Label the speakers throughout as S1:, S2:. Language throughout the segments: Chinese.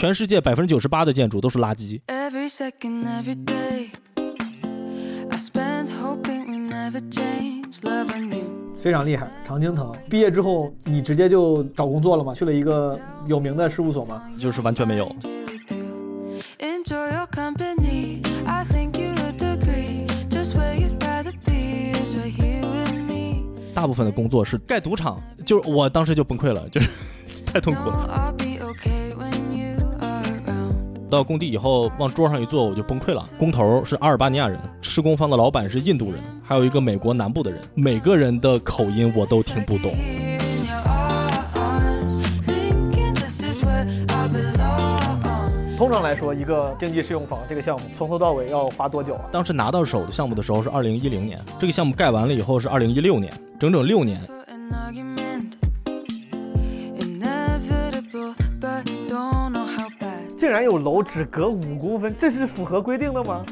S1: 全世界百分之九十八的建筑都是垃圾。
S2: Every second, every day, I spend hoping we never change. Loving you.
S3: 非常厉害，常青藤。毕业之后，你直接就找工作了吗？去了一个有名的事务所吗？
S1: 就是完全没有。
S2: Really do enjoy your company. I think you would agree. Just where you'd rather be is right here with me.
S1: 大部分的工作是盖赌场，就是我当时就崩溃了，就是太痛苦了。到工地以后，往桌上一坐，我就崩溃了。工头是阿尔巴尼亚人，施工方的老板是印度人，还有一个美国南部的人，每个人的口音我都听不懂。
S3: 通常来说，一个经济适用房这个项目从头到尾要花多久啊？
S1: 当时拿到手的项目的时候是二零一零年，这个项目盖完了以后是二零一六年，整整六年。
S3: 然有楼只隔五公分，这是符合规定的吗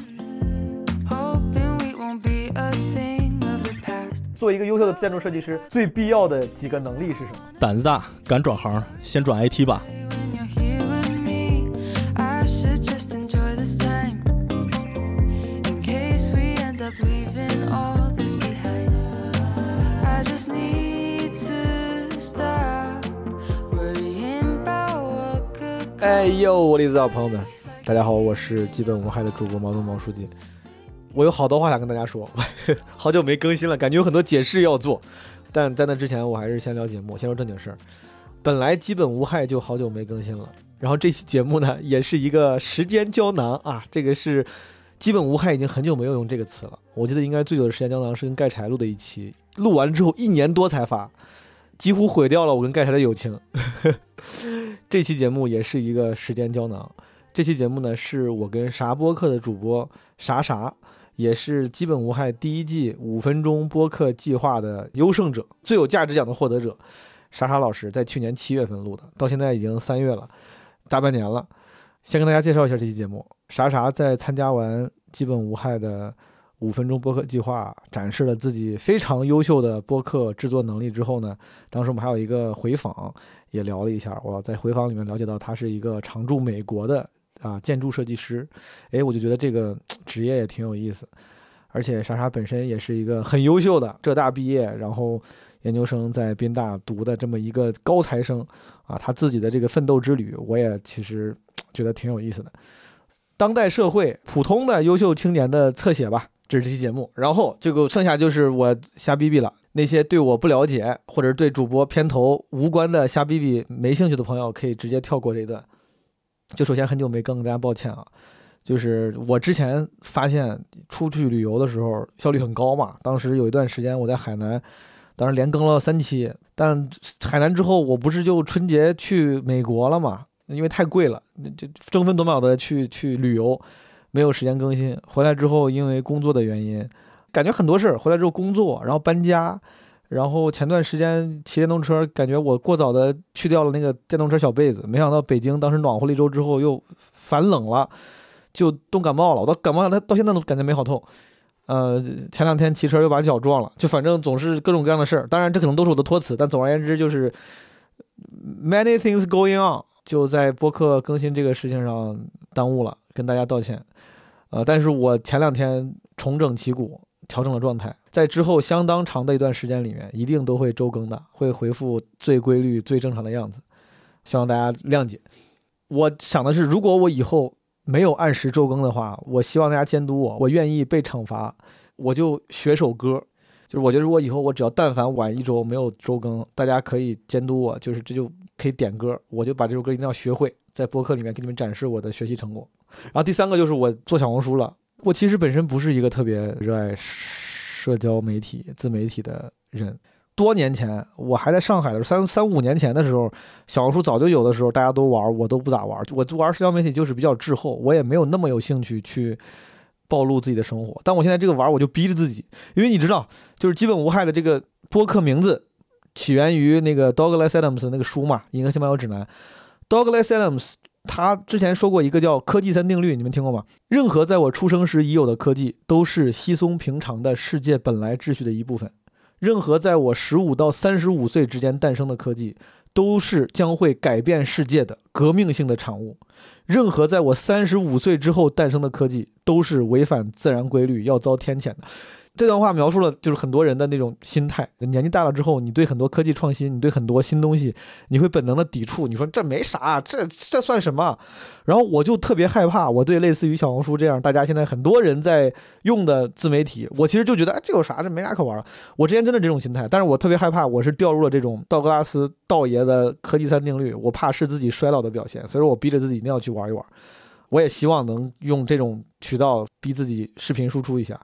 S2: ？Hoping we won't be a thing of the past.
S3: 作为一个优秀的建筑设计师，最必要的几个能力是什么？
S1: 胆子大，敢转行，先转 IT 吧。
S3: 哎呦，我的好朋友们，大家好，我是基本无害的主播毛东毛书记。我有好多话想跟大家说，好久没更新了，感觉有很多解释要做。但在那之前，我还是先聊节目，先说正经事儿。本来基本无害就好久没更新了，然后这期节目呢，也是一个时间胶囊啊。这个是基本无害，已经很久没有用这个词了。我记得应该最久的时间胶囊是跟盖柴录的一期，录完之后一年多才发，几乎毁掉了我跟盖柴的友情。这期节目也是一个时间胶囊。这期节目呢，是我跟啥播客的主播啥啥，也是基本无害第一季五分钟播客计划的优胜者、最有价值奖的获得者。啥啥老师在去年七月份录的，到现在已经三月了，大半年了。先跟大家介绍一下这期节目。啥啥在参加完基本无害的五分钟播客计划，展示了自己非常优秀的播客制作能力之后呢，当时我们还有一个回访，也聊了一下。我在回访里面了解到，他是一个常驻美国的啊建筑设计师。诶，我就觉得这个职业也挺有意思。而且莎莎本身也是一个很优秀的浙大毕业，然后研究生在宾大读的这么一个高材生啊，他自己的这个奋斗之旅，我也其实觉得挺有意思的。当代社会普通的优秀青年的侧写吧，这是这期节目。然后这个剩下就是我瞎逼逼了。那些对我不了解或者对主播片头无关的瞎逼逼没兴趣的朋友，可以直接跳过这一段。就首先很久没更，大家抱歉啊。就是我之前发现出去旅游的时候效率很高嘛，当时有一段时间我在海南，当时连更了三期。但海南之后，我不是就春节去美国了嘛？因为太贵了，就争分夺秒的去去旅游，没有时间更新。回来之后，因为工作的原因，感觉很多事儿。回来之后工作，然后搬家，然后前段时间骑电动车，感觉我过早的去掉了那个电动车小被子，没想到北京当时暖和了一周之后又反冷了，就冻感冒了。我到感冒了，到现在都感觉没好透。呃，前两天骑车又把脚撞了，就反正总是各种各样的事儿。当然，这可能都是我的托词，但总而言之就是 many things going on。就在播客更新这个事情上耽误了，跟大家道歉。呃，但是我前两天重整旗鼓，调整了状态，在之后相当长的一段时间里面，一定都会周更的，会回复最规律、最正常的样子，希望大家谅解。我想的是，如果我以后没有按时周更的话，我希望大家监督我，我愿意被惩罚，我就学首歌。就是我觉得，如果以后我只要但凡晚一周没有周更，大家可以监督我，就是这就可以点歌，我就把这首歌一定要学会，在播客里面给你们展示我的学习成果。然后第三个就是我做小红书了，我其实本身不是一个特别热爱社交媒体、自媒体的人。多年前我还在上海的时候，三三五年前的时候，小红书早就有的时候，大家都玩，我都不咋玩。我玩社交媒体就是比较滞后，我也没有那么有兴趣去暴露自己的生活。但我现在这个玩，我就逼着自己，因为你知道，就是基本无害的这个播客名字起源于那个 Douglas Adams 那个书嘛，《银河系漫游指南》。Douglas Adams 他之前说过一个叫“科技三定律”，你们听过吗？任何在我出生时已有的科技，都是稀松平常的世界本来秩序的一部分。任何在我十五到三十五岁之间诞生的科技，都是将会改变世界的革命性的产物。任何在我三十五岁之后诞生的科技，都是违反自然规律，要遭天谴的。这段话描述了就是很多人的那种心态。年纪大了之后，你对很多科技创新，你对很多新东西，你会本能的抵触。你说这没啥，这这算什么？然后我就特别害怕，我对类似于小红书这样，大家现在很多人在用的自媒体，我其实就觉得，哎，这有啥？这没啥可玩。我之前真的这种心态，但是我特别害怕，我是掉入了这种道格拉斯道爷的科技三定律，我怕是自己衰老的表现，所以说我逼着自己一定要去玩一玩。我也希望能用这种渠道逼自己视频输出一下。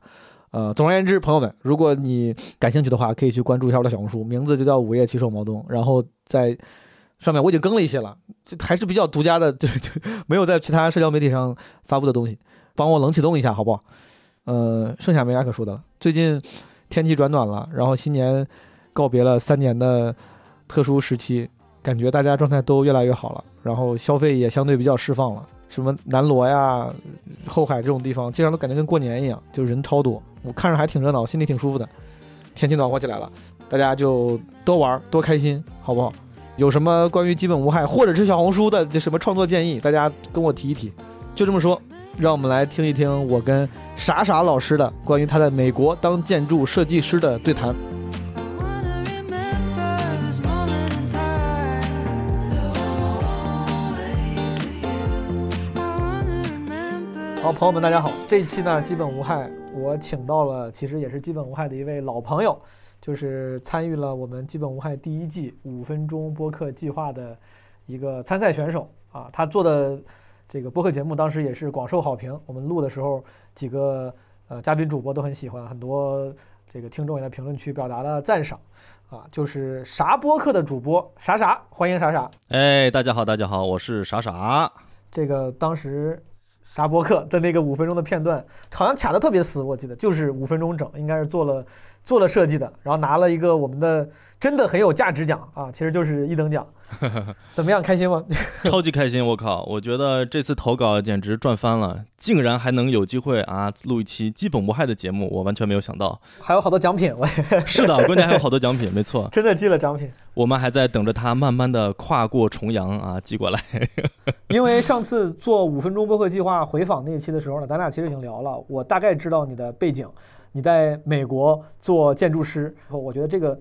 S3: 呃，总而言之，朋友们，如果你感兴趣的话，可以去关注一下我的小红书，名字就叫午夜骑手毛东。然后在上面我已经更了一些了，这还是比较独家的，就就，没有在其他社交媒体上发布的东西，帮我冷启动一下，好不好？呃，剩下没啥可说的了。最近天气转暖了，然后新年告别了三年的特殊时期，感觉大家状态都越来越好了，然后消费也相对比较释放了。什么南锣呀、后海这种地方，经常都感觉跟过年一样，就人超多。我看着还挺热闹，心里挺舒服的。天气暖和起来了，大家就多玩多开心，好不好？有什么关于基本无害，或者是小红书的什么创作建议，大家跟我提一提。就这么说，让我们来听一听我跟傻傻老师的关于他在美国当建筑设计师的对谈。好，朋友们，大家好。这一期呢，基本无害，我请到了其实也是基本无害的一位老朋友，就是参与了我们基本无害第一季五分钟播客计划的一个参赛选手啊。他做的这个播客节目当时也是广受好评，我们录的时候几个呃嘉宾主播都很喜欢，很多这个听众也在评论区表达了赞赏啊。就是啥播客的主播傻傻，欢迎傻傻。
S1: 哎，大家好，大家好，我是傻傻。
S3: 这个当时啥播客的那个五分钟的片段，好像卡的特别死，我记得就是五分钟整，应该是做了做了设计的，然后拿了一个我们的真的很有价值奖啊，其实就是一等奖。怎么样，开心吗？
S1: 超级开心！我靠，我觉得这次投稿简直赚翻了，竟然还能有机会啊录一期基本无害的节目，我完全没有想到。
S3: 还有好多奖品，我
S1: 是的，关键还有好多奖品，没错，
S3: 真的寄了奖品。
S1: 我们还在等着他慢慢的跨过重洋啊寄过来。
S3: 因为上次做五分钟播客计划回访那一期的时候呢，咱俩其实已经聊了，我大概知道你的背景，你在美国做建筑师，我觉得这个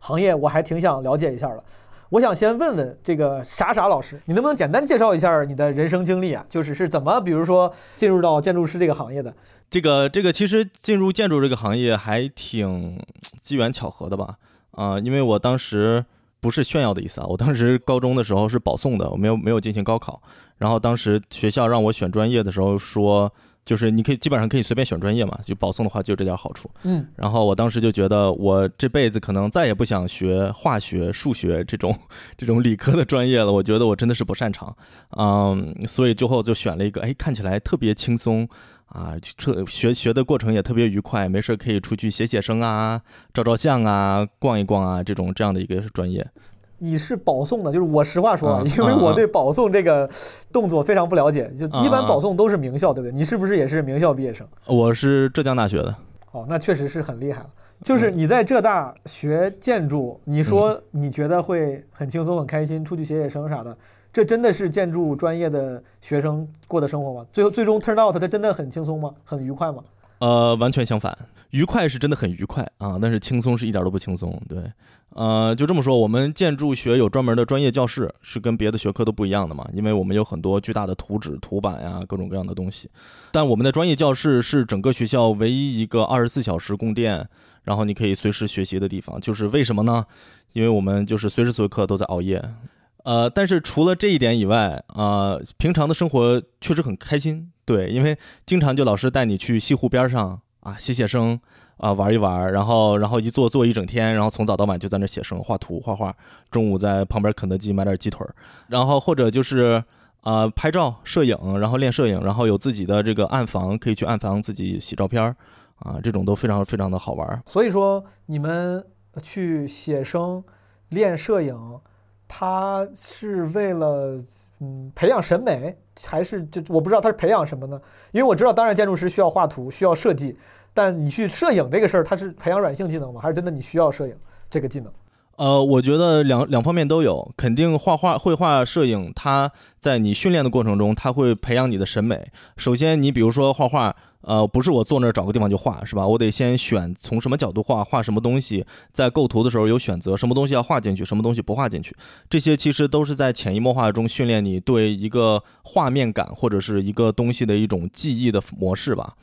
S3: 行业我还挺想了解一下的。我想先问问这个傻傻老师，你能不能简单介绍一下你的人生经历啊？就是是怎么，比如说进入到建筑师这个行业的？
S1: 这个这个其实进入建筑这个行业还挺机缘巧合的吧？啊、因为我当时不是炫耀的意思啊，我当时高中的时候是保送的，我没有没有进行高考。然后当时学校让我选专业的时候说，就是你可以基本上可以随便选专业嘛，就保送的话就这点好处。
S3: 嗯，
S1: 然后我当时就觉得，我这辈子可能再也不想学化学、数学这种 这种理科的专业了。我觉得我真的是不擅长，嗯，所以最后就选了一个，哎，看起来特别轻松啊，这学学的过程也特别愉快，没事可以出去写写生啊、照照相啊、逛一逛啊，这种这样的一个专业。
S3: 你是保送的，就是我实话说啊，
S1: 嗯
S3: 因为我对保送这个动作非常不了解，就一般保送都是名校，对不对？你是不是也是名校毕业生？
S1: 我是浙江大学的，
S3: 哦，那确实是很厉害了。就是你在浙大学建筑，你说你觉得会很轻松、很开心，出去写写生啥的，这真的是建筑专业的学生过的生活吗？最后最终 turn out，它真的很轻松吗？很愉快吗？
S1: 呃，完全相反，愉快是真的很愉快啊，但是轻松是一点都不轻松。对，呃，就这么说，我们建筑学有专门的专业教室，是跟别的学科都不一样的嘛，因为我们有很多巨大的图纸、图板呀，各种各样的东西。但我们的专业教室是整个学校唯一一个二十四小时供电，然后你可以随时学习的地方。就是为什么呢？因为我们就是随时随刻都在熬夜。呃，但是除了这一点以外，呃，平常的生活确实很开心，对，因为经常就老师带你去西湖边上啊写写生啊玩一玩，然后然后一坐坐一整天，然后从早到晚就在那写生、画图、画画，中午在旁边肯德基买点鸡腿儿，然后或者就是啊、呃拍照、摄影，然后练摄影，然后有自己的这个暗房，可以去暗房自己洗照片儿啊，这种都非常非常的好玩。
S3: 所以说你们去写生、练摄影，他是为了嗯培养审美，还是就我不知道他是培养什么呢？因为我知道，当然建筑师需要画图，需要设计，但你去摄影这个事儿，他是培养软性技能吗？还是真的你需要摄影这个技能？
S1: 呃，我觉得两两方面都有，肯定画画、绘画、摄影，它在你训练的过程中，它会培养你的审美。首先，你比如说画画，呃，不是我坐那儿找个地方就画，是吧？我得先选从什么角度画，画什么东西，在构图的时候有选择，什么东西要画进去，什么东西不画进去，这些其实都是在潜移默化中训练你对一个画面感或者是一个东西的一种记忆的模式吧。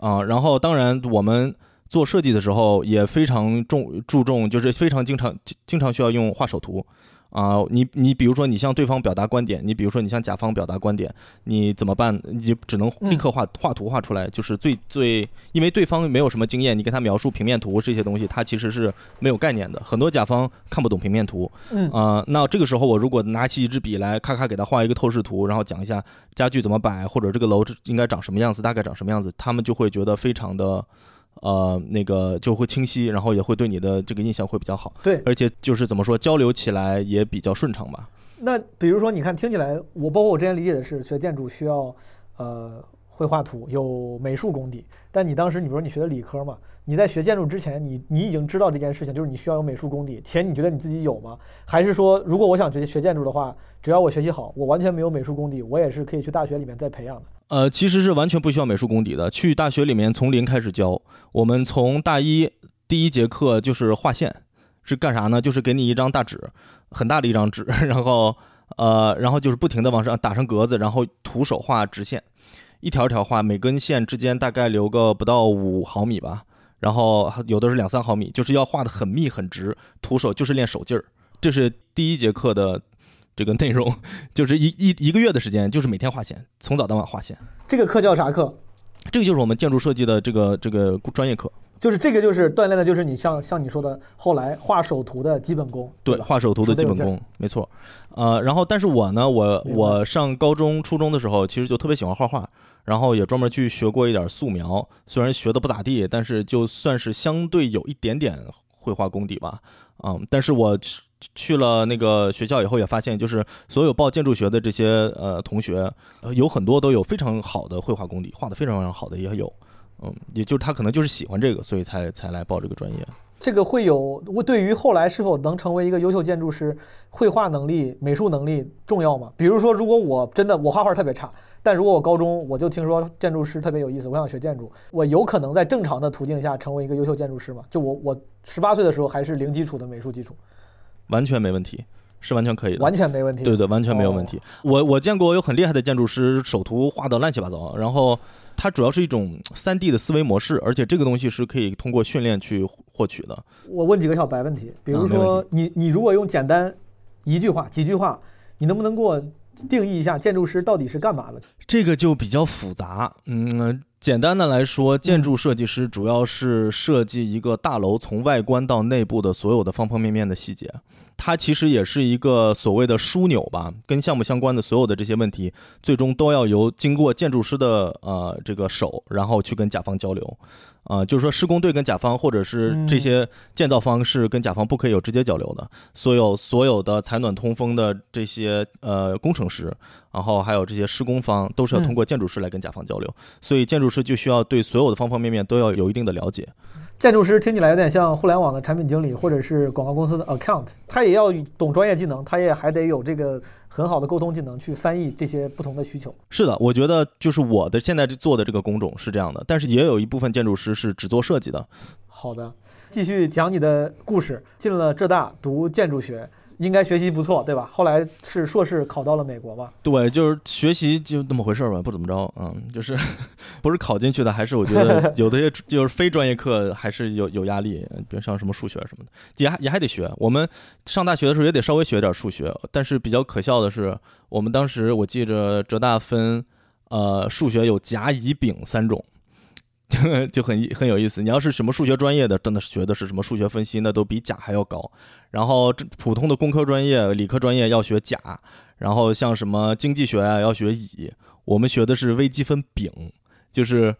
S1: 啊，然后当然我们。做设计的时候也非常重注重，就是非常经常经常需要用画手图啊。你你比如说你向对方表达观点，你比如说你向甲方表达观点，你怎么办？你只能立刻画画图画出来，就是最最，因为对方没有什么经验，你给他描述平面图这些东西，他其实是没有概念的。很多甲方看不懂平面图，
S3: 嗯
S1: 啊，那这个时候我如果拿起一支笔来，咔咔给他画一个透视图，然后讲一下家具怎么摆，或者这个楼应该长什么样子，大概长什么样子，他们就会觉得非常的。呃，那个就会清晰，然后也会对你的这个印象会比较好，
S3: 对，
S1: 而且就是怎么说，交流起来也比较顺畅吧。
S3: 那比如说，你看，听起来我包括我之前理解的是，学建筑需要呃绘画图，有美术功底。但你当时，你比如你学的理科嘛，你在学建筑之前，你你已经知道这件事情，就是你需要有美术功底，且你觉得你自己有吗？还是说，如果我想学学建筑的话，只要我学习好，我完全没有美术功底，我也是可以去大学里面再培养的？
S1: 呃，其实是完全不需要美术功底的，去大学里面从零开始教。我们从大一第一节课就是画线，是干啥呢？就是给你一张大纸，很大的一张纸，然后呃，然后就是不停的往上打上格子，然后徒手画直线，一条一条画，每根线之间大概留个不到五毫米吧，然后有的是两三毫米，就是要画的很密很直，徒手就是练手劲儿。这是第一节课的。这个内容就是一 一一个月的时间，就是每天画线，从早到晚画线。
S3: 这个课叫啥课？
S1: 这个就是我们建筑设计的这个这个专业课。
S3: 就是这个就是锻炼的，就是你像像你说的，后来画手图的基本功。
S1: 对，画手图的基本功，没错。呃，然后但是我呢，我我上高中初中的时候，其实就特别喜欢画画，然后也专门去学过一点素描，虽然学的不咋地，但是就算是相对有一点点绘画功底吧。嗯，但是我。去了那个学校以后，也发现就是所有报建筑学的这些呃同学，有很多都有非常好的绘画功底，画的非常非常好的也有，嗯，也就是他可能就是喜欢这个，所以才才来报这个专业。
S3: 这个会有，对于后来是否能成为一个优秀建筑师，绘画能力、美术能力重要吗？比如说，如果我真的我画画特别差，但如果我高中我就听说建筑师特别有意思，我想学建筑，我有可能在正常的途径下成为一个优秀建筑师吗？就我我十八岁的时候还是零基础的美术基础。
S1: 完全没问题，是完全可以的，
S3: 完全没问题。
S1: 对对，完全没有问题。我我见过有很厉害的建筑师，手图画的乱七八糟，然后它主要是一种三 D 的思维模式，而且这个东西是可以通过训练去获取的。
S3: 我问几个小白问题，比如说你你如果用简单一句话、几句话，你能不能给我定义一下建筑师到底是干嘛的？
S1: 这个就比较复杂，嗯。简单的来说，建筑设计师主要是设计一个大楼从外观到内部的所有的方方面面的细节。它其实也是一个所谓的枢纽吧，跟项目相关的所有的这些问题，最终都要由经过建筑师的呃这个手，然后去跟甲方交流。啊，就是说施工队跟甲方或者是这些建造方是跟甲方不可以有直接交流的。所有所有的采暖通风的这些呃工程师，然后还有这些施工方，都是要通过建筑师来跟甲方交流。所以建筑师就需要对所有的方方面面都要有一定的了解。
S3: 建筑师听起来有点像互联网的产品经理，或者是广告公司的 account，他也要懂专业技能，他也还得有这个很好的沟通技能去翻译这些不同的需求。
S1: 是的，我觉得就是我的现在做的这个工种是这样的，但是也有一部分建筑师是只做设计的。
S3: 好的，继续讲你的故事。进了浙大读建筑学。应该学习不错，对吧？后来是硕士考到了美国吧？
S1: 对，就是学习就那么回事儿吧，不怎么着，嗯，就是 不是考进去的，还是我觉得 有的些就是非专业课还是有有压力，比如像什么数学什么的，也还也还得学。我们上大学的时候也得稍微学点数学，但是比较可笑的是，我们当时我记着浙大分，呃，数学有甲、乙、丙三种。就很很有意思。你要是什么数学专业的，真的是学的是什么数学分析，那都比甲还要高。然后这普通的工科专业、理科专业要学甲，然后像什么经济学啊要学乙。我们学的是微积分丙，就是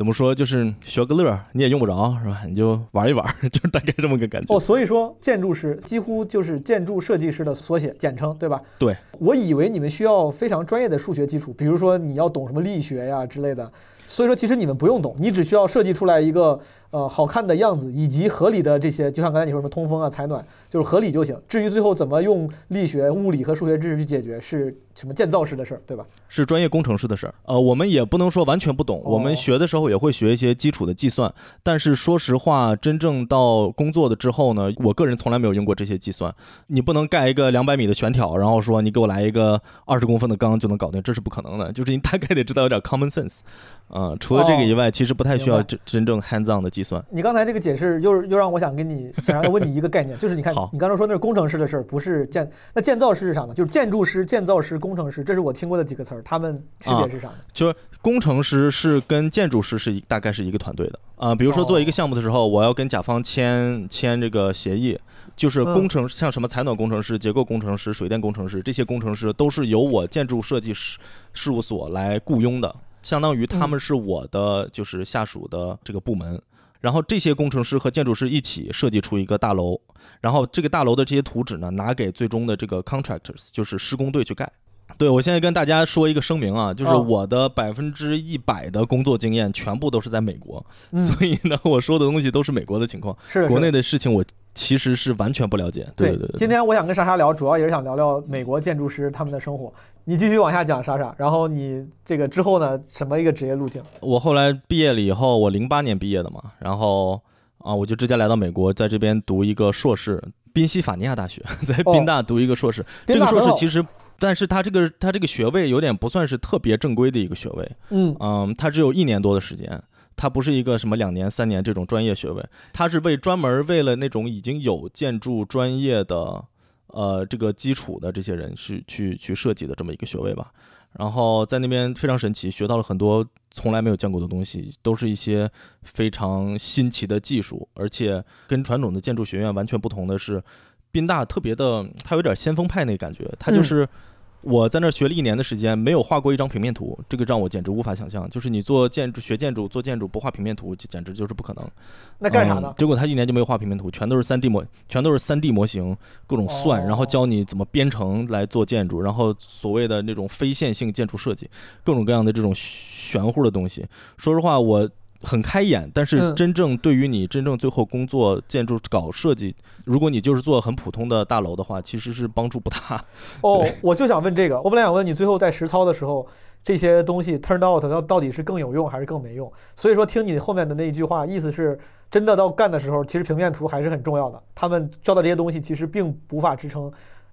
S1: 怎么说，就是学个乐儿，你也用不着是吧？你就玩一玩，就是大概这么个感觉。
S3: 哦，所以说建筑师几乎就是建筑设计师的缩写简称，对吧？
S1: 对，
S3: 我以为你们需要非常专业的数学基础，比如说你要懂什么力学呀之类的。所以说，其实你们不用懂，你只需要设计出来一个呃好看的样子，以及合理的这些，就像刚才你说什么通风啊、采暖，就是合理就行。至于最后怎么用力学、物理和数学知识去解决，是什么建造师的事儿，对吧？
S1: 是专业工程师的事儿。呃，我们也不能说完全不懂，我们
S3: 哦
S1: 学的时候也会学一些基础的计算。但是说实话，真正到工作的之后呢，我个人从来没有用过这些计算。你不能盖一个两百米的悬挑，然后说你给我来一个二十公分的钢就能搞定，这是不可能的。就是你大概得知道有点 common sense。啊、除了这个以外，其实不太需要真真正 hands on 的计算。
S3: 你刚才这个解释又又让我想跟你想要问你一个概念，就是你看你刚才说那是工程师的事儿，不是建那建造师是啥呢？就是建筑师、建造师、工程师，这是我听过的几个词儿，他们区别是啥呢？
S1: 就是工程师是跟建筑师是一大概是一个团队的啊、比如说做一个项目的时候，我要跟甲方签签这个协议，就是工程像什么采暖工程师、结构工程师、水电工程师这些工程师都是由我建筑设计事事务所来雇佣的，相当于他们是我的就是下属的这个部门。然后这些工程师和建筑师一起设计出一个大楼，然后这个大楼的这些图纸呢，拿给最终的这个 contractors，就是施工队去盖。对，我现在跟大家说一个声明啊，就是
S3: 哦
S1: 我的百分之一百的工作经验全部都是在美国，
S3: 嗯
S1: 所以呢，我说的东西都是美国的情况，
S3: 是
S1: 国内。的事情我其实是完全不了解。对对
S3: 今天我想跟莎莎聊，主要也是想聊聊美国建筑师他们的生活。你继续往下讲，莎莎。然后你这个之后呢，什么一个职业路径？
S1: 我后来毕业了以后，我零八年毕业的嘛，然后啊，我就直接来到美国，在这边读一个硕士，宾夕法尼亚大学，在宾大读一个硕士。这个硕士其实，但是他这个他这个学位有点不算是特别正规的一个学位，
S3: 嗯
S1: 嗯，它只有一年多的时间，它不是一个什么两年、三年这种专业学位，它是为专门为了那种已经有建筑专业的呃这个基础的这些人去去去设计的这么一个学位吧。然后在那边非常神奇，学到了很多从来没有见过的东西，都是一些非常新奇的技术，而且跟传统的建筑学院完全不同的是，宾大特别的，它有点先锋派那感觉，它就是。我在那儿学了一年的时间，没有画过一张平面图，这个让我简直无法想象。就是你做建筑、学建筑、做建筑不画平面图，就简直就是不可能。
S3: 那干啥呢
S1: 嗯？结果他一年就没有画平面图，全都是三 D 模，全都是三 D 模型，各种算，
S3: 哦
S1: 然后教你怎么编程来做建筑，然后所谓的那种非线性建筑设计，各种各样的这种玄乎的东西。说实话，我很开眼，但是
S3: 嗯
S1: 真正对于你真正最后工作建筑搞设计，如果你就是做很普通的大楼的话，其实是帮助不大。
S3: 哦，我就想问这个，我本来想问你，最后在实操的时候，这些东西 turned out 到到底是更有用还是更没用？所以说，听你后面的那一句话，意思是真的到干的时候，其实平面图还是很重要的。他们教的这些东西，其实并无法支撑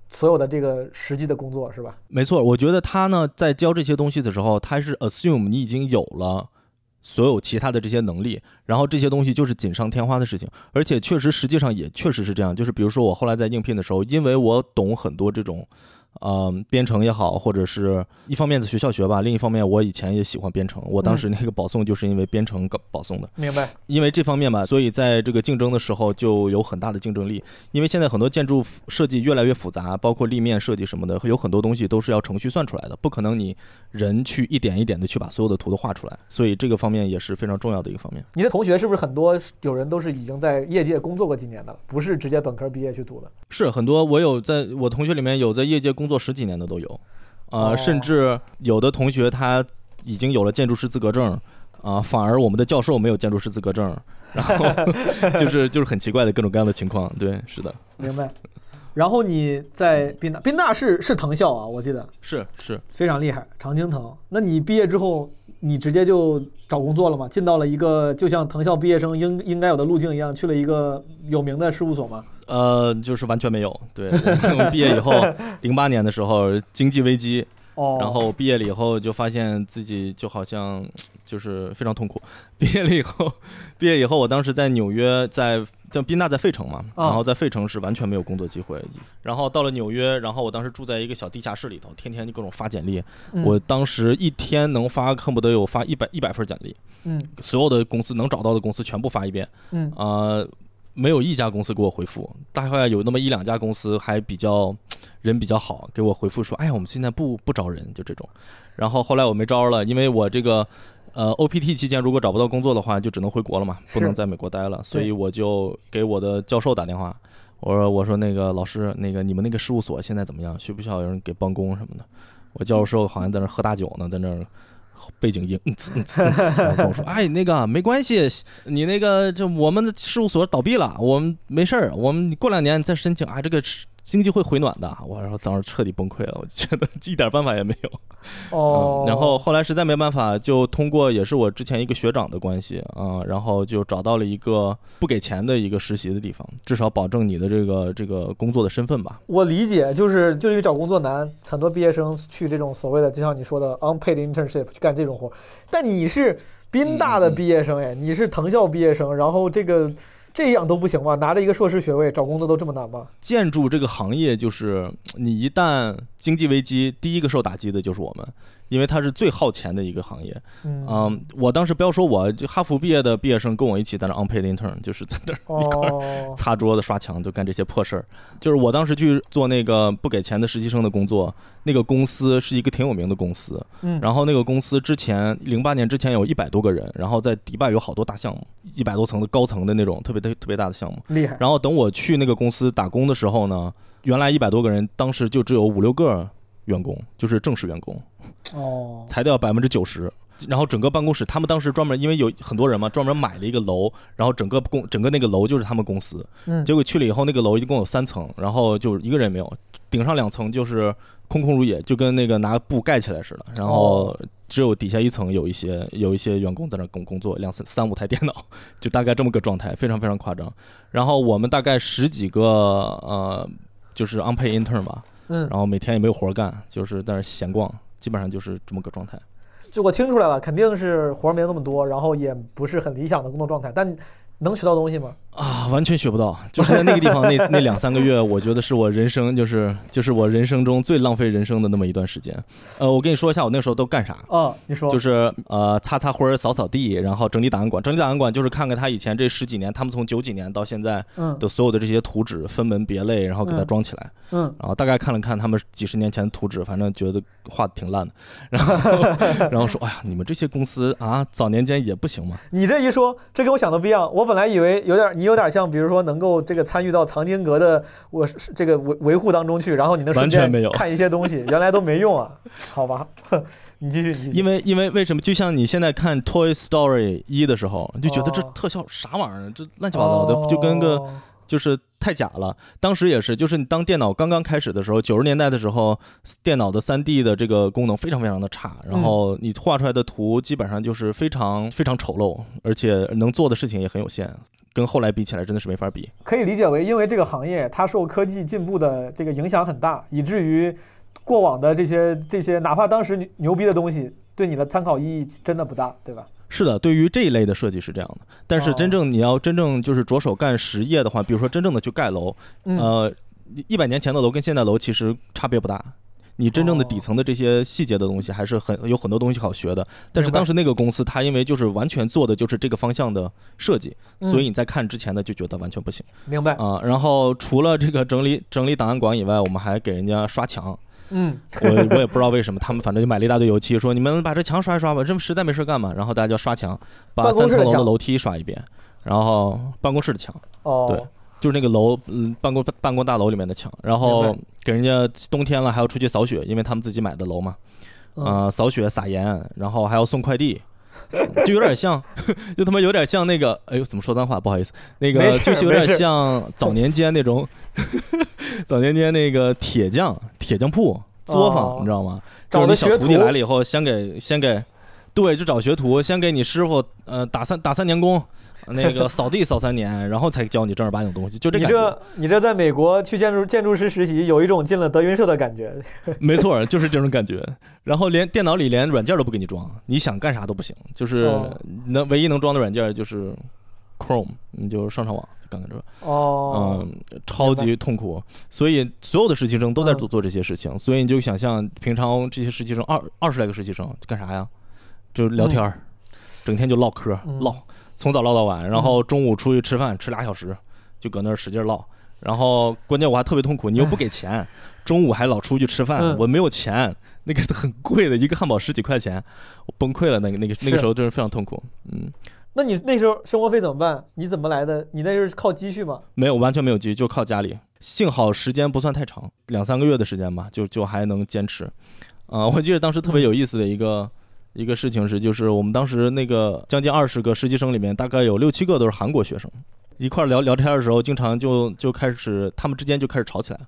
S3: 所有的这个实际的工作，是吧？
S1: 没错，我觉得他呢在教这些东西的时候，他是 assume 你已经有了所有其他的这些能力，然后这些东西就是锦上添花的事情，而且确实实际上也确实是这样。就是比如说我后来在应聘的时候，因为我懂很多这种。嗯，编程也好，或者是一方面在学校学吧，另一方面我以前也喜欢编程。我当时那个保送就是因为编程搞保送的。
S3: 明白？
S1: 因为这方面吧，所以在这个竞争的时候就有很大的竞争力。因为现在很多建筑设计越来越复杂，包括立面设计什么的，有很多东西都是要程序算出来的，不可能你人去一点一点的去把所有的图都画出来。所以这个方面也是非常重要的一个方面。
S3: 你的同学是不是很多有人都是已经在业界工作过几年的了，不是直接本科毕业去读的？
S1: 是很多我有在我同学里面有在业界工作十几年的都有，呃，
S3: 哦
S1: 甚至有的同学他已经有了建筑师资格证。啊、反而我们的教授没有建筑师资格证，然后就是 就是很奇怪的各种各样的情况。对，是的，
S3: 明白？然后你在宾大，宾大是是藤校啊，我记得
S1: 是是。
S3: 非常厉害，常青藤。那你毕业之后，你直接就找工作了吗？进到了一个就像藤校毕业生应应该有的路径一样，去了一个有名的事务所吗？
S1: 呃，就是完全没有。对，我们毕业以后，零八年的时候经济危机，
S3: 哦，
S1: 然后毕业了以后就发现自己就好像就是非常痛苦。毕业了以后，毕业以后，我当时在纽约，在像宾大在费城嘛，
S3: 啊
S1: 然后在费城是完全没有工作机会。然后到了纽约，然后我当时住在一个小地下室里头，天天就各种发简历。
S3: 嗯
S1: 我当时一天能发恨不得有发一百一百份简历，
S3: 嗯
S1: 所有的公司能找到的公司全部发一遍。
S3: 嗯
S1: 呃，没有一家公司给我回复，大概有那么一两家公司还比较 人比较好，给我回复说，哎呀，我们现在不不招人，就这种。然后后来我没招了，因为我这个呃，OPT 期间如果找不到工作的话，就只能回国了嘛，不能在美国待了，所以我就给我的教授打电话，我说我说那个老师，那个你们那个事务所现在怎么样？需不需要有人给帮工什么的？我教授好像在那喝大酒呢，在那儿背景音嗯呲嗯呲嗯呲，然后我说，哎，那个没关系，你那个就我们的事务所倒闭了，我们没事儿，我们过两年再申请，啊，这个经济会回暖的。我然后当时彻底崩溃了，我觉得一点办法也没有。
S3: 哦
S1: 嗯，然后后来实在没办法，就通过也是我之前一个学长的关系啊、然后就找到了一个不给钱的一个实习的地方，至少保证你的这个这个工作的身份吧。
S3: 我理解，就是就是因为找工作难，很多毕业生去这种所谓的，就像你说的 unpaid internship 去干这种活。但你是宾大的毕业生哎，你是藤校毕业生，然后这个这样都不行吗？拿着一个硕士学位找工作都这么难吗？
S1: 建筑这个行业就是你一旦经济危机，第一个受打击的就是我们，因为它是最耗钱的一个行业。
S3: 嗯，
S1: 嗯，我当时不要说我，就哈佛毕业的毕业生跟我一起在那 unpaid intern，就是在那儿一块擦桌子、刷墙，就干这些破事儿。就是我当时去做那个不给钱的实习生的工作，那个公司是一个挺有名的公司，
S3: 嗯，
S1: 然后那个公司之前零八年之前有一百多个人，然后在迪拜有好多大项目，一百多层的高层的那种特别特特别大的项目。
S3: 厉害，
S1: 然后等我去那个公司打工的时候呢，原来一百多个人，当时就只有五六个员工，就是正式员工，
S3: 哦，
S1: 裁掉百分之九十。然后整个办公室，他们当时专门因为有很多人嘛，专门买了一个楼，然后整个公整个那个楼就是他们公司。
S3: 嗯，
S1: 结果去了以后，那个楼一共有三层，然后就一个人也没有，顶上两层就是空空如也，就跟那个拿布盖起来似的。然后
S3: 哦
S1: 只有底下一层有一些有一些员工在那工工作，两三三五台电脑，就大概这么个状态，非常非常夸张。然后我们大概十几个呃，就是 unpaid intern 吧，
S3: 嗯，
S1: 然后每天也没有活儿干，就是在那儿闲逛，基本上就是这么个状态。
S3: 就我听出来了，肯定是活儿没那么多，然后也不是很理想的工作状态，但能学到东西吗？
S1: 啊，完全学不到，就是在那个地方那 那两三个月，我觉得是我人生就是就是我人生中最浪费人生的那么一段时间。呃，我跟你说一下我那时候都干啥，
S3: 啊，你说，
S1: 就是呃擦擦灰儿、扫扫地，然后整理档案馆。整理档案馆就是看看他以前这十几年，他们从九几年到现在
S3: 嗯
S1: 的所有的这些图纸分门别类，然后给它
S3: 嗯
S1: 装起来。
S3: 嗯，
S1: 然后大概看了看他们几十年前的图纸，反正觉得画的挺烂的。然后 然后说，哎呀，你们这些公司啊，早年间也不行嘛？
S3: 你这一说，这跟我想的不一样。我本来以为有点，你有点像，比如说能够这个参与到藏经阁的我是是这个维维护当中去，然后你能
S1: 完全没有
S3: 看一些东西，原来都没用啊。好吧，你继续，你继续。
S1: 因为因为为什么？就像你现在看《Toy Story 一》的时候，你就觉得这
S3: 哦
S1: 特效啥玩意儿，这乱七八糟的，就跟个
S3: 哦
S1: 就是太假了。当时也是，就是你当电脑刚刚开始的时候，九十年代的时候，电脑的三 D 的这个功能非常非常的差，然后你画出来的图基本上就是非常非常丑陋，而且能做的事情也很有限。跟后来比起来，真的是没法比。
S3: 可以理解为，因为这个行业它受科技进步的这个影响很大，以至于过往的这些这些，哪怕当时牛牛逼的东西，对你的参考意义真的不大，对吧？
S1: 是的，对于这一类的设计是这样的，但是
S3: 哦
S1: 真正你要真正就是着手干实业的话，比如说真正的去盖楼，
S3: 嗯，
S1: 呃，一百年前的楼跟现在楼其实差别不大。你真正的底层的这些细节的东西，还是很有很多东西好学的。但是当时那个公司，它因为就是完全做的就是这个方向的设计，
S3: 嗯
S1: 所以你在看之前的就觉得完全不行
S3: 明白。
S1: 啊。然后除了这个整理整理档案馆以外，我们还给人家刷墙。
S3: 嗯，
S1: 我我也不知道为什么，他们反正就买了一大堆油漆，说你们把这墙刷一刷吧，这实在没事干嘛。然后大家就刷墙，把三层楼的楼梯刷一遍，然后办公室的墙。
S3: 哦，
S1: 对就是那个楼，嗯，办公办公大楼里面的墙，然后给人家冬天了还要出去扫雪，因为他们自己买的楼嘛，
S3: 嗯
S1: 啊、扫雪撒盐，然后还要送快递，就有点像，就他妈有点像那个，哎呦，怎么说脏话？不好意思，那个就是有点像早年间那种，早年间那个铁匠铁匠铺作坊，
S3: 哦
S1: 你知道吗？
S3: 找的
S1: 小
S3: 徒
S1: 弟来了以后，先给先给，对，就找学徒，先给你师傅呃打三打三年工。那个扫地扫三年，然后才教你正儿八经东西，就这
S3: 你。这你这在美国去建筑建筑师实习，有一种进了德云社的感觉。
S1: 没错，就是这种感觉。然后连电脑里连软件都不给你装，你想干啥都不行，就是
S3: 哦
S1: 能唯一能装的软件就是 Chrome，你就上上网就干干这，
S3: 哦，
S1: 嗯，超级痛苦。所以所有的实习生都在
S3: 嗯
S1: 做做这些事情，所以你就想象平常这些实习生二二十来个实习生干啥呀？就聊天儿，整天就唠嗑
S3: 嗯
S1: 唠，从早唠到晚，然后中午出去吃饭吃俩小时，就搁那儿使劲唠。然后关键我还特别痛苦，你又不给钱，中午还老出去吃饭，
S3: 嗯
S1: 我没有钱，那个很贵的，一个汉堡十几块钱，我崩溃了。那个那个那个时候真是非常痛苦。嗯，
S3: 那你那时候生活费怎么办？你怎么来的？你那是靠积蓄吗？
S1: 没有完全没有积蓄，就靠家里。幸好时间不算太长，两三个月的时间吧，就就还能坚持。啊、我记得当时特别有意思的一个、一个事情是，就是我们当时那个将近二十个实习生里面，大概有六七个都是韩国学生。一块儿聊聊天的时候，经常就就开始他们之间就开始吵起来。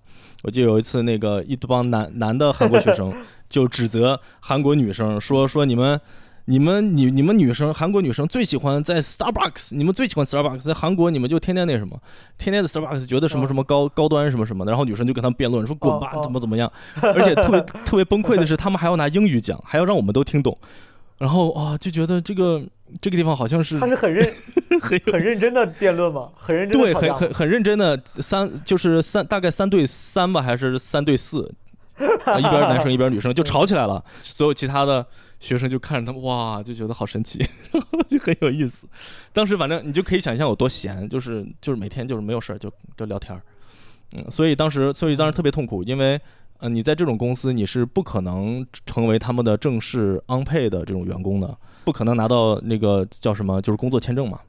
S1: 我记得有一次，那个一帮男男的韩国学生 就指责韩国女生说说你们。你们你你们女生韩国女生最喜欢在 Starbucks，你们最喜欢 Starbucks，在韩国你们就天天那什么，天天的 Starbucks 觉得什么什么高高端什么什么的，然后女生就跟他们辩论说滚吧怎么怎么样，而且特别特别崩溃的是他们还要拿英语讲，还要让我们都听懂，然后啊就觉得这个这个地方好像是
S3: 他是很认
S1: 很
S3: 很认真的辩论吗？很认真的
S1: 对，很很很认真的三就是三大概三对三吧，还是三对四，啊一边男生一边女生就吵起来了，所有其他的学生就看着他们，哇，就觉得好神奇，然后就很有意思。当时反正你就可以想象有多闲，就是就是每天就是没有事儿就就聊天儿，嗯，所以当时所以当时特别痛苦，因为。呃，你在这种公司，你是不可能成为他们的正式 on pay 的这种员工的，不可能拿到那个叫什么，就是工作签证嘛。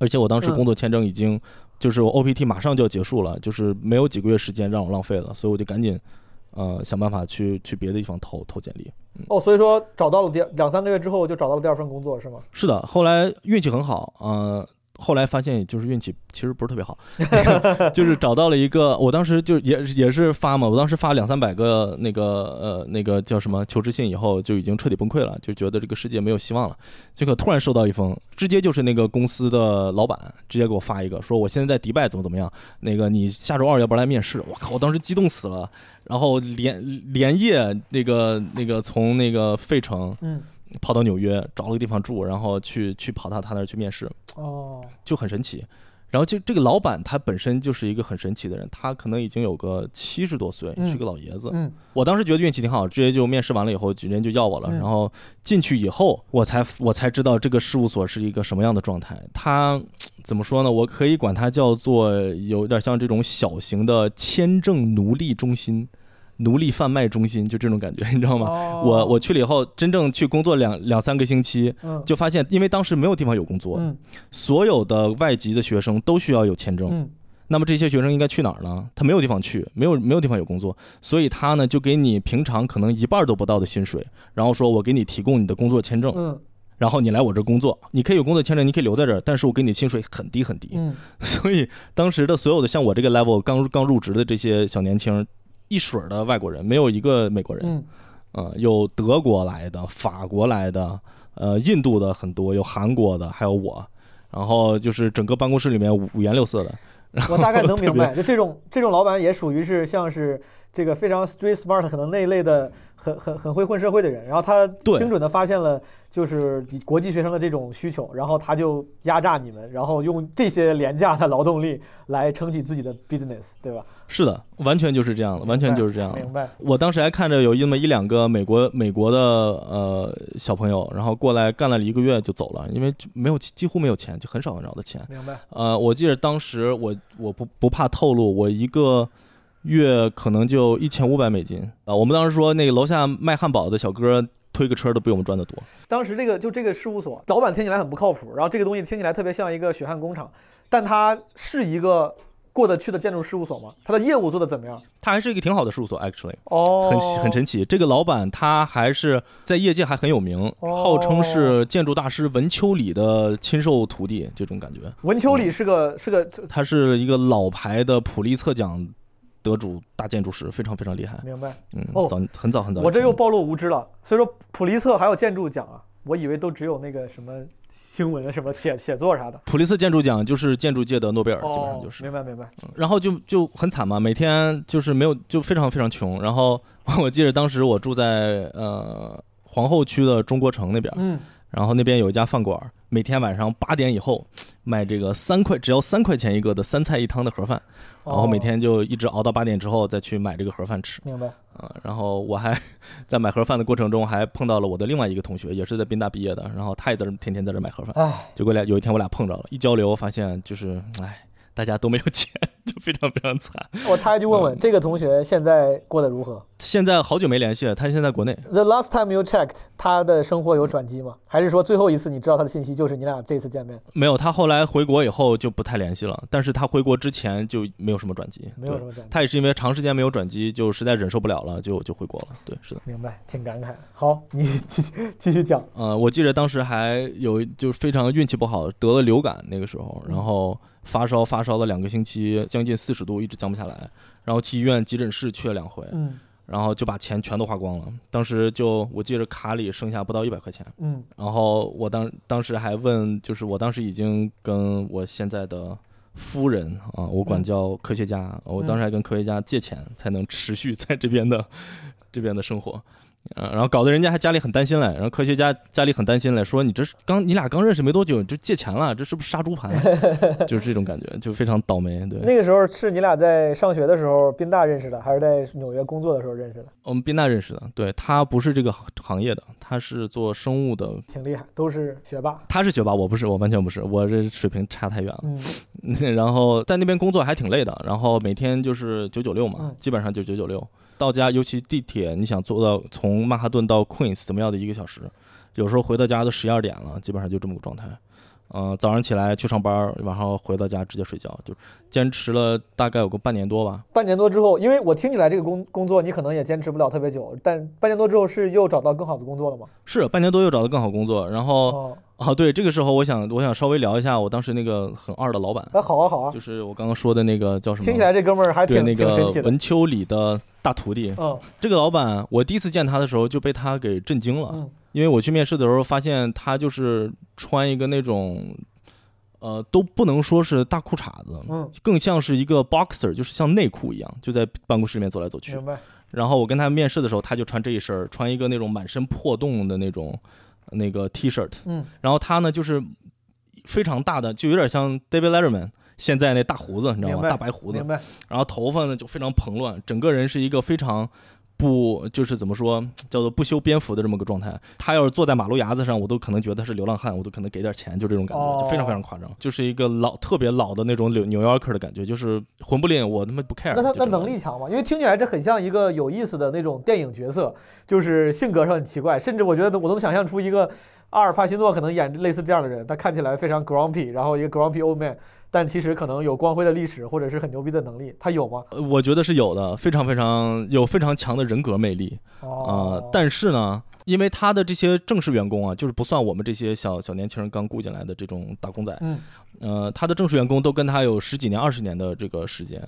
S1: 而且我当时
S3: 嗯
S1: 工作签证已经就是我 OPT 马上就要结束了，就是没有几个月时间让我浪费了，所以我就赶紧呃想办法去去别的地方投投简历。
S3: 哦，所以说找到了第两三个月之后就找到了第二份工作是吗？
S1: 是的，后来运气很好，呃，后来发现就是运气其实不是特别好，就是找到了一个，我当时就也也是发嘛，我当时发两三百个那个呃那个叫什么求职信以后，就已经彻底崩溃了，就觉得这个世界没有希望了。结果突然收到一封，直接就是那个公司的老板直接给我发一个，说我现在在迪拜怎么怎么样，那个你下周二要不要来面试？我靠，我当时激动死了，然后连连夜那个那个从那个费城，跑到纽约找了个地方住，然后去去跑到他那儿去面试，
S3: 哦，
S1: 就很神奇。然后就这个老板他本身就是一个很神奇的人，他可能已经有个七十多岁，
S3: 嗯
S1: 是个老爷子。
S3: 嗯
S1: 我当时觉得运气挺好，直接就面试完了以后，直接就要我了。
S3: 嗯
S1: 然后进去以后，我才我才知道这个事务所是一个什么样的状态。他怎么说呢？我可以管它叫做有点像这种小型的签证奴隶中心、奴隶贩卖中心，就这种感觉，你知道吗？
S3: 哦
S1: 我我去了以后，真正去工作两两三个星期，
S3: 嗯
S1: 就发现，因为当时没有地方有工作，
S3: 嗯
S1: 所有的外籍的学生都需要有签证。
S3: 嗯
S1: 那么这些学生应该去哪儿呢？他没有地方去，没有没有地方有工作，所以他呢就给你平常可能一半都不到的薪水，然后说我给你提供你的工作签证，
S3: 嗯
S1: 然后你来我这儿工作，你可以有工作签证，你可以留在这儿，但是我给你薪水很低很低。
S3: 嗯
S1: 所以当时的所有的像我这个 level 刚刚入职的这些小年轻，一水儿的外国人，没有一个美国人。
S3: 嗯
S1: 呃，有德国来的、法国来的，呃，印度的很多，有韩国的，还有我。然后就是整个办公室里面五五颜六色的，
S3: 我大概能明白，就这种这种老板也属于是像是这个非常 street smart，可能那一类的很很很会混社会的人，然后他
S1: 对
S3: 精准的发现了就是国际学生的这种需求，然后他就压榨你们，然后用这些廉价的劳动力来撑起自己的 business，对吧？
S1: 是的，完全就是这样的，完全就是这样的。
S3: 明白。
S1: 我当时还看着有那么一两个美国美国的呃小朋友，然后过来干了一个月就走了，因为就没有几乎没有钱，就很少很少的钱。
S3: 明白。
S1: 呃，我记得当时我我不不怕透露，我一个月可能就一千五百美金啊、我们当时说那个楼下卖汉堡的小哥推个车都比我们赚得多。
S3: 当时这个就这个事务所，老板听起来很不靠谱，然后这个东西听起来特别像一个血汗工厂，但它是一个过得去的建筑事务所吗？它的业务做得怎么样？
S1: 他还是一个挺好的事务所，actually，
S3: 哦，
S1: 很很神奇。这个老板他还是在业界还很有名，
S3: 哦
S1: 号称是建筑大师文丘里的亲授徒弟，这种感觉。
S3: 文丘里是个是个，
S1: 他是一个老牌的普利策奖得主大建筑师，非常非常厉害。
S3: 明白？
S1: 嗯，
S3: 哦
S1: 早很早很早。
S3: 我这又暴露无知了。所以说普利策还有建筑奖啊，我以为都只有那个什么新闻什么写写作啥的。
S1: 普利策建筑奖就是建筑界的诺贝尔，基本上
S3: 哦
S1: 就是。
S3: 明白明白。
S1: 然后就就很惨嘛，每天就是没有，就非常非常穷。然后 我记得当时我住在呃皇后区的中国城那边，
S3: 嗯，
S1: 然后那边有一家饭馆，每天晚上八点以后卖这个三块，只要三块钱一个的三菜一汤的盒饭，然后每
S3: 哦
S1: 天就一直熬到八点之后再去买这个盒饭吃。
S3: 明白。
S1: 啊，然后我还在买盒饭的过程中，还碰到了我的另外一个同学，也是在宾大毕业的，然后他也在这天天在这买盒饭。
S3: 哎，
S1: 结果俩有一天我俩碰着了，一交流发现就是，哎，大家都没有钱。就非常非常惨。
S3: 我插一句问问，这个同学现在过得如何
S1: 现在好久没联系了，他现在在国内。
S3: ？The last time you checked，他的生活有转机吗？还是说最后一次你知道他的信息就是你俩这次见面，
S1: 没有，他后来回国以后就不太联系了，但是他回国之前就没有什么转机，
S3: 没有什么转机？
S1: 他也是因为长时间没有转机，就实在忍受不了了，就就回国了。对，是的。
S3: 明白，挺感慨。好，你继继续讲。
S1: 呃，我记得当时还有就是非常运气不好，得了流感那个时候，然后发烧发烧了两个星期，将近四十度，一直降不下来，然后去医院急诊室去了两回，
S3: 嗯。
S1: 然后就把钱全都花光了。当时就我记着卡里剩下不到一百块钱，
S3: 嗯。
S1: 然后我当当时还问，就是我当时已经跟我现在的夫人啊，我管
S3: 嗯。
S1: 叫科学家，我当时还跟科学家借钱才能持续在这边的这边的生活。呃，然后搞得人家还家里很担心嘞，然后科学家家里很担心嘞，说你这是刚你俩刚认识没多久，你就借钱了，这是不是杀猪盘？就是这种感觉，就非常倒霉。对，
S3: 那个时候是你俩在上学的时候宾大认识的，还是在纽约工作的时候认识的？
S1: 我们宾大认识的，对他不是这个行行业的，他是做生物的，
S3: 挺厉害，都是学霸。
S1: 他是学霸，我不是，我完全不是，我这水平差太远了。
S3: 嗯
S1: 然后在那边工作还挺累的，然后每天就是九九六嘛，
S3: 嗯
S1: 基本上就九九六。到家，尤其地铁，你想坐到从曼哈顿到 Queens 怎么样的一个小时，有时候回到家都十一二点了，基本上就这么个状态。嗯、早上起来去上班，晚上回到家直接睡觉，就坚持了大概有个半年多吧。
S3: 半年多之后，因为我听起来这个工工作你可能也坚持不了特别久，但半年多之后是又找到更好的工作了吗？
S1: 是半年多又找到更好工作，然后
S3: 哦，
S1: 啊，对，这个时候我想我想稍微聊一下我当时那个很二的老板，
S3: 那好啊好啊，
S1: 就是我刚刚说的那个叫什么？
S3: 听起来这哥们儿还挺
S1: 那个
S3: 挺神奇的。
S1: 文丘里的大徒弟，
S3: 嗯
S1: 这个老板，我第一次见他的时候就被他给震惊了，
S3: 嗯
S1: 因为我去面试的时候发现他就是穿一个那种，呃，都不能说是大裤衩子，
S3: 嗯，
S1: 更像是一个 boxer，就是像内裤一样，就在办公室里面走来走去
S3: 明。白。
S1: 然后我跟他面试的时候，他就穿这一身儿，穿一个那种满身破洞的那种那个 T 恤，
S3: 嗯
S1: 然后他呢就是非常大的，就有点像 David Letterman。现在那大胡子，你知道吗？大白胡子
S3: 明，白。
S1: 然后头发呢就非常蓬乱，整个人是一个非常不就是怎么说叫做不修边幅的这么个状态。他要是坐在马路牙子上，我都可能觉得他是流浪汉，我都可能给点钱，就这种感觉，
S3: 哦
S1: 就非常非常夸张，就是一个老特别老的那种纽纽约客的感觉，就是混不吝，我他妈不 care。
S3: 那他那能力强吗？因为听起来这很像一个有意思的那种电影角色，就是性格上很奇怪，甚至我觉得我能想象出一个阿尔帕西诺可能演类似这样的人，他看起来非常 grumpy，然后一个 grumpy old man，但其实可能有光辉的历史或者是很牛逼的能力，他有吗？
S1: 呃我觉得是有的，非常非常有非常强的人格魅力。
S3: 哦
S1: 呃，，但是呢，因为他的这些正式员工啊，就是不算我们这些小小年轻人刚雇进来的这种打工仔，
S3: 嗯
S1: 呃，他的正式员工都跟他有十几年、二十年的这个时间，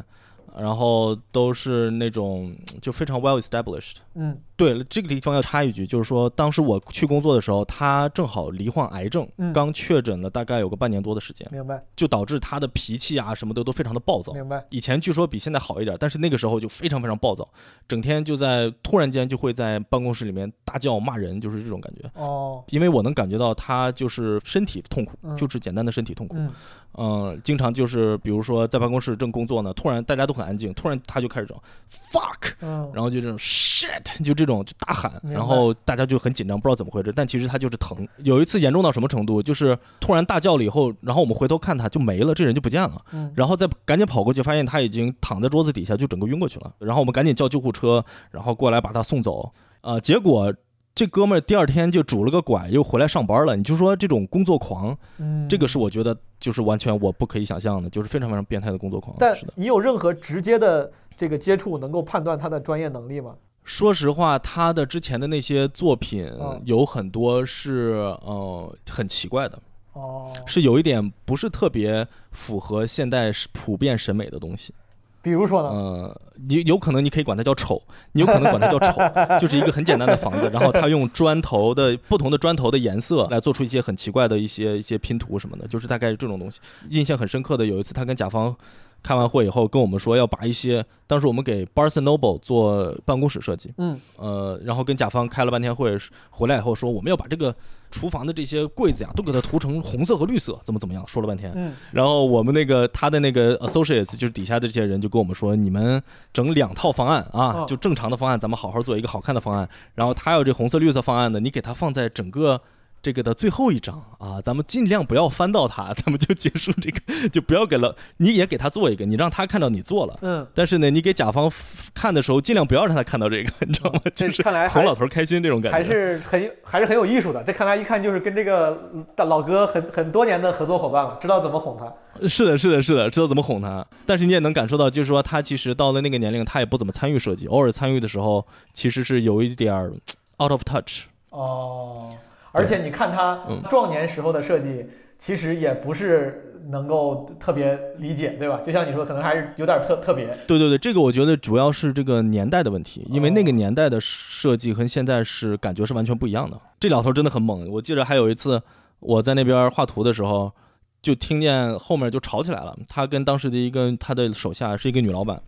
S1: 然后都是那种 就非常 well established。
S3: 嗯
S1: 对了，这个地方要插一句，就是说当时我去工作的时候，他正好罹患癌症，
S3: 嗯
S1: 刚确诊了大概有个半年多的时间，
S3: 明白
S1: 就导致他的脾气啊什么的都非常的暴躁。
S3: 明白，
S1: 以前据说比现在好一点，但是那个时候就非常非常暴躁，整天就在突然间就会在办公室里面大叫骂人，就是这种感觉。
S3: 哦
S1: 因为我能感觉到他就是身体痛苦，
S3: 嗯
S1: 就是简单的身体痛苦。
S3: 嗯
S1: 嗯，经常就是比如说在办公室正工作呢，突然大家都很安静，突然他就开始整 fuck，
S3: 嗯，
S1: 然后就这种 shit，就这种就大喊，然后大家就很紧张，不知道怎么回事，但其实他就是疼。有一次严重到什么程度，就是突然大叫了以后，然后我们回头看他就没了，这人就不见了。
S3: 嗯
S1: 然后再赶紧跑过去，发现他已经躺在桌子底下，就整个晕过去了。然后我们赶紧叫救护车，然后过来把他送走。啊、结果这哥们儿第二天就拄了个拐，又回来上班了。你就说这种工作狂，
S3: 嗯，
S1: 这个是我觉得就是完全我不可以想象的，就是非常非常变态的工作狂。
S3: 但
S1: 是，
S3: 你有任何直接的这个接触能够判断他的专业能力吗？
S1: 说实话，他的之前的那些作品
S3: 嗯
S1: 有很多是呃很奇怪的，
S3: 哦，
S1: 是有一点不是特别符合现代普遍审美的东西。
S3: 比如说呢？
S1: 呃，你有可能你可以管它叫丑，你有可能管它叫丑，就是一个很简单的房子，然后他用砖头的不同的砖头的颜色来做出一些很奇怪的一些一些拼图什么的，就是大概是这种东西。印象很深刻的有一次，他跟甲方开完会以后跟我们说要把一些，当时我们给 Barnes Noble 做办公室设计，
S3: 嗯
S1: 呃，然后跟甲方开了半天会，回来以后说我们要把这个厨房的这些柜子呀都给它涂成红色和绿色，怎么怎么样，说了半天。
S3: 嗯
S1: 然后我们那个他的那个 associates 就是底下的这些人就跟我们说，你们整两套方案啊
S3: 嗯，
S1: 就正常的方案，咱们好好做一个好看的方案。然后他要这红色绿色方案的，你给他放在整个这个的最后一章啊，咱们尽量不要翻到它，咱们就结束这个，就不要给了，你也给他做一个，你让他看到你做了。
S3: 嗯，
S1: 但是呢，你给甲方看的时候，尽量不要让他看到这个，你知道吗？就是
S3: 看来
S1: 哄老头开心这种感觉。
S3: 还是很还是很有艺术的。这看来一看就是跟这个大老哥很很多年的合作伙伴了，知道怎么哄他。
S1: 是的，是的，是的，知道怎么哄他。但是你也能感受到，就是说他其实到了那个年龄，他也不怎么参与设计，偶尔参与的时候，其实是有一点儿 out of touch。
S3: 哦，而且你看他
S1: 嗯
S3: 壮年时候的设计，其实也不是能够特别理解，对吧？就像你说，可能还是有点特特别。
S1: 对对对，这个我觉得主要是这个年代的问题，因为那个
S3: 哦
S1: 年代的设计和现在是感觉是完全不一样的。这老头真的很猛，我记得还有一次我在那边画图的时候，就听见后面就吵起来了。他跟当时的一个他的手下是一个女老板，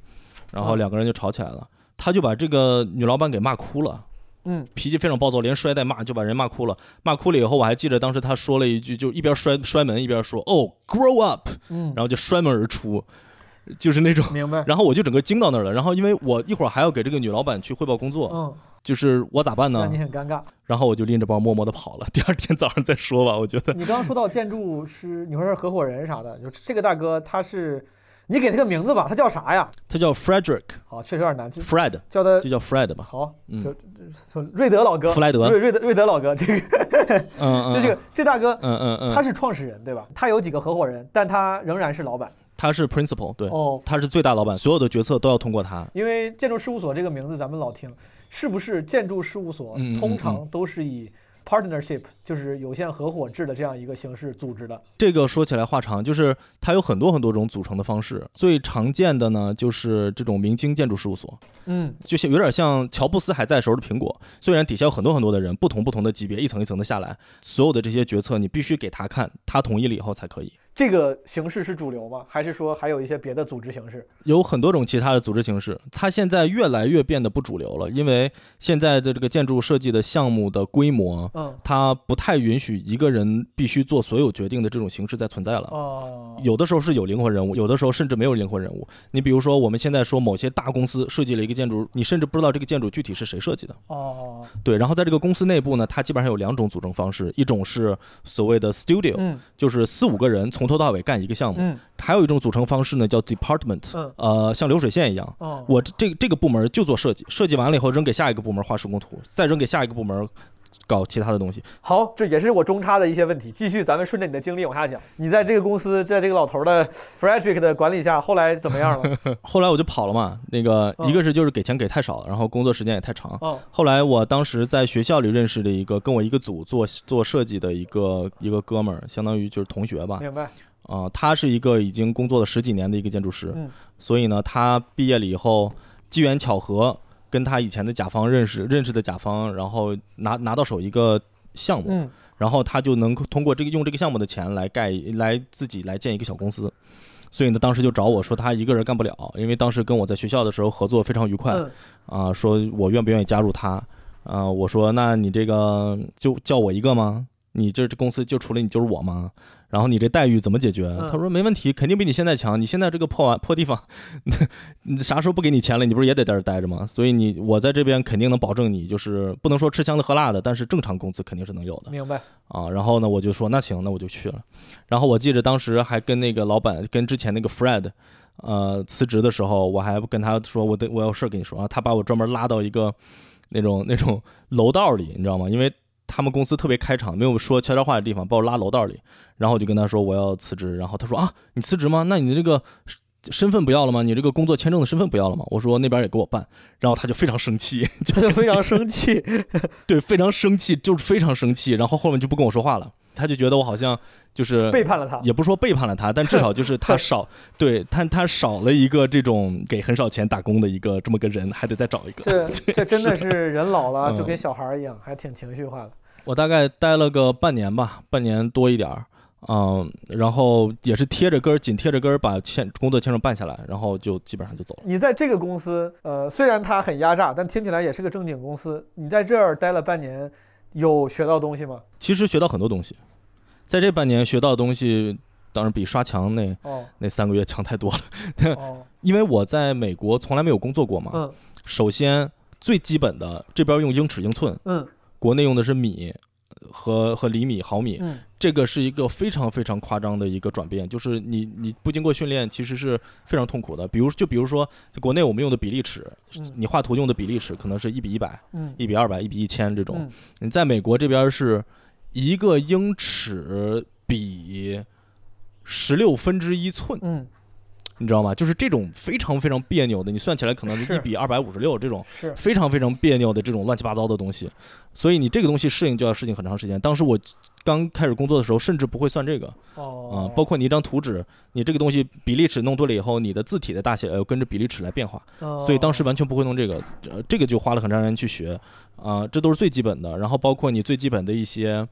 S1: 然后
S3: 哦
S1: 两个人就吵起来了，他就把这个女老板给骂哭了。
S3: 嗯，
S1: 脾气非常暴躁，连摔带骂，就把人骂哭了。骂哭了以后，我还记得当时他说了一句，就一边摔摔门一边说：“哦，grow up。”
S3: 嗯，
S1: 然后就摔门而出，就是那种。
S3: 明白。
S1: 然后我就整个惊到那儿了。然后因为我一会儿还要给这个女老板去汇报工作，
S3: 嗯，
S1: 就是我咋办呢
S3: 让你？很尴尬。
S1: 然后我就拎着包默默的跑了。第二天早上再说吧，我觉得
S3: 你刚刚说到建筑师，你说是合伙人啥的，就这个大哥他是，你给他个名字吧，他叫啥呀？
S1: 他叫 Frederick
S3: 好，确实有点难，记
S1: Fred，
S3: 叫他
S1: 就叫 Fred 吧。
S3: 好，
S1: 嗯
S3: 就就瑞德老哥，
S1: 弗莱德
S3: 瑞瑞德瑞德老哥，这个
S1: 嗯 嗯，
S3: 就这个这大哥，
S1: 嗯嗯嗯，
S3: 他是创始人对吧？他有几个合伙人，但他仍然是老板。
S1: 他是 principal，对，
S3: 哦，
S1: 他是最大老板，所有的决策都要通过他。
S3: 因为建筑事务所这个名字咱们老听，是不是建筑事务所通常都是以 partnership，就是有限合伙制的这样一个形式组织的？
S1: 这个说起来话长，就是它有很多很多种组成的方式。最常见的呢，就是这种明清建筑事务所，
S3: 嗯，
S1: 就像有点像乔布斯还在时候的苹果，虽然底下有很多很多的人，不同不同的级别，一层一层的下来，所有的这些决策你必须给他看，他同意了以后才可以。
S3: 这个形式是主流吗？还是说还有一些别的组织形式？
S1: 有很多种其他的组织形式，它现在越来越变得不主流了，因为现在的这个建筑设计的项目的规模，
S3: 嗯，
S1: 它不太允许一个人必须做所有决定的这种形式在存在了。
S3: 哦，
S1: 有的时候是有灵魂人物，有的时候甚至没有灵魂人物。你比如说，我们现在说某些大公司设计了一个建筑，你甚至不知道这个建筑具体是谁设计的。
S3: 哦，
S1: 对，然后在这个公司内部呢，它基本上有两种组成方式，一种是所谓的 studio，、
S3: 嗯
S1: 就是四五个人从头到尾干一个项目；
S3: 嗯。
S1: 还有一种组成方式呢，叫 department，
S3: 嗯。
S1: 呃，像流水线一样。
S3: 哦，
S1: 我这这个这个部门就做设计，设计完了以后扔给下一个部门画施工图，再扔给下一个部门搞其他的东西。
S3: 好，这也是我中插的一些问题。继续，咱们顺着你的经历往下讲。你在这个公司，在这个老头的 Frederick 的管理下，后来怎么样了？
S1: 后来我就跑了嘛，那个
S3: 嗯
S1: 一个是就是给钱给太少了，然后工作时间也太长。
S3: 哦，
S1: 后来我当时在学校里认识的一个跟我一个组做做设计的一个一个哥们儿，相当于就是同学吧。
S3: 明白。
S1: 啊、他是一个已经工作了十几年的一个建筑师，
S3: 嗯
S1: 所以呢，他毕业了以后，机缘巧合跟他以前的甲方认识，认识的甲方，然后拿拿到手一个项目，
S3: 嗯
S1: 然后他就能通过这个用这个项目的钱来盖来自己来建一个小公司。所以呢，当时就找我说他一个人干不了，因为当时跟我在学校的时候合作非常愉快，
S3: 嗯
S1: 啊，说我愿不愿意加入他？啊，我说那你这个就叫我一个吗？你这这公司就除了你就是我吗？然后你这待遇怎么解决？
S3: 嗯
S1: 他说没问题，肯定比你现在强。你现在这个破玩破地方，你啥时候不给你钱了？你不是也得在这儿待着吗？所以你我在这边肯定能保证你就是不能说吃香的喝辣的，但是正常工资肯定是能有的
S3: 明白。
S1: 啊。然后呢，我就说那行，那我就去了。然后我记着当时还跟那个老板跟之前那个 Fred。呃，辞职的时候，我还跟他说，我得我有事儿跟你说，啊他把我专门拉到一个那种那种楼道里，你知道吗？因为他们公司特别开场，没有说悄悄话的地方，把我拉楼道里，然后我就跟他说我要辞职，然后他说啊，你辞职吗？那你的这个身份不要了吗？你这个工作签证的身份不要了吗？我说那边也给我办，然后他就非常生气，就
S3: 他就非常生气。
S1: 对，非常生气，就是非常生气，然后后面就不跟我说话了，他就觉得我好像就是
S3: 背叛了他。
S1: 也不说背叛了他，但至少就是他少对他他少了一个这种给很少钱打工的一个这么个人，还得再找一个。
S3: 这这真的是人老了
S1: 嗯
S3: 就跟小孩儿一样，还挺情绪化的。
S1: 我大概待了个半年吧，半年多一点儿，嗯，然后也是贴着根儿，紧贴着根儿把签工作签证办下来，然后就基本上就走了。
S3: 你在这个公司，呃，虽然它很压榨，但听起来也是个正经公司。你在这儿待了半年，有学到东西吗？
S1: 其实学到很多东西，在这半年学到的东西，当然比刷墙那
S3: 哦
S1: 那三个月强太多了，
S3: 哦，
S1: 因为我在美国从来没有工作过嘛。
S3: 嗯
S1: 首先最基本的，这边用英尺英寸，
S3: 嗯
S1: 国内用的是米和和厘米、毫米，
S3: 嗯。
S1: 这个是一个非常非常夸张的一个转变，就是你你不经过训练，其实是非常痛苦的。比如就比如说，国内我们用的比例尺，
S3: 嗯。
S1: 你画图用的比例尺可能是一比一百、
S3: 嗯。
S1: 一比二百、一比一千这种，
S3: 嗯。
S1: 你在美国这边是一个英尺比十六分之一寸，
S3: 嗯，
S1: 你知道吗？就是这种非常非常别扭的，你算起来可能是
S3: 是
S1: 一比二百五十六这种非常非常别扭的这种乱七八糟的东西，所以你这个东西适应就要适应很长时间。当时我刚开始工作的时候，甚至不会算这个啊、
S3: 哦，
S1: 包括你一张图纸，你这个东西比例尺弄对了以后，你的字体的大小要跟着比例尺来变化，
S3: 哦，
S1: 所以当时完全不会弄这个，呃，这个就花了很长时间去学啊、这都是最基本的。然后包括你最基本的一些。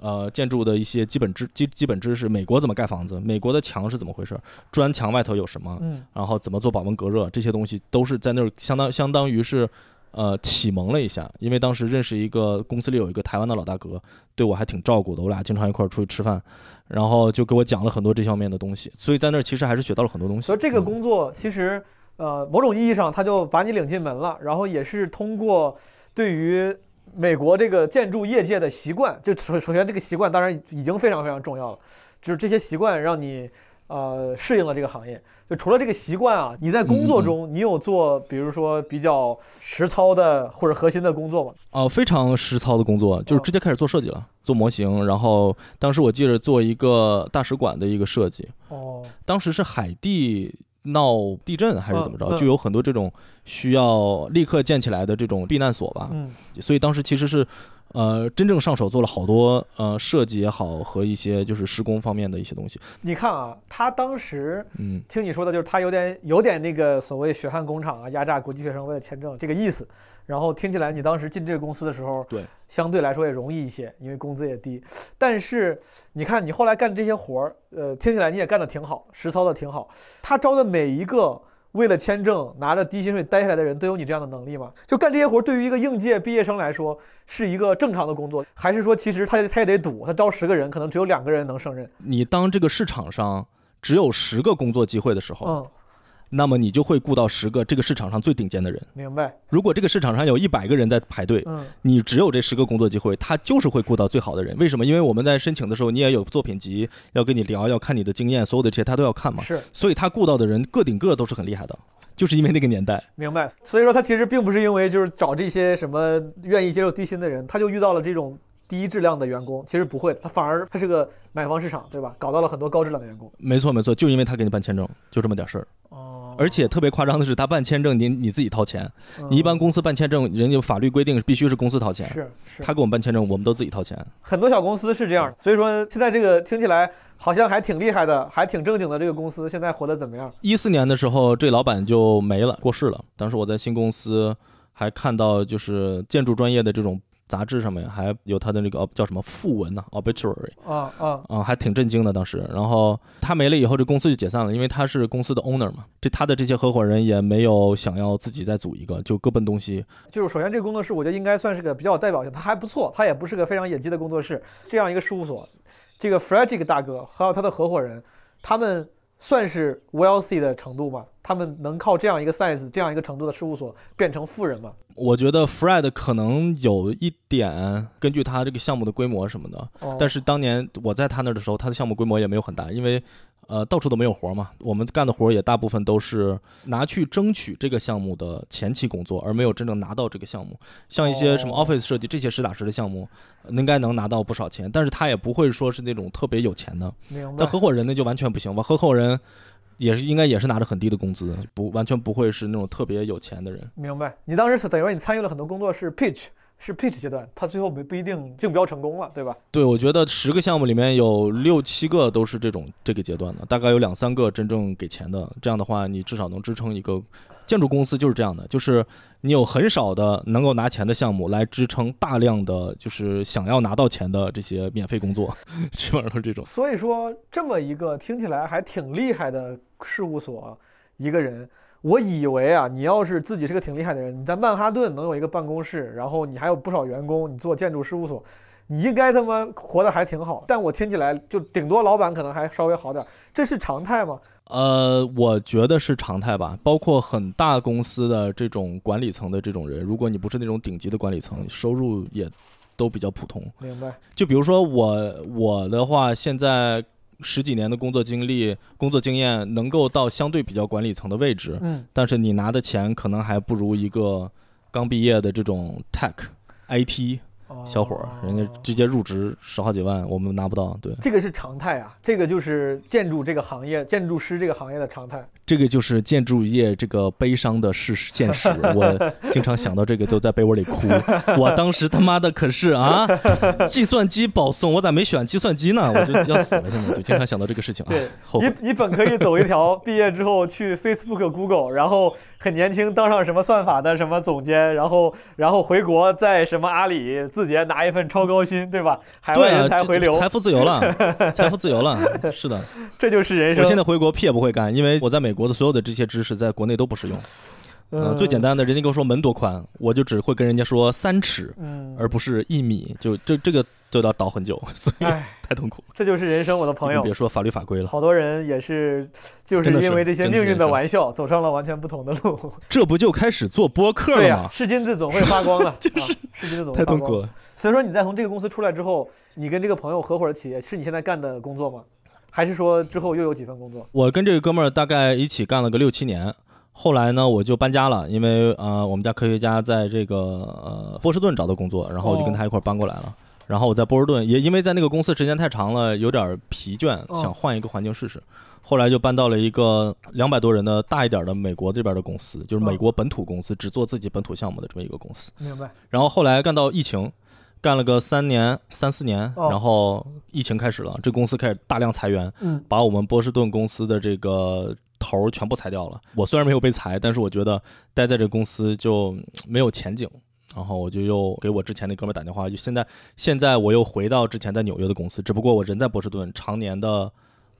S1: 呃，建筑的一些基本知基基本知识，美国怎么盖房子，美国的墙是怎么回事，砖墙外头有什么，
S3: 嗯
S1: 然后怎么做保温隔热，这些东西都是在那儿相当相当于是，呃，启蒙了一下。因为当时认识一个公司里有一个台湾的老大哥，对我还挺照顾的，我俩经常一块儿出去吃饭，然后就给我讲了很多这方面的东西，所以在那儿其实还是学到了很多东西。
S3: 所以这个
S1: 嗯
S3: 工作其实，呃，某种意义上他就把你领进门了，然后也是通过对于美国这个建筑业界的习惯，就首首先这个习惯当然已经非常非常重要了，就是这些习惯让你呃适应了这个行业。就除了这个习惯啊，你在工作中你有做比如说比较实操的或者核心的工作吗？
S1: 哦、非常实操的工作，就是直接开始做设计了，做模型。然后当时我记着做一个大使馆的一个设计，
S3: 哦，
S1: 当时是海地闹地震还是怎么着，
S3: 嗯嗯
S1: 就有很多这种需要立刻建起来的这种避难所吧。
S3: 嗯
S1: 所以当时其实是，呃，真正上手做了好多呃设计也好和一些就是施工方面的一些东西。
S3: 你看啊，他当时
S1: 嗯，
S3: 听你说的就是他有点有点那个所谓血汗工厂啊，压榨国际学生为了签证这个意思。然后听起来你当时进这个公司的时候，
S1: 对，
S3: 相对来说也容易一些，因为工资也低。但是你看你后来干这些活儿，呃，听起来你也干得挺好，实操的挺好。他招的每一个为了签证拿着低薪水待下来的人都有你这样的能力吗？就干这些活儿，对于一个应届毕业生来说是一个正常的工作，还是说其实他也他也得赌，他招十个人，可能只有两个人能胜任？
S1: 你当这个市场上只有十个工作机会的时候，
S3: 嗯，
S1: 那么你就会雇到十个这个市场上最顶尖的人。
S3: 明白。
S1: 如果这个市场上有一百个人在排队，
S3: 嗯
S1: 你只有这十个工作机会，他就是会雇到最好的人。为什么？因为我们在申请的时候，你也有作品集要跟你聊，要看你的经验，所有的这些他都要看嘛。
S3: 是。
S1: 所以他雇到的人个顶个都是很厉害的，就是因为那个年代。
S3: 明白，所以说他其实并不是因为就是找这些什么愿意接受低薪的人，他就遇到了这种低质量的员工，其实不会的，他反而他是个买方市场，对吧？搞到了很多高质量的员工。
S1: 没错没错，就因为他给你办签证，就这么点事儿。
S3: 哦
S1: 而且特别夸张的是，他办签证你你自己掏钱，你一般公司办签证，人家法律规定必须是公司掏钱。
S3: 嗯是是，
S1: 他给我们办签证，我们都自己掏钱。
S3: 很多小公司是这样，所以说现在这个听起来好像还挺厉害的，还挺正经的这个公司，现在活得怎么样？
S1: 一四年的时候，这老板就没了，过世了。当时我在新公司还看到，就是建筑专业的这种杂志上面还有他的那个呃叫什么副文呢、obituary
S3: 啊啊，
S1: 啊、还挺震惊的当时。然后他没了以后，这公司就解散了，因为他是公司的 owner 嘛。这他的这些合伙人也没有想要自己再组一个，就各奔东西。
S3: 就是首先这个工作室，我觉得应该算是个比较有代表性，他还不错，他也不是个非常野鸡的工作室。这样一个事务所，这个 Fragic 大哥还有他的合伙人，他们算是 wealthy 的程度吗？他们能靠这样一个 size、这样一个程度的事务所变成富人吗？
S1: 我觉得 Fred 可能有一点根据他这个项目的规模什么的，
S3: 哦
S1: 但是当年我在他那儿的时候，他的项目规模也没有很大，因为呃到处都没有活嘛，我们干的活也大部分都是拿去争取这个项目的前期工作，而没有真正拿到这个项目。像一些什么
S3: 哦
S1: Office 设计这些实打实的项目，呃应该能拿到不少钱，但是他也不会说是那种特别有钱的。但。合伙人呢就完全不行吧，合伙人也是应该也是拿着很低的工资，不完全不会是那种特别有钱的人。
S3: 明白。你当时等于说你参与了很多工作是 pitch，是 pitch 阶段，他最后不不一定竞标成功了，对吧？
S1: 对，我觉得十个项目里面有六七个都是这种这个阶段的，大概有两三个真正给钱的。这样的话，你至少能支撑一个建筑公司就是这样的，就是你有很少的能够拿钱的项目来支撑大量的就是想要拿到钱的这些免费工作，基本上都是这种。
S3: 所以说，这么一个听起来还挺厉害的事务所，一个人，我以为啊，你要是自己是个挺厉害的人，你在曼哈顿能有一个办公室，然后你还有不少员工，你做建筑事务所，你应该他妈活得还挺好。但我听起来就顶多老板可能还稍微好点儿，这是常态吗？
S1: 呃，我觉得是常态吧，包括很大公司的这种管理层的这种人，如果你不是那种顶级的管理层，收入也都比较普通。
S3: 明白。
S1: 就比如说我我的话，现在十几年的工作经历、工作经验，能够到相对比较管理层的位置，
S3: 嗯，
S1: 但是你拿的钱可能还不如一个刚毕业的这种 tech IT 小伙儿，人家
S3: 哦
S1: 直接入职十好几万，我们拿不到。对，
S3: 这个是常态啊，这个就是建筑这个行业、建筑师这个行业的常态。
S1: 这个就是建筑业这个悲伤的事现实。我 经常想到这个，都在被窝里哭。我当时他妈的可是啊，计算机保送，我咋没选计算机呢？我就要死了，现在就经常想到这个事情啊
S3: 对，你。你本可以走一条毕业之后去 Facebook、Google，然后很年轻当上什么算法的什么总监，然后然后回国在什么阿里、字节拿一份超高薪，对吧？海外
S1: 对啊，
S3: 人才回流，
S1: 财富自由了，财富自由了。是的，
S3: 这就是人生。
S1: 我现在回国屁也不会干，因为我在美国的所有的这些知识在国内都不实用。嗯，最简单的，人家跟我说门多宽，我就只会跟人家说三尺，
S3: 嗯，
S1: 而不是一米。就这这个就要倒很久，所以
S3: 哎，
S1: 太痛苦。
S3: 这就是人生，我的朋友
S1: 别。说法律法规了，
S3: 好多人也是，就是因为这些命运的玩笑，走上了完全不同的路。
S1: 这不就开始做播客了吗？
S3: 是金子总会发光的，就是、金子总会发光。
S1: 太痛苦了。
S3: 所以说你在从这个公司出来之后，你跟这个朋友合伙的企业是你现在干的工作吗？还是说之后又有几份工作？
S1: 我跟这个哥们儿大概一起干了个六七年，后来呢我就搬家了，因为呃我们家科学家在这个呃波士顿找到工作，然后我就跟他一块儿搬过来了。然后我在波士顿也因为在那个公司时间太长了，有点疲倦，
S3: 哦
S1: 想换一个环境试试。后来就搬到了一个两百多人的大一点的美国这边的公司，就是美国本土公司，只做自己本土项目的这么一个公司。
S3: 明白。
S1: 然后后来干到疫情，干了个三年三四年，
S3: 哦
S1: 然后疫情开始了，这公司开始大量裁员，
S3: 嗯，
S1: 把我们波士顿公司的这个头儿全部裁掉了。我虽然没有被裁，但是我觉得待在这公司就嗯没有前景。然后我就又给我之前那哥们儿打电话，就现在现在我又回到之前在纽约的公司，只不过我人在波士顿，常年的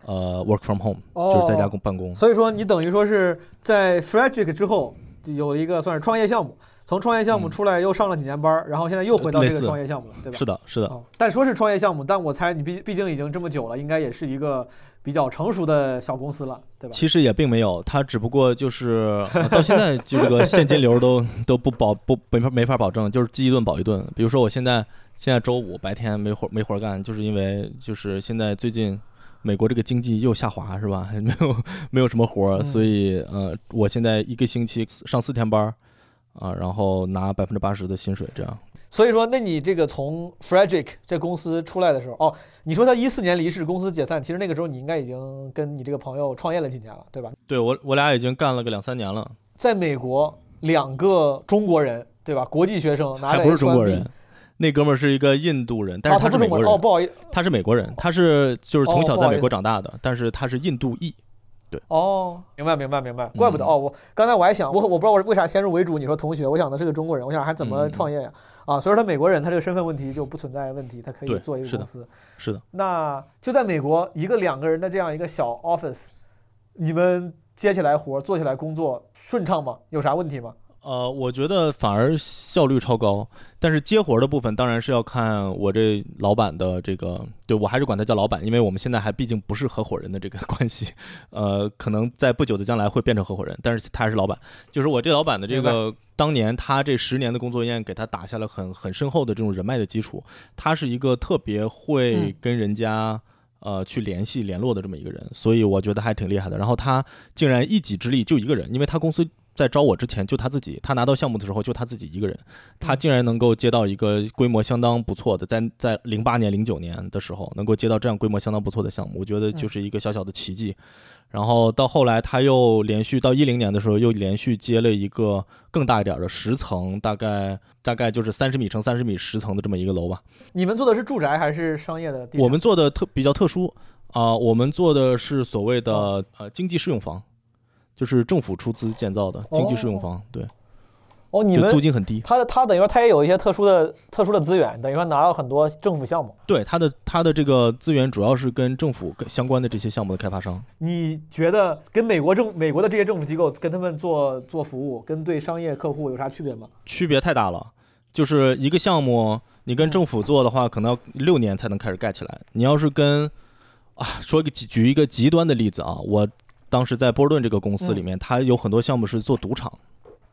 S1: 呃 work from home，、
S3: 哦
S1: 就是在家工办公。
S3: 所以说你等于说是在 Frederick 之后就有了一个算是创业项目，从创业项目
S1: 嗯
S3: 出来又上了几年班儿，然后现在又回到这个创业项目了，对吧？
S1: 是的，是的，
S3: 哦，但说是创业项目，但我猜你毕毕竟已经这么久了，应该也是一个比较成熟的小公司了，对吧？
S1: 其实也并没有，它只不过就是、呃到现在就这个现金流都 都不保不没法没法保证，就是饥一顿饱一顿。比如说我现在现在周五白天没活没活干，就是因为就是现在最近美国这个经济又下滑是吧？没有没有什么活儿，
S3: 嗯
S1: 所以呃我现在一个星期上四天班儿啊，然后拿百分之八十的薪水这样。
S3: 所以说，那你这个从 Frederick 这公司出来的时候，哦，你说他一四年离世，公司解散，其实那个时候你应该已经跟你这个朋友创业了几年了，对吧？
S1: 对我我俩已经干了个两三年了，
S3: 在美国，两个中国人，对吧？国际学生拿着
S1: 还不是中国人。那哥们儿是一个印度人，但
S3: 哦，
S1: 是
S3: 他不是
S1: 美国人
S3: 哦，，不好意思，
S1: 他是美国人，他是就是从小在美国长大的，但是他是印度裔。
S3: 哦，明白明白明白，怪不得、
S1: 嗯
S3: 哦，我刚才我还想，我我不知道我为啥先入为主，你说同学，我想的是个中国人，我想还怎么
S1: 嗯
S3: 创业呀？啊，所以说他美国人，他这个身份问题就不存在问题，他可以做一个公司。
S1: 是的，
S3: 那就在美国，一个两个人的这样一个小 office，你们接起来活，做起来工作顺畅吗？有啥问题吗？
S1: 呃，我觉得反而效率超高，但是接活儿的部分当然是要看我这老板的这个，对我还是管他叫老板，因为我们现在还毕竟不是合伙人的这个 关系，呃，可能在不久的将来会变成合伙人，但是他还是老板。就是我这老板的这个，当年他这十年的工作经验给他打下了很很深厚的这种人脉的基础，他是一个特别会
S3: 嗯
S1: 跟人家。呃，去联系联络的这么一个人，所以我觉得还挺厉害的。然后他竟然一己之力就一个人，因为他公司在招我之前就他自己，他拿到项目的时候就他自己一个人，他竟然能够接到一个规模相当不错的，在在零八年、零九年的时候能够接到这样规模相当不错的项目，我觉得就是一个小小的奇迹。然后到后来，他又连续到一零年的时候，又连续接了一个更大一点的十层，大概大概就是三十米乘三十米十层的这么一个楼吧。
S3: 你们做的是住宅还是商业的地？
S1: 我们做的特比较特殊啊、我们做的是所谓的
S3: 哦
S1: 呃经济适用房，就是政府出资建造的经济适用房，对，
S3: 哦，你
S1: 就
S3: 们
S1: 租金很低。
S3: 他他等于说他也有一些特殊的特殊的资源，等于说拿到很多政府项目。
S1: 对它的它的这个资源主要是跟政府相关的这些项目的开发商。
S3: 你觉得跟美国政美国的这些政府机构跟他们做做服务，跟对商业客户有啥区别吗？
S1: 区别太大了，就是一个项目，你跟政府做的话，可能要六年才能开始盖起来。你要是跟啊，说一个举举一个极端的例子啊，我当时在波士顿这个公司里面，它有很多项目是做赌场。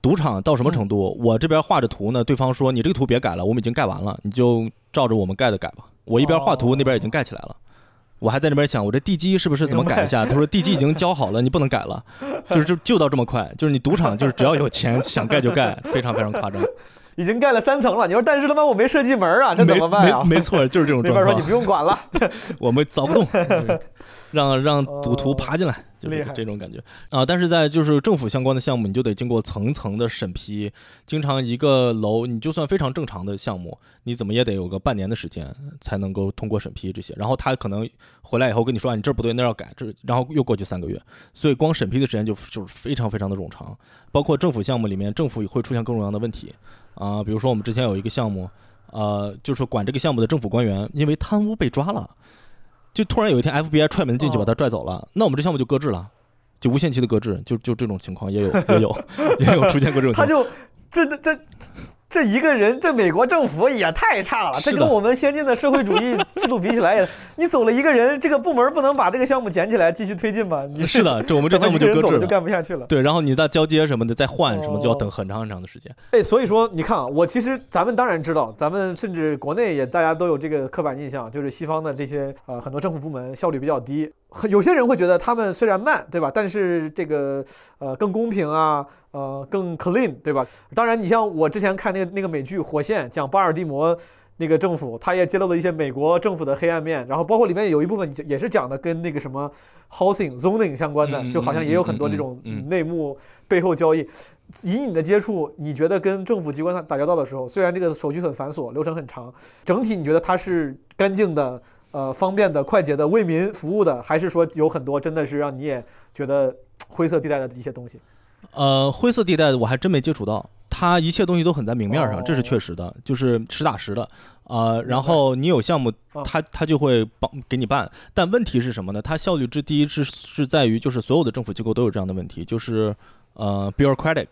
S1: 赌场到什么程度？我这边画着图呢，对方说你这个图别改了，我们已经盖完了，你就照着我们盖的改吧。我一边画图，
S3: 哦
S1: 那边已经盖起来了。我还在那边想，我这地基是不是怎么改一下？他说地基已经交好了，你不能改了，就是就就到这么快，就是你赌场就是只要有钱想盖就盖，非常非常夸张。
S3: 已经盖了三层了。你说但是他妈我没设计门啊，这怎么办呀？
S1: 没错，就是这种 状况
S3: 边说你不。用管了。
S1: 我们凿不动，让让赌徒
S3: 哦
S1: 爬进来，就是这种感觉啊。但是在就是政府相关的项目，你就得经过层层的审批，经常一个楼，你就算非常正常的项目，你怎么也得有个半年的时间才能够通过审批这些。然后他可能回来以后跟你说，啊，你这儿不对，那要改，这然后又过去三个月，所以光审批的时间就就是非常非常的冗长。包括政府项目里面，政府也会出现各种各样的问题啊，比如说我们之前有一个项目。呃，就是管这个项目的政府官员因为贪污被抓了，就突然有一天 FBI 踹门进去
S3: 哦
S1: 把他拽走了，那我们这项目就搁置了，就无限期的搁置，就就这种情况也有也有 也有出现过这种情况。
S3: 他就这这这一个人，这美国政府也太差了，这跟我们先进的社会主义制度比起来也，你走了一个人，这个部门不能把这个项目捡起来继续推进吧？你
S1: 是的，这我们这项目
S3: 就
S1: 搁置了。
S3: 干不下去了。
S1: 对，然后你再交接什么的，再换什么，就要
S3: 哦
S1: 等很长很长的时间。
S3: 哎，所以说你看啊，我其实咱们当然知道，咱们甚至国内也大家都有这个刻板印象，就是西方的这些呃很多政府部门效率比较低。很有些人会觉得他们虽然慢，对吧？但是这个呃更公平啊，呃更 clean，对吧？当然，你像我之前看那个那个美剧《火线》，讲巴尔的摩。那个政府，他也揭露了一些美国政府的黑暗面，然后包括里面有一部分也是讲的跟那个什么 housing zoning 相关的，就好像也有很多这种内幕背后交易。以你的接触，你觉得跟政府机关打交道的时候，虽然这个手续很繁琐，流程很长，整体你觉得它是干净的、呃方便的、快捷的、为民服务的，还是说有很多真的是让你也觉得灰色地带的一些东西？
S1: 呃，灰色地带我还真没接触到，它一切东西都很在明面上，这是
S3: 哦
S1: 确实的，就是实打实的。呃，然后你有项目
S3: 啊，
S1: 他他就会帮给你办，但问题是什么呢？它效率之低是是在于，就是所有的政府机构都有这样的问题，就是呃 bureaucratic。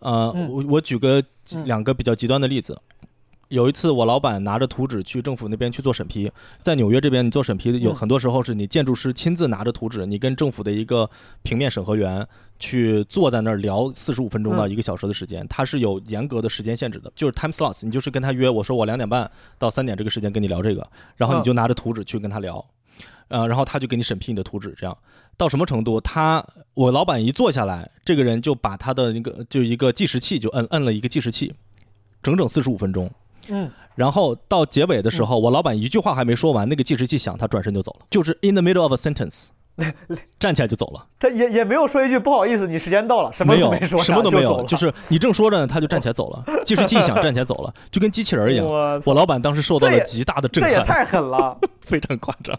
S1: 呃，
S3: 嗯
S1: 我我举个两个比较极端的例子。有一次，我老板拿着图纸去政府那边去做审批，在纽约这边，你做审批有
S3: 嗯
S1: 很多时候是你建筑师亲自拿着图纸，你跟政府的一个平面审核员去坐在那儿聊四十五分钟到
S3: 嗯
S1: 一个小时的时间，他是有严格的时间限制的，就是 time slots，你就是跟他约，我说我两点半到三点这个时间跟你聊这个，然后你
S3: 嗯
S1: 就拿着图纸去跟他聊，呃，然后他就给你审批你的图纸，这样到什么程度？他我老板一坐下来，这个人就把他的那个就一个计时器就摁摁了一个计时器，整整四十五分钟。
S3: 嗯，
S1: 然后到结尾的时候，我老板一句话还没说完，那个计时器响，他转身就走了，就是 in the middle of a sentence，站起来就走了，
S3: 他也也没有说一句不好意思，你时间到了，什么都没说，
S1: 什么都没有，
S3: 就
S1: 是你正说着呢，他就站起来走了，计时器一响，站起来走了，就跟机器人一样。
S3: 我
S1: 老板当时受到了极大的震撼，
S3: 这也太狠了。
S1: 非常夸张。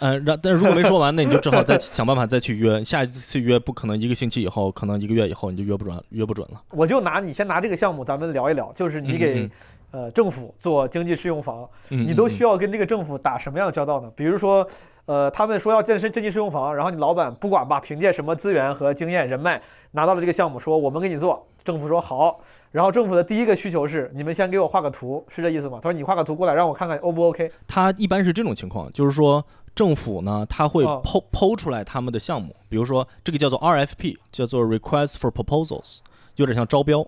S1: 嗯，然但是如果没说完，那你就只好再 想办法再去约。下一次约不可能一个星期以后，可能一个月以后你就约不准，约不准了。
S3: 我就拿你先拿这个项目，咱们聊一聊，就是你给、
S1: 嗯
S3: 呃政府做经济适用房，
S1: 嗯，
S3: 你都需
S1: 要
S3: 要跟这个政府打什么样的交道呢？比如说，呃，他们说要建设经济适用房，然后你老板不管吧，凭借什么资源和经验人脉拿到了这个项目，说我们给你做，政府说好，然后政府的第一个需求是你们先给我画个图，是这意思吗？他说你画个图过来让我看看 O 不 OK？
S1: 他一般是这种情况，就是说政府呢，他会
S3: 哦
S1: 剖剖出来他们的项目，比如说这个叫做 RFP，叫做 Request for Proposals，有点像招标，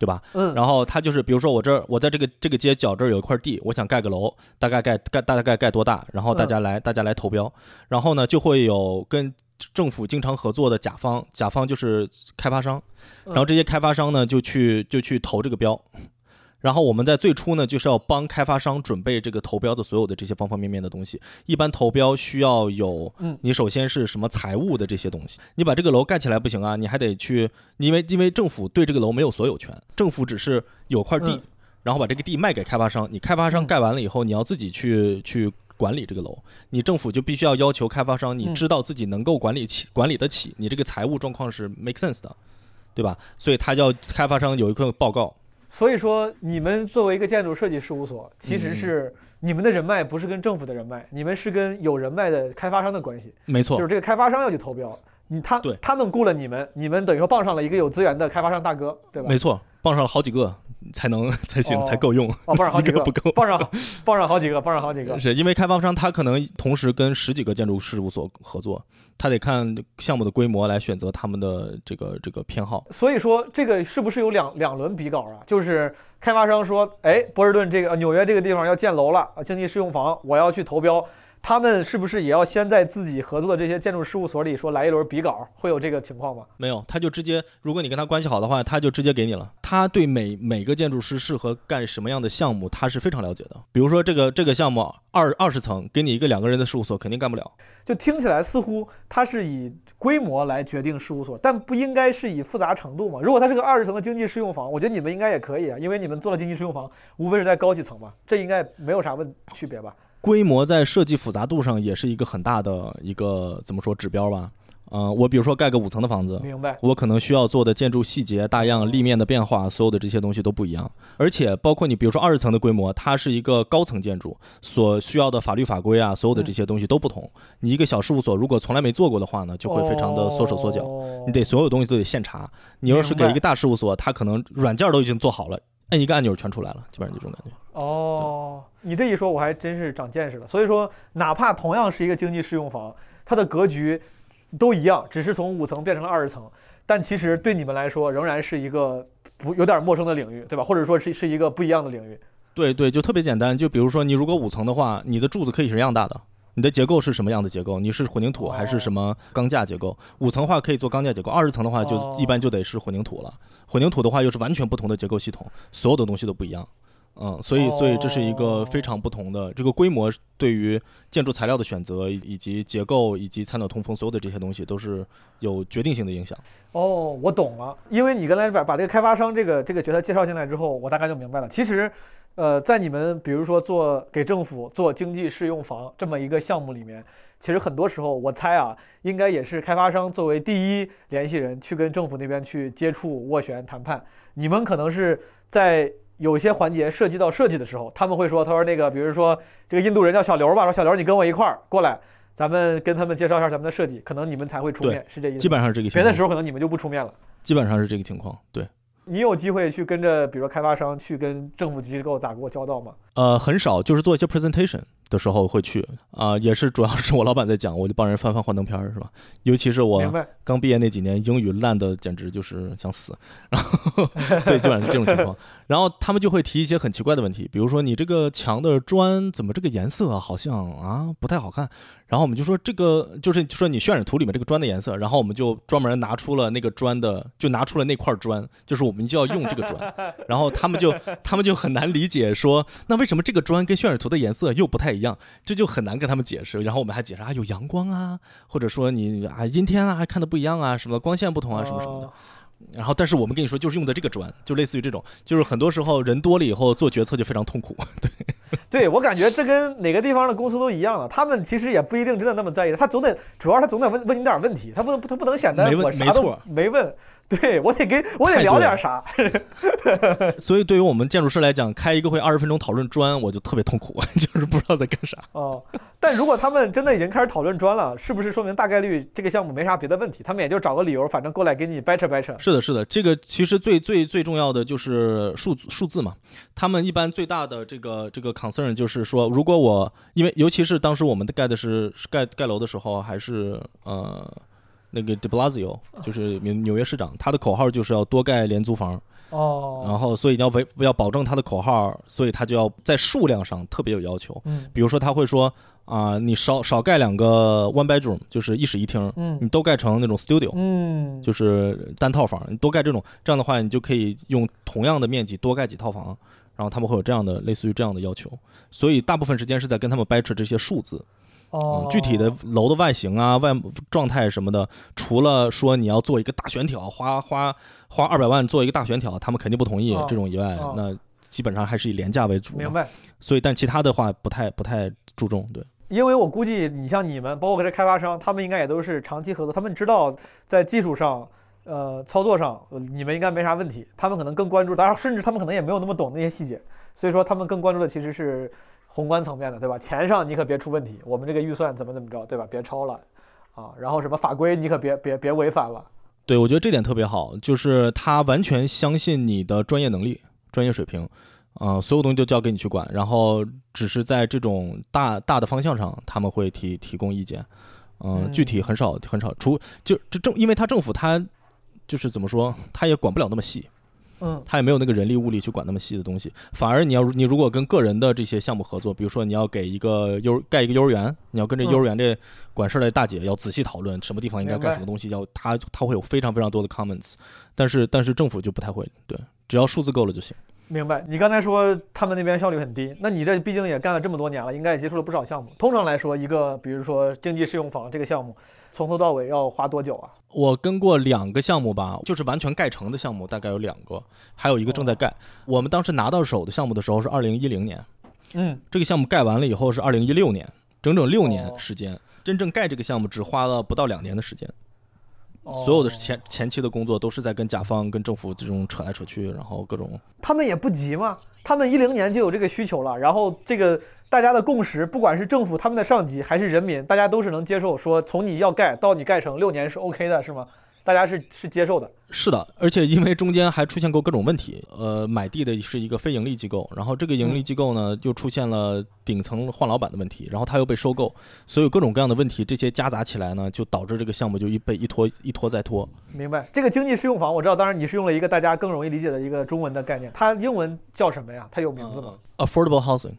S1: 对吧？
S3: 嗯，
S1: 然后他就是，比如说我这儿，我在这个这个街角这儿有一块地，我想盖个楼，大概盖盖大概盖多大？然后大家来、大家来投标，然后呢就会有跟政府经常合作的甲方，甲方就是开发商，
S3: 嗯
S1: 然后这些开发商呢就去就去投这个标。然后我们在最初呢，就是要帮开发商准备这个投标的所有的这些方方面面的东西。一般投标需要有
S3: 嗯，
S1: 你首先是什么财务的这些东西，你把这个楼盖起来不行啊，你还得去，因为因为政府对这个楼没有所有权，政府只是有块地，
S3: 嗯。
S1: 然后把这个地卖给开发商，你开发商
S3: 嗯。
S1: 盖完了以后，你要自己去去管理这个楼，你政府就必须要要求开发商，你
S3: 嗯。
S1: 知道自己能够管理起管理得起，你这个财务状况是 make sense 的，对吧？所以他叫开发商有一份报告，
S3: 所以说你们作为一个建筑设计事务所，其
S1: 嗯
S3: 实是你们的人脉不是跟政府的人脉，你们是跟有人脉的开发商的关系。
S1: 没错
S3: 就是，这个开发商要去投标，你他
S1: 对
S3: 他们雇了你们，你们等于说傍上了一个有资源的开发商大哥，对吧
S1: 没？错，傍上了好几个才能才行，
S3: 哦
S1: 才够用。
S3: 哦，傍上 好几
S1: 一个不够。
S3: 傍上傍上好几个，傍上好几个。
S1: 是因为开发商他可能同时跟十几个建筑事务所合作，他得看项目的规模来选择他们的这个这个偏好。
S3: 所以说，这个是不是有两两轮比稿啊？就是开发商说，哎，波士顿这个呃纽约这个地方要建楼了，啊，经济适用房，我要去投标。他们是不是也要先在自己合作的这些建筑事务所里说来一轮比稿？会有这个情况吗？
S1: 没有，他就直接，如果你跟他关系好的话，他就直接给你了。他对每每个建筑师适合干什么样的项目，他是非常了解的。比如说这个这个项目二二十层，给你一个两个人的事务所肯定干不了。
S3: 就听起来似乎他是以规模来决定事务所，但不应该是以复杂程度嘛？如果它是个二十层的经济适用房，我觉得你们应该也可以啊，因为你们做了经济适用房，无非是在高级层嘛，这应该没有啥问区别吧？
S1: 规模在设计复杂度上也是一个很大的一个怎么说指标吧。嗯、我比如说盖个五层的房子，
S3: 明白？
S1: 我可能需要做的建筑细节、大样、立面的变化，所有的这些东西都不一样。而且包括你，比如说二十层的规模，它是一个高层建筑，所需要的法律法规啊，所有的这些东西都不同。你一个小事务所如果从来没做过的话呢，就会非常的缩手缩脚。
S3: 哦
S1: 你得所有东西都得现查。你要是给一个大事务所，它可能软件都已经做好了，摁一个按钮全出来了，基本上就这种感觉。
S3: 哦，你这一说，我还真是长见识了。所以说，哪怕同样是一个经济适用房，它的格局都一样，只是从五层变成了二十层，但其实对你们来说，仍然是一个不有点陌生的领域，对吧？或者说是是一个不一样的领域。
S1: 对对，就特别简单。就比如说，你如果五层的话，你的柱子可以是一样大的。你的结构是什么样的结构？你是混凝土还是什么钢架结构？五层的话可以做钢架结构，二十层的话就
S3: 哦
S1: 一般就得是混凝土了。混凝土的话又是完全不同的结构系统，所有的东西都不一样。嗯，所以所以这是一个非常不同的这个规模，对于建筑材料的选择以以及结构以及采暖通风所有的这些东西都是有决定性的影响。
S3: 哦，我懂了，因为你刚才把把这个开发商这个这个角色介绍进来之后，我大概就明白了。其实，呃，在你们比如说做给政府做经济适用房这么一个项目里面，其实很多时候我猜啊，应该也是开发商作为第一联系人去跟政府那边去接触、斡旋、谈判。你们可能是在有些环节涉及到设计的时候，他们会说，他说那个，比如说这个印度人叫小刘吧，说小刘你跟我一块儿过来，咱们跟他们介绍一下咱们的设计，可能你们才会出面，是这意思吗？
S1: 基本上是这个情
S3: 别。的时候可能你们就不出面了。
S1: 基本上是这个情况。对，
S3: 你有机会去跟着，比如说开发商去跟政府机构打过交道吗？
S1: 呃，很少，就是做一些 presentation 的时候会去啊、也是主要是我老板在讲，我就帮人翻翻幻灯片儿，是吧？尤其是我？刚毕业那几年，英语烂的简直就是想死，然后所以基本上是这种情况。然后他们就会提一些很奇怪的问题，比如说你这个墙的砖怎么这个颜色啊好像啊不太好看，然后我们就说这个就是说你渲染图里面这个砖的颜色，然后我们就专门拿出了那个砖的，就拿出了那块砖，就是我们就要用这个砖，然后他们就他们就很难理解说，那为什么这个砖跟渲染图的颜色又不太一样？这就很难跟他们解释。然后我们还解释啊有阳光啊，或者说你啊阴天啊看的不一样啊，什么光线不同啊什么什么的。然后，但是我们跟你说，就是用的这个砖，就类似于这种，就是很多时候人多了以后做决策就非常痛苦。
S3: 对 我感觉这跟哪个地方的公司都一样了，他们其实也不一定真的那么在意，他总得主要他总得问问你点问题，他不能他不能显得我啥都
S1: 没
S3: 问，对我得给我得聊点啥。
S1: 所以对于我们建筑师来讲，开一个会二十分钟讨论砖，我就特别痛苦，就是不知道在干啥。
S3: 哦，但如果他们真的已经开始讨论砖了，是不是说明大概率这个项目没啥别的问题？他们也就找个理由，反正过来给你掰扯掰扯。
S1: 是的，是的，这个其实最最最重要的就是数字数字嘛。他们一般最大的这个这个 concern 就是说，如果我因为尤其是当时我们盖的是是盖盖楼的时候，还是呃那个 De Blasio，就是纽纽约市长，他的口号就是要多盖廉租房。
S3: 哦，
S1: 然后所以你要维要保证他的口号，所以他就要在数量上特别有要求。
S3: 嗯
S1: 比如说他会说啊、你少少盖两个 one bedroom，就是一室一厅，
S3: 嗯
S1: 你都盖成那种 studio，、
S3: 嗯，
S1: 就是单套房，你多盖这种，这样的话你就可以用同样的面积多盖几套房。然后他们会有这样的类似于这样的要求，所以大部分时间是在跟他们掰扯这些数字。
S3: 哦
S1: 嗯，具体的楼的外形啊、外状态什么的，除了说你要做一个大悬挑，花花花二百万做一个大悬挑，他们肯定不同意
S3: 哦
S1: 这种以外，
S3: 哦
S1: 那基本上还是以廉价为主。
S3: 明。白。
S1: 所以，但其他的话不太不太注重。对，
S3: 因为我估计你像你们，包括这开发商，他们应该也都是长期合作，他们知道在技术上、呃操作上，呃你们应该没啥问题。他们可能更关注，当然甚至他们可能也没有那么懂那些细节，所以说他们更关注的其实是宏观层面的，对吧？钱上你可别出问题，我们这个预算怎么怎么着，对吧？别超了。啊，然后什么法规你可别别别违反了。
S1: 对，我觉得这点特别好，就是他完全相信你的专业能力、专业水平，呃，所有东西都交给你去管，然后只是在这种大大的方向上，他们会提提供意见，嗯、
S3: 嗯
S1: 具体很少很少，除就这政，因为他政府他就是怎么说，他也管不了那么细，
S3: 嗯。
S1: 他也没有那个人力物力去管那么细的东西，反而你要你如果跟个人的这些项目合作，比如说你要给一个幼盖一个幼儿园，你要跟这
S3: 嗯。
S1: 幼儿园这管事儿的大姐要仔细讨论什么地方应该
S3: 明白
S1: 干什么东西，要他他会有非常非常多的 comments，但是但是政府就不太会，对，只要数字够了就行。
S3: 明白。你刚才说他们那边效率很低，那你这毕竟也干了这么多年了，应该也接触了不少项目。通常来说，一个比如说经济适用房这个项目，从头到尾要花多久啊？
S1: 我跟过两个项目吧，就是完全盖成的项目，大概有两个，还有一个正在盖。我们当时拿到手的项目的时候是二零一零年，
S3: 嗯，
S1: 这个项目盖完了以后是二零一六年，整整六年
S3: 哦
S1: 时间。真正盖这个项目只花了不到两年的时间，所有的
S3: 哦
S1: 前前期的工作都是在跟甲方、跟政府这种扯来扯去，然后各种
S3: 他们也不急嘛，他们一零年就有这个需求了，然后这个大家的共识，不管是政府他们的上级还是人民，大家都是能接受，说从你要盖到你盖成六年是 OK 的，是吗？大家是是接受的。
S1: 是的，而且因为中间还出现过各种问题，呃，买地的是一个非盈利机构，然后这个盈利机构呢又出现了顶层换老板的问题，然后他又被收购，所以各种各样的问题，这些夹杂起来呢，就导致这个项目就一被一拖一拖再拖。
S3: 明白，这个经济适用房我知道，当然你是用了一个大家更容易理解的一个中文的概念，它英文叫什么呀？它有名字吗
S1: ？affordable housing。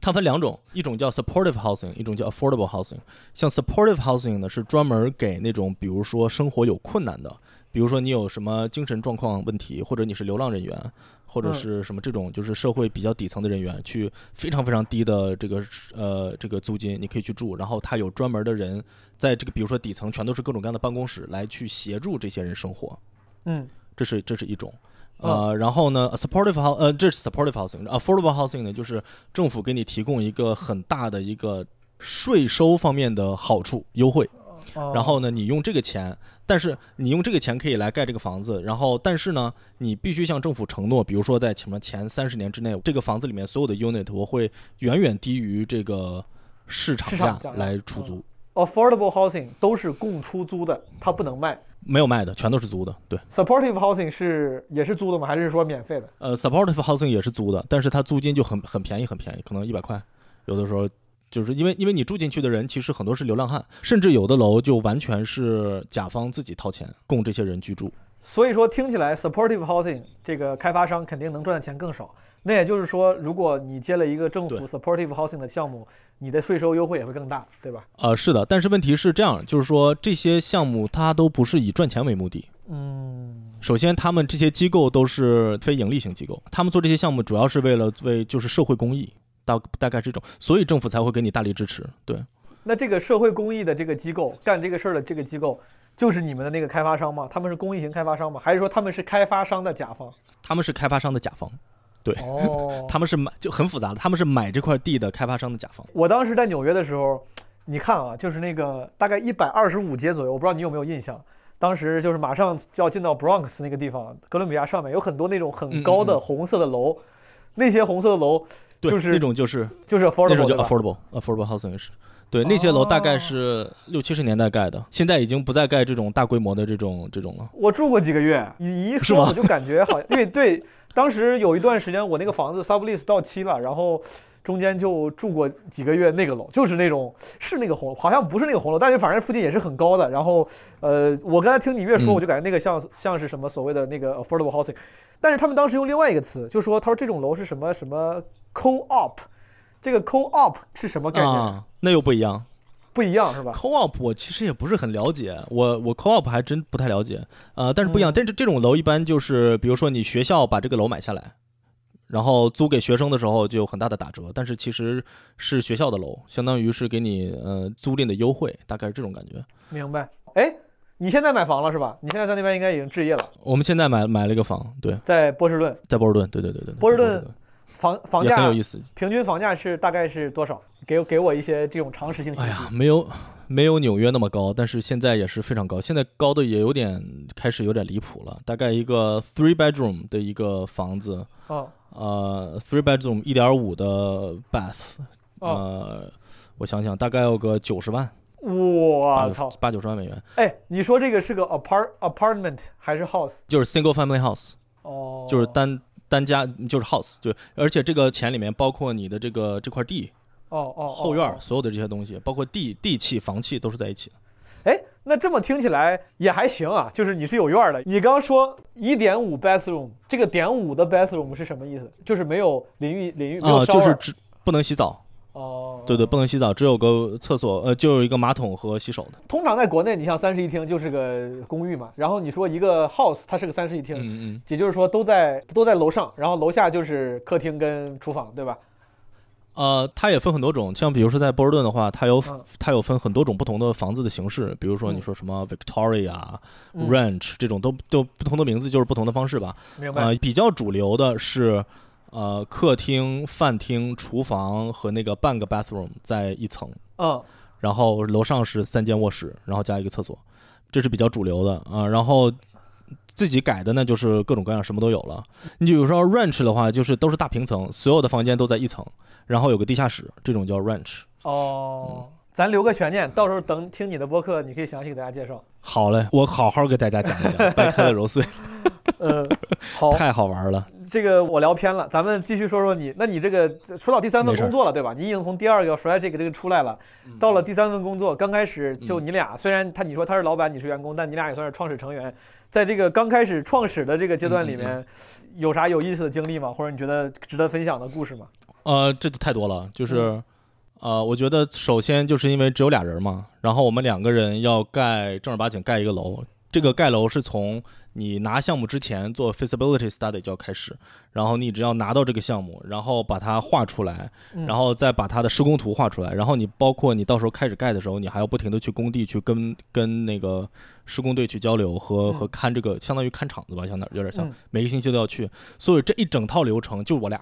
S1: 它分两种，一种叫 supportive housing，一种叫 affordable housing。像 supportive housing 呢，是专门给那种比如说生活有困难的，比如说你有什么精神状况问题，或者你是流浪人员，或者
S3: 嗯
S1: 是什么这种就是社会比较底层的人员，去非常非常低的这个呃这个租金，你可以去住，然后它有专门的人在这个比如说底层全都是各种各样的办公室来去协助这些人生活。
S3: 嗯
S1: 这是这是一种。呃，然后呢，supportive house，呃，这是 supportive housing，affordable housing 呢，就是政府给你提供一个很大的一个税收方面的好处优惠，
S3: 哦
S1: 然后呢，你用这个钱，但是你用这个钱可以来盖这个房子，然后但是呢，你必须向政府承诺，比如说在什么前三十年之内，这个房子里面所有的 unit 我会远远低于这个市场价
S3: 市场价
S1: 来出租
S3: ，affordable housing 都是供出租的，它不能卖。
S1: 没有卖的，全都是租的，对。
S3: supportive housing 是也是租的吗？还是说免费的？
S1: 呃，supportive housing 也是租的，但是它租金就很很便宜，很便宜，可能一百块，有的时候就是因为因为你住进去的人其实很多是流浪汉，甚至有的楼就完全是甲方自己掏钱供这些人居住。
S3: 所以说听起来 supportive housing 这个开发商肯定能赚的钱更少。那也就是说，如果你接了一个政府 supportive housing 的项目，你的税收优惠也会更大，对吧？
S1: 呃，是的，但是问题是这样，就是说这些项目它都不是以赚钱为目的。
S3: 嗯，
S1: 首先，他们这些机构都是非盈利型机构，他们做这些项目主要是为了为就是社会公益，大大概这种，所以政府才会给你大力支持。对，
S3: 那这个社会公益的这个机构干这个事儿的这个机构，就是你们的那个开发商吗？他们是公益型开发商吗？还是说他们是开发商的甲方？
S1: 他们是开发商的甲方，
S3: 哦，
S1: 他们是买就很复杂的，他们是买这块地的开发商的甲方。
S3: 我当时在纽约的时候，你看啊，就是那个大概一百二十五街左右，我不知道你有没有印象。当时就是马上就要进到 Bronx 那个地方，哥伦比亚上面有很多那种很高的红色的楼，那些红色的楼
S1: 对，
S3: 就是
S1: 那种就是
S3: 就是 affordable
S1: 那种叫 affordable affordable housing 是。对，那些楼大概是六七十年代盖的，现在已经不再盖这种大规模的这种这种了。
S3: 我住过几个月，你一说我就感觉好，因为对，当时有一段时间我那个房子 sublease 到期了，然后中间就住过几个月那个楼，就是那种是那个红，好像不是那个红楼，但是反正附近也是很高的。然后呃，我刚才听你越说，
S1: 嗯
S3: 我就感觉那个像像是什么所谓的那个 affordable housing，但是他们当时用另外一个词，就说他说这种楼是什么什么 co-op，这个 co-op 是什么概念？
S1: 啊，那又不一样。
S3: 不一样是吧
S1: ？Co-op 我其实也不是很了解，我我 Co-op 还真不太了解，呃，但是不一样。
S3: 嗯
S1: 但是这种楼一般就是，比如说你学校把这个楼买下来，然后租给学生的时候就有很大的打折，但是其实是学校的楼，相当于是给你呃租赁的优惠，大概是这种感觉。
S3: 明白？哎，你现在买房了是吧？你现在在那边应该已经置业了，
S1: 我们现在买买了一个房，对，
S3: 在波士顿，
S1: 在波士顿，对对对对，对
S3: 波士顿房房价
S1: 很有意思。
S3: 平均房价是大概是多少？给给我一些这种常识性信息。
S1: 哎呀，没有没有纽约那么高，但是现在也是非常高，现在高的也有点开始有点离谱了。大概一个 three bedroom 的一个房子，
S3: 哦
S1: 呃，three bedroom 一点五的 bath，
S3: 哦
S1: 呃，我想想，大概有个九十万，八
S3: 我操！
S1: 八九十万美元，
S3: 哎，你说这个是个 apart apartment 还是 house？
S1: 就是 single family house，
S3: 哦，
S1: 就是单单家，就是 house，就而且这个钱里面包括你的这个这块地、
S3: 哦哦
S1: 后院所有的这些东西，包括地地契、房契都是在一起的。
S3: 哎，那这么听起来也还行啊，就是你是有院的。你刚说一点五 bathroom，这个点五的 bathroom 是什么意思？就是没有淋浴淋浴没有
S1: 啊就是只不能洗澡，
S3: 哦，
S1: 对对，不能洗澡，只有个厕所，呃，就有一个马桶和洗手的。
S3: 通常在国内，你像三室一厅就是个公寓嘛，然后你说一个 house 它是个三室一厅，
S1: 嗯嗯，
S3: 也就是说都在都在楼上，然后楼下就是客厅跟厨房，对吧？
S1: 呃，它也分很多种，像比如说在波士顿的话，它有
S3: 嗯
S1: 它有分很多种不同的房子的形式，比如说你
S3: 嗯
S1: 说什么 Victoria、
S3: 嗯
S1: Ranch 这种都都不同的名字，就是不同的方式吧。
S3: 明白。
S1: 呃，比较主流的是，呃，客厅、饭厅、厨房和那个半个 bathroom 在一层，
S3: 嗯
S1: 然后楼上是三间卧室，然后加一个厕所，这是比较主流的啊、然后自己改的呢，就是各种各样什么都有了。你比如说 ranch 的话，就是都是大平层，所有的房间都在一层，然后有个地下室，这种叫 ranch。
S3: 哦，咱留个悬念，到时候等听你的播客，你可以详细给大家介绍。
S1: 好嘞，我好好给大家讲一讲，掰开了揉碎，
S3: 嗯，好，
S1: 太好玩了。
S3: 这个我聊偏了，咱们继续说说你。那你这个说到第三份工作了，对吧？你已经从第二个 Fresh 这个出来了，到了第三份工作，刚开始就你俩，虽然他你说他是老板，你是员工，但你俩也算是创始成员。在这个刚开始创始的这个阶段里面，有啥有意思的经历吗？或者你觉得值得分享的故事吗？
S1: 呃，这就太多了，就是，呃，我觉得首先就是因为只有俩人嘛，然后我们两个人要盖正儿八经盖一个楼，这个盖楼是从你拿项目之前做 feasibility study 就要开始，然后你只要拿到这个项目，然后把它画出来，
S3: 嗯。
S1: 然后再把它的施工图画出来，然后你包括你到时候开始盖的时候，你还要不停的去工地去跟跟那个施工队去交流和
S3: 嗯。
S1: 和看这个，相当于看场子吧，相当有点像
S3: 嗯，
S1: 每个星期都要去，所以这一整套流程就我俩。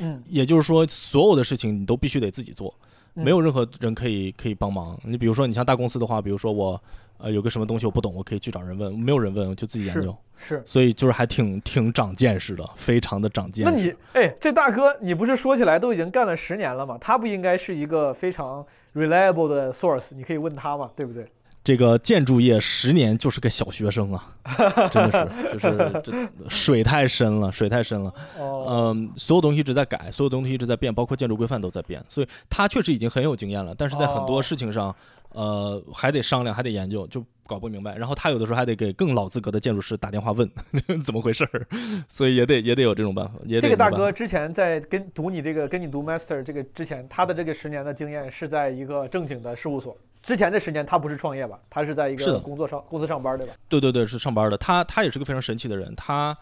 S3: 嗯，
S1: 也就是说，所有的事情你都必须得自己做，
S3: 嗯
S1: 没有任何人可以可以帮忙。你比如说，你像大公司的话，比如说我呃有个什么东西我不懂，我可以去找人问，没有人问我就自己研究，
S3: 是。
S1: 所以就是还挺挺长见识的，非常的长见识。
S3: 那你哎，这大哥，你不是说起来都已经干了十年了吗？他不应该是一个非常 reliable 的 source？你可以问他嘛，对不对？
S1: 这个建筑业十年就是个小学生啊，真的是就是这水太深了，水太深了。
S3: 哦，
S1: 嗯，所有东西一直在改，所有东西一直在变，包括建筑规范都在变，所以他确实已经很有经验了，但是在很多
S3: 哦
S1: 事情上，呃，还得商量，还得研究，就搞不明白。然后他有的时候还得给更老资格的建筑师打电话问 怎么回事儿，所以也得也得有这种办法。也
S3: 这个大哥之前在跟读你这个跟你读 master 这个之前，他的这个十年的经验是在一个正经的事务所。之前的十年他不是创业吧？他是在一个工作上公司上班，对吧？
S1: 对对对，是上班的。他他也是个非常神奇的人，他。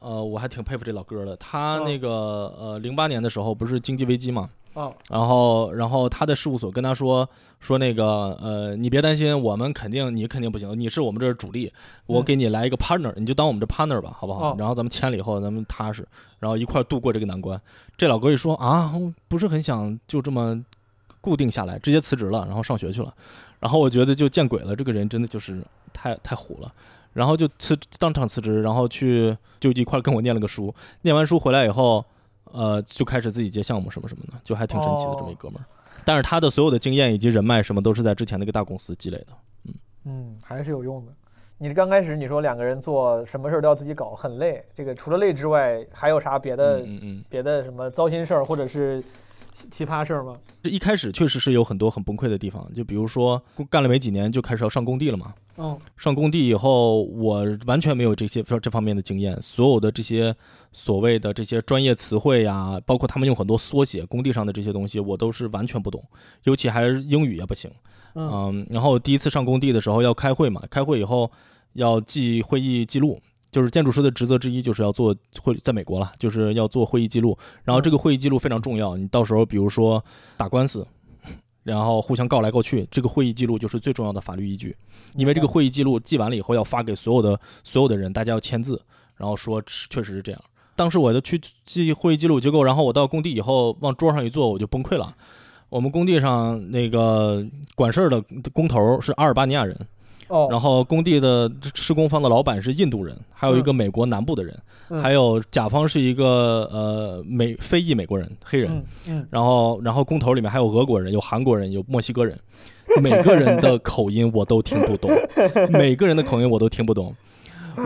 S1: 呃，我还挺佩服这老哥的。他
S3: 嗯
S1: 那个呃，零八年的时候不是经济危机嘛，
S3: 啊、
S1: 然后，然后他的事务所跟他说说那个，呃，你别担心，我们肯定你肯定不行，你是我们这儿主力，我
S3: 嗯
S1: 给你来一个 partner，你就当我们这 partner 吧，好不好？
S3: 哦
S1: 然后咱们签了以后，咱们踏实，然后一块度过这个难关。这老哥一说啊，不是很想就这么固定下来，直接辞职了，然后上学去了。然后我觉得就见鬼了，这个人真的就是太太虎了。然后就辞当场辞职，然后去就一块儿跟我念了个书，念完书回来以后，呃，就开始自己接项目什么什么的，就还挺神奇的这么一哥们儿。但是他的所有的经验以及人脉什么都是在之前那个大公司积累的。
S3: 嗯嗯，还是有用的。你刚开始你说两个人做什么事儿都要自己搞，很累。这个除了累之外，还有啥别的、
S1: 嗯嗯嗯，
S3: 别的什么糟心事儿或者是奇葩事儿吗？
S1: 这一开始确实是有很多很崩溃的地方，就比如说干了没几年就开始要上工地了嘛。
S3: 嗯
S1: 上工地以后，我完全没有这些这方面的经验，所有的这些所谓的这些专业词汇呀，包括他们用很多缩写，工地上的这些东西，我都是完全不懂，尤其还是英语也不行。
S3: 嗯
S1: 嗯，然后第一次上工地的时候要开会嘛，开会以后要记会议记录，就是建筑师的职责之一就是要做会，在美国了，就是要做会议记录。然后这个会议记录非常重要，你到时候比如说打官司，然后互相告来告去，这个会议记录就是最重要的法律依据，因为这个会议记录记完了以后要发给所有的所有的人，大家要签字，然后说确实是这样。当时我就去记会议记录，结果然后我到工地以后往桌上一坐，我就崩溃了。我们工地上那个管事儿的工头是阿尔巴尼亚人，
S3: 哦，
S1: 然后工地的施工方的老板是印度人，还有一个美国南部的人，
S3: 嗯
S1: 还有甲方是一个呃美非裔美国人黑人，
S3: 嗯嗯，
S1: 然后然后工头里面还有俄国人，有韩国人，有墨西哥人，每个人的口音我都听不懂，每个人的口音我都听不懂。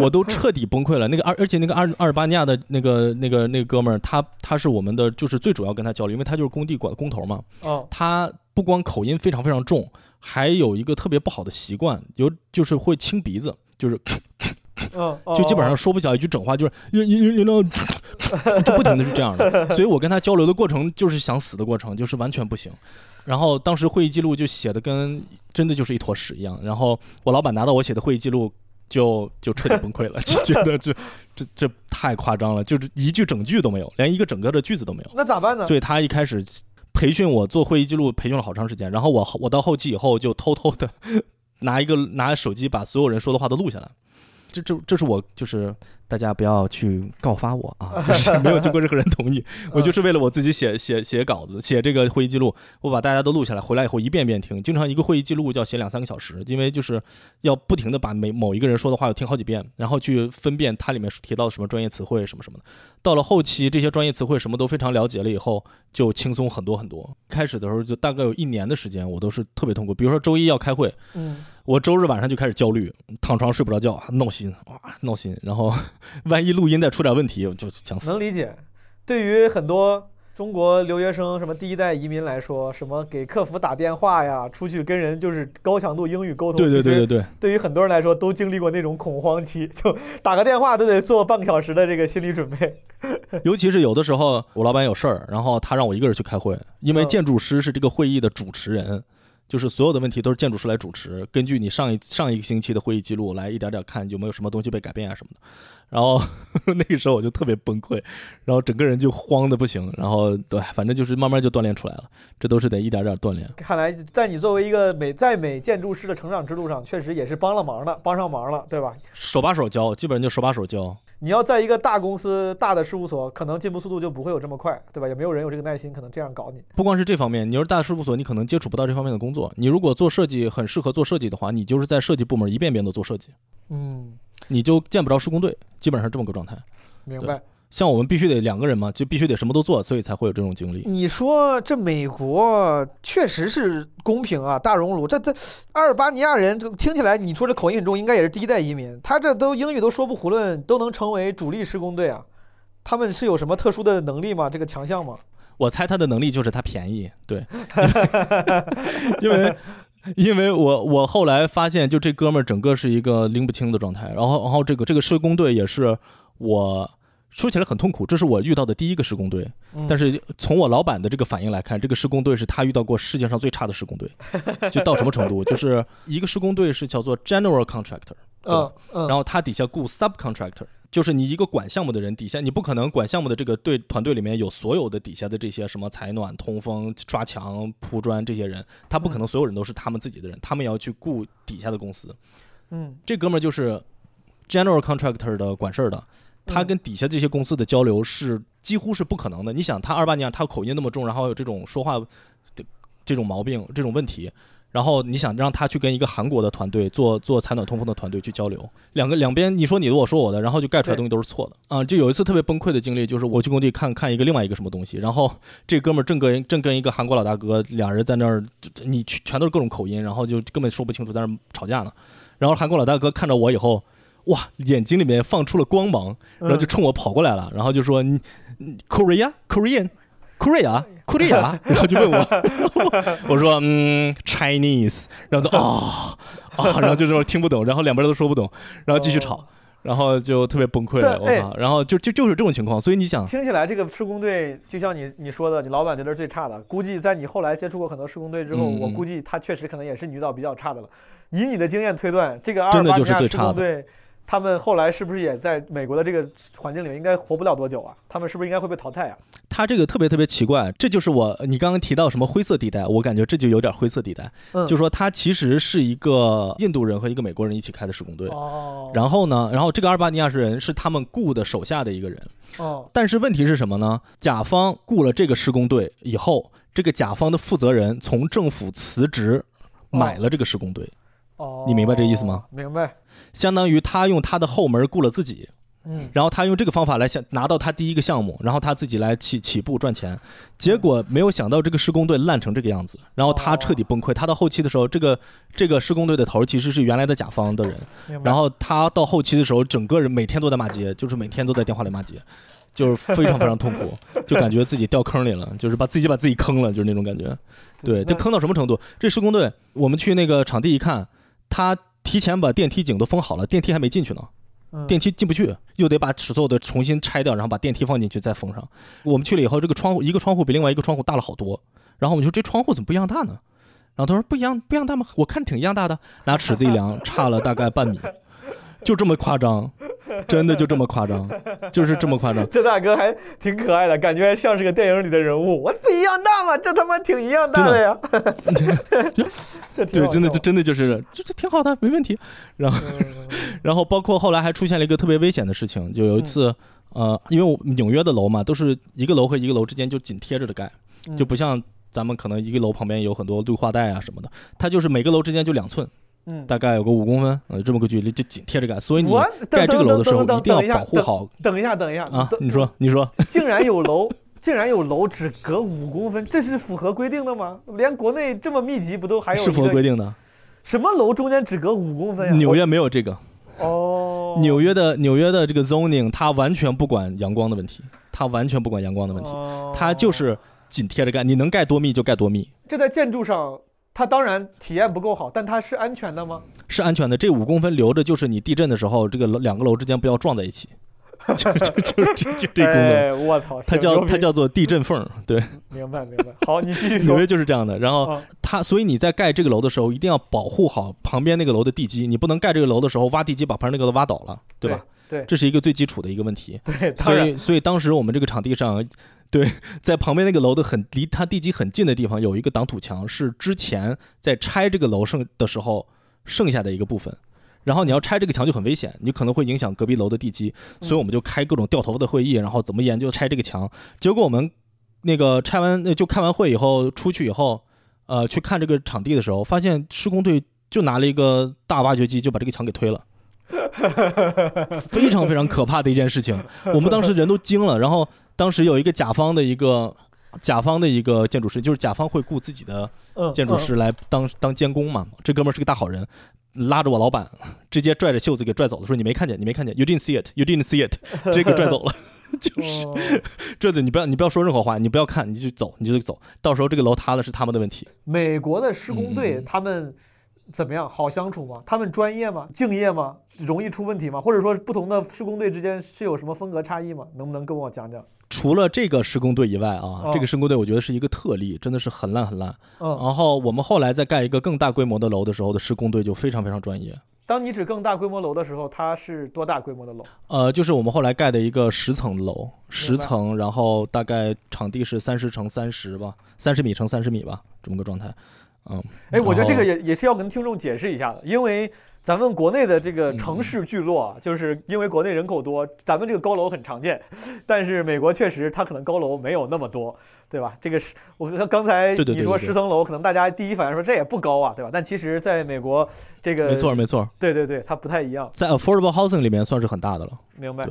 S1: 我都彻底崩溃了。那个而而且那个阿尔阿尔巴尼亚的那个那个那个哥们儿，他他是我们的就是最主要跟他交流，因为他就是工地管工头嘛。
S3: 哦，
S1: 他不光口音非常非常重，还有一个特别不好的习惯，有就是会清鼻子，就是就基本上说不了一句整话，就是就不停的是这样的。所以我跟他交流的过程就是想死的过程，就是完全不行。然后当时会议记录就写的跟真的就是一坨屎一样。然后我老板拿到我写的会议记录。就就彻底崩溃了，就觉得这这这太夸张了，就是一句整句都没有，连一个整个的句子都没有。
S3: 那咋办呢？
S1: 所以他一开始培训我做会议记录，培训了好长时间。然后我我到后期以后就偷偷的 拿一个拿手机把所有人说的话都录下来。这这这是我就是大家不要去告发我啊，就是 没有经过任何人同意，我就是为了我自己写写写稿子，写这个会议记录，我把大家都录下来，回来以后一遍遍听。经常一个会议记录就要写两三个小时，因为就是要不停的把每某一个人说的话要听好几遍，然后去分辨它里面提到什么专业词汇什么什么的。到了后期，这些专业词汇什么都非常了解了以后，就轻松很多很多。开始的时候就大概有一年的时间，我都是特别痛苦。比如说周一要开会，
S3: 嗯，
S1: 我周日晚上就开始焦虑，躺床睡不着觉，闹心哇，闹心。然后万一录音再出点问题，我就想死
S3: 能。理解。对于很多中国留学生，什么第一代移民来说，什么给客服打电话呀，出去跟人就是高强度英语沟通，
S1: 对对对对对，
S3: 对于很多人来说，都经历过那种恐慌期，就打个电话都得做半个小时的这个心理准备。
S1: 尤其是有的时候我老板有事儿，然后他让我一个人去开会，因为
S3: 嗯
S1: 建筑师是这个会议的主持人。就是所有的问题都是建筑师来主持，根据你上一上一个星期的会议记录来一点点看有没有什么东西被改变啊什么的。然后 那个时候我就特别崩溃，然后整个人就慌的不行。然后对，反正就是慢慢就锻炼出来了，这都是得一点点锻炼。
S3: 看来在你作为一个美在美建筑师的成长之路上，确实也是帮了忙的，帮上忙了，对吧？
S1: 手把手教，基本上就手把手教。
S3: 你要在一个大公司、大的事务所，可能进步速度就不会有这么快，对吧？也没有人有这个耐心，可能这样搞你。
S1: 不光是这方面，你要是大事务所，你可能接触不到这方面的工作。你如果做设计很适合做设计的话，你就是在设计部门一遍遍的做设计，
S3: 嗯，
S1: 你就见不着施工队，基本上这么个状态。
S3: 明白。
S1: 像我们必须得两个人嘛，就必须得什么都做，所以才会有这种经历。
S3: 你说这美国确实是公平啊，大熔炉，这这阿尔巴尼亚人这听起来，你说这口音很重，应该也是第一代移民，他这都英语都说不囫囵，都能成为主力施工队啊。他们是有什么特殊的能力吗？这个强项吗？
S1: 我猜他的能力就是他便宜，对，因为因为我我后来发现，就这哥们儿整个是一个拎不清的状态，然后然后这个这个施工队也是我说起来很痛苦，这是我遇到的第一个施工队，
S3: 嗯。
S1: 但是从我老板的这个反应来看，这个施工队是他遇到过世界上最差的施工队，就到什么程度？就是一个施工队是叫做 general contractor，对吧？
S3: 嗯。嗯，
S1: 然后他底下雇 subcontractor，就是你一个管项目的人底下，你不可能管项目的这个队团队里面有所有的底下的这些什么采暖、通风、刷墙、铺砖这些人，他不可能所有人都是他们自己的人，他们也要去雇底下的公司。
S3: 嗯。
S1: 这哥们儿就是 general contractor 的管事儿的，他
S3: 嗯
S1: 跟底下这些公司的交流是几乎是不可能的。你想，他二八年，他口音那么重，然后有这种说话的这种毛病、这种问题，然后你想让他去跟一个韩国的团队做做采暖通风的团队去交流，两个两边你说你的，我说我的，然后就盖出来的东西都是错的啊、就有一次特别崩溃的经历，就是我去工地看看一个另外一个什么东西，然后 这哥们儿正跟正跟一个韩国老大哥俩人在那儿，你全全都是各种口音，然后就根本说不清楚，在那儿吵架呢。然后韩国老大哥看着我以后，哇，眼睛里面放出了光芒，然后就冲我跑过来了，然后就说你你 Korea Korean Korea Korea，然后就问我，我说嗯 Chinese，然后就啊啊，然后就这种听不懂，然后两边都说不懂，然后继续吵
S3: 哦。
S1: 然后就特别崩溃，我靠！然后就就就是这种情况，所以你想，
S3: 听起来这个施工队就像你你说的，你老板觉得是最差的。估计在你后来接触过很多施工队之后，我估计他确实可能也是你遇到比较差的了。以你的经验推断，这个阿尔
S1: 真的就是
S3: 巴尼亚施
S1: 最差的
S3: 工队，他们后来是不是也在美国的这个环境里面应该活不了多久啊？他们是不是应该会被淘汰啊？
S1: 他这个特别特别奇怪，这就是我你刚刚提到什么灰色地带，我感觉这就有点灰色地带，
S3: 嗯，
S1: 就说他其实是一个印度人和一个美国人一起开的施工队。
S3: 哦，
S1: 然后呢，然后这个阿尔巴尼亚人是他们雇的手下的一个人，
S3: 哦，
S1: 但是问题是什么呢？甲方雇了这个施工队以后，这个甲方的负责人从政府辞职，买了这个施工队。
S3: 哦，
S1: 你明白这意思吗？
S3: 明白。
S1: 相当于他用他的后门雇了自己，
S3: 嗯，
S1: 然后他用这个方法来想拿到他第一个项目，然后他自己来起起步赚钱，结果没有想到这个施工队烂成这个样子，然后他彻底崩溃。他到后期的时候，这个这个施工队的头其实是原来的甲方的人。然后他到后期的时候，整个人每天都在骂街，就是每天都在电话里骂街，就是非常非常痛苦，就感觉自己掉坑里了，就是把自己把自己坑了，就是那种感觉。对，就坑到什么程度？这施工队，我们去那个场地一看，他提前把电梯井都封好了，电梯还没进去呢。
S3: 嗯
S1: 电梯进不去，又得把所有的重新拆掉，然后把电梯放进去再封上。我们去了以后，这个窗户一个窗户比另外一个窗户大了好多，然后我们说这窗户怎么不一样大呢？然后他说不一样不一样大吗？我看挺一样大的，拿尺子一量，差了大概半米，就这么夸张，真的就这么夸张，就是这么夸张。
S3: 这大哥还挺可爱的，感觉像是个电影里的人物。我不一样大吗？这他妈挺一样大的呀！
S1: 对，真的就真的就是这这挺好的，没问题。然后
S3: 嗯
S1: 然后包括后来还出现了一个特别危险的事情，就有一次，呃，因为我纽约的楼嘛，都是一个楼和一个楼之间就紧贴着的盖，
S3: 嗯
S1: 就不像咱们可能一个楼旁边有很多绿化带啊什么的，它就是每个楼之间就两寸，
S3: 嗯，
S1: 大概有个五公分，呃，这么个距离就紧贴着盖，所以你
S3: 我
S1: 盖这个楼的时候一定要保护好
S3: 等一下，等一下
S1: 啊。你说，你说，
S3: 竟然有楼，竟然有楼只隔五公分，这是符合规定的吗？连国内这么密集，不都还有
S1: 是符合规定的。
S3: 什么楼中间只隔五公分呀？
S1: 纽约没有这个，
S3: 哦，
S1: 纽约的纽约的这个 zoning 它完全不管阳光的问题，它完全不管阳光的问题，
S3: 哦
S1: 它就是紧贴着盖，你能盖多密就盖多密。
S3: 这在建筑上，它当然体验不够好，但它是安全的吗？
S1: 是安全的。这五公分留着，就是你地震的时候，这个楼两个楼之间不要撞在一起，就就就就就这功能。
S3: 哎，我操，
S1: 它叫它叫做地震缝，对，
S3: 明白明白。好，你继续说
S1: 纽约。就是这样的。然后
S3: 啊
S1: 它，所以你在盖这个楼的时候，一定要保护好旁边那个楼的地基，你不能盖这个楼的时候挖地基把旁边那个楼挖倒了，对吧？
S3: 对
S1: 这是一个最基础的一个问题。
S3: 对，
S1: 所以，所以当时我们这个场地上，对，在旁边那个楼的很离它地基很近的地方，有一个挡土墙，是之前在拆这个楼剩的时候剩下的一个部分。然后你要拆这个墙就很危险，你可能会影响隔壁楼的地基，所以我们就开各种掉头发的会议，然后怎么研究拆这个墙。结果我们那个拆完那就开完会以后出去以后，呃，去看这个场地的时候，发现施工队就拿了一个大挖掘机就把这个墙给推了。非常非常可怕的一件事情，我们当时人都惊了。然后当时有一个甲方的一个甲方的一个建筑师，就是甲方会雇自己的
S3: 嗯
S1: 建筑师来当当监工嘛。这哥们儿是个大好人，拉着我老板，直接拽着袖子给拽走了，说你没看见，你没看见，you didn't see it，you didn't see it，直接给拽走了。就是
S3: 哦
S1: 这的，你不要你不要说任何话，你不要看，你就走，你就走。到时候这个楼塌了是他们的问题。
S3: 美国的施工队
S1: 嗯
S3: 他们怎么样？好相处吗？他们专业吗？敬业吗？容易出问题吗？或者说不同的施工队之间是有什么风格差异吗？能不能跟我讲讲？
S1: 除了这个施工队以外啊，
S3: 哦
S1: 这个施工队我觉得是一个特例，真的是很烂很烂。
S3: 嗯，
S1: 然后我们后来在盖一个更大规模的楼的时候的施工队就非常非常专业。
S3: 当你指更大规模楼的时候，它是多大规模的楼？
S1: 呃，就是我们后来盖的一个十层楼，十层，然后大概场地是三十乘三十吧，三十米乘三十米吧，这么个状态。嗯，
S3: 哎，我觉得这个也也是要跟听众解释一下的，因为咱们国内的这个城
S1: 嗯
S3: 市聚落啊，就是因为国内人口多，咱们这个高楼很常见，但是美国确实它可能高楼没有那么多，对吧？这个是我觉
S1: 得刚才
S3: 你说十层楼，可能大家第一反应说这也不高啊，对吧？但其实在美国，这个
S1: 没错没错，
S3: 对对对，它不太一样，
S1: 在 affordable housing 里面算是很大的了。
S3: 明白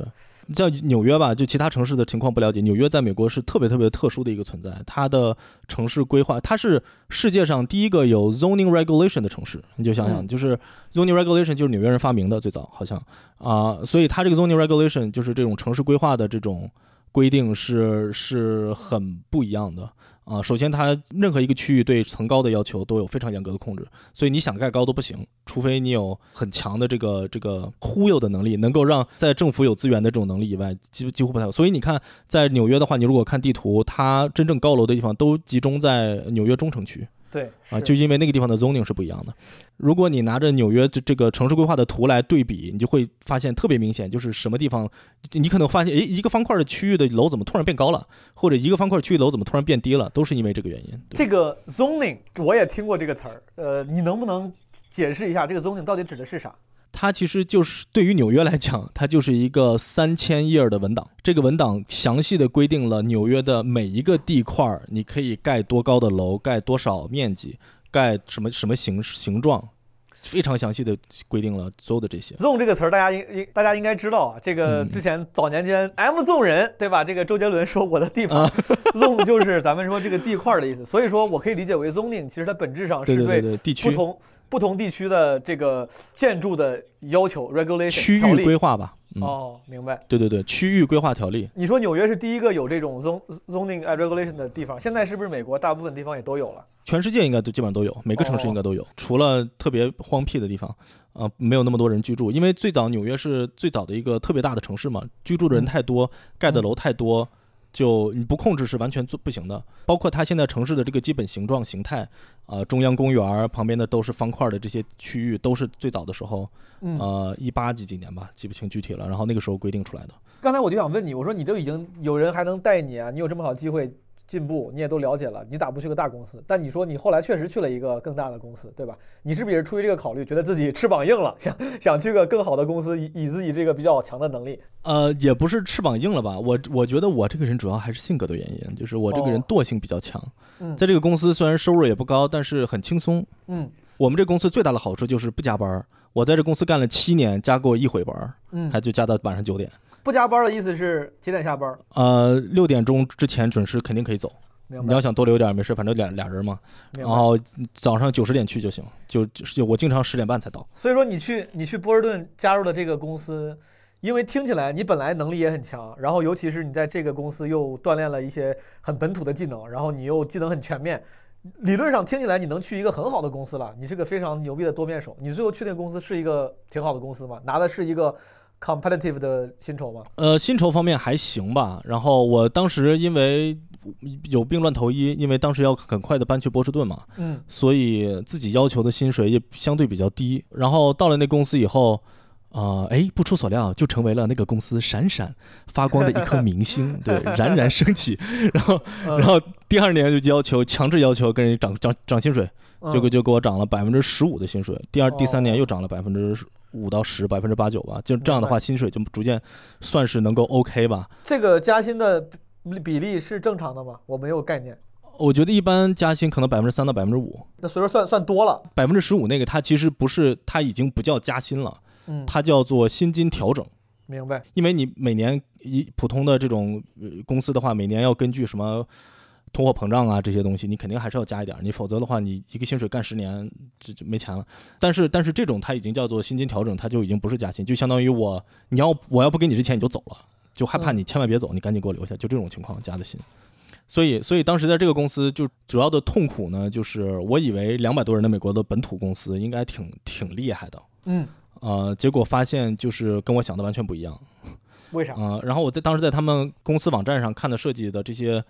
S1: 对？像纽约吧，就其他城市的情况不了解。纽约在美国是特别特别特殊的一个存在，它的城市规划，它是世界上第一个有 zoning regulation 的城市。你就想想，
S3: 嗯
S1: 就是 zoning regulation 就是纽约人发明的，最早好像啊、所以它这个 zoning regulation 就是这种城市规划的这种规定是是很不一样的。啊，首先它任何一个区域对层高的要求都有非常严格的控制，所以你想盖高都不行，除非你有很强的这个这个忽悠的能力，能够让在政府有资源的这种能力以外，几几乎不太有。所以你看，在纽约的话，你如果看地图，它真正高楼的地方都集中在纽约中城区
S3: 对
S1: 啊，就因为那个地方的 zoning 是不一样的。如果你拿着纽约这这个城市规划的图来对比，你就会发现特别明显，就是什么地方，你可能发现，诶，一个方块的区域的楼怎么突然变高了，或者一个方块区域楼怎么突然变低了，都是因为这个原因。
S3: 这个 zoning 我也听过这个词儿，呃，你能不能解释一下这个 zoning 到底指的是啥？
S1: 它其实就是对于纽约来讲，它就是一个三千页的文档。这个文档详细的规定了纽约的每一个地块儿，你可以盖多高的楼，盖多少面积，盖什么什么形形状，非常详细的规定了所有的这些。
S3: zone 这个词儿，大家应应大家应该知道啊。这个
S1: 嗯
S3: 之前早年间 M zone 人对吧？这个周杰伦说我的地
S1: 啊
S3: 方、zone 就是咱们说这个地块儿的意思，所以说我可以理解为 zoning，其实它本质上是
S1: 对
S3: 不同不同地区的这个建筑的要求 regulation
S1: 区域规划吧。嗯，
S3: 哦，明白。
S1: 对对对，区域规划条例。
S3: 你说纽约是第一个有这种 zon zoning regulation 的地方，现在是不是美国大部分地方也都有了？
S1: 全世界应该都基本上都有，每个城市应该都有，除了特别荒僻的地方，啊、没有那么多人居住。因为最早纽约是最早的一个特别大的城市嘛，居住的人
S3: 嗯
S1: 太多，盖的楼太多，就你不控制是完全做不行的。包括它现在城市的这个基本形状形态，啊、中央公园儿旁边的都是方块的这些区域，都是最早的时候，
S3: 嗯，
S1: 呃，一八几几年吧，记不清具体了。然后那个时候规定出来的。
S3: 刚才我就想问你，我说你都已经有人还能带你啊，你有这么好机会进步，你也都了解了，你咋不去个大公司？但你说你后来确实去了一个更大的公司，对吧？你是不是也是出于这个考虑，觉得自己翅膀硬了，想想去个更好的公司，以以自己这个比较强的能力？
S1: 呃，也不是翅膀硬了吧？我我觉得我这个人主要还是性格的原因，就是我这个人
S3: 哦
S1: 惰性比较强。
S3: 嗯
S1: 在这个公司虽然收入也不高，但是很轻松。
S3: 嗯
S1: 我们这公司最大的好处就是不加班。我在这公司干了七年，加过一回班，
S3: 嗯
S1: 还，就加到晚上九点。
S3: 不加班的意思是几点下班？
S1: 呃，六点钟之前准时肯定可以走。你要？想多留点儿没事，反正俩俩人嘛。然后早上九十点去就行，就就我经常十点半才到。
S3: 所以说你去你去波士顿加入的这个公司，因为听起来你本来能力也很强，然后尤其是你在这个公司又锻炼了一些很本土的技能，然后你又技能很全面，理论上听起来你能去一个很好的公司了，你是个非常牛逼的多面手。你最后去那个公司是一个挺好的公司吗？拿的是一个 competitive 的薪酬吗？
S1: 呃，薪酬方面还行吧。然后我当时因为有病乱投医，因为当时要很快的搬去波士顿嘛，
S3: 嗯
S1: 所以自己要求的薪水也相对比较低。然后到了那公司以后，啊、哎，不出所料，就成为了那个公司闪闪发光的一颗明星，对，冉冉升起。然后，
S3: 嗯
S1: 然后第二年就要求强制要求跟人涨涨涨薪水，
S3: 嗯
S1: 结果就给我涨了百分之十五的薪水。第二、第三年
S3: 哦
S1: 又涨了百分之五到十，百分之八九吧。就这样的话，薪水就逐渐算是能够 OK 吧。
S3: 这个加薪的比比例是正常的吗？我没有概念。
S1: 我觉得一般加薪可能百分之三到百分之五，
S3: 那所以说算算多了。
S1: 百分之十五那个它其实不是，它已经不叫加薪了。
S3: 嗯，
S1: 它叫做薪金调整，
S3: 明白。
S1: 因为你每年一普通的这种呃公司的话，每年要根据什么通货膨胀啊这些东西，你肯定还是要加一点儿，你否则的话，你一个薪水干十年这就没钱了。但是但是这种它已经叫做薪金调整，它就已经不是加薪，就相当于我你要我要不给你这钱你就走了，就害怕
S3: 嗯
S1: 你千万别走，你赶紧给我留下，就这种情况加的薪。所以，所以当时在这个公司就主要的痛苦呢，就是我以为两百多人的美国的本土公司应该挺挺厉害的，
S3: 嗯，
S1: 呃，结果发现就是跟我想的完全不一样。
S3: 为啥？
S1: 嗯、然后我在当时在他们公司网站上看的设计的这些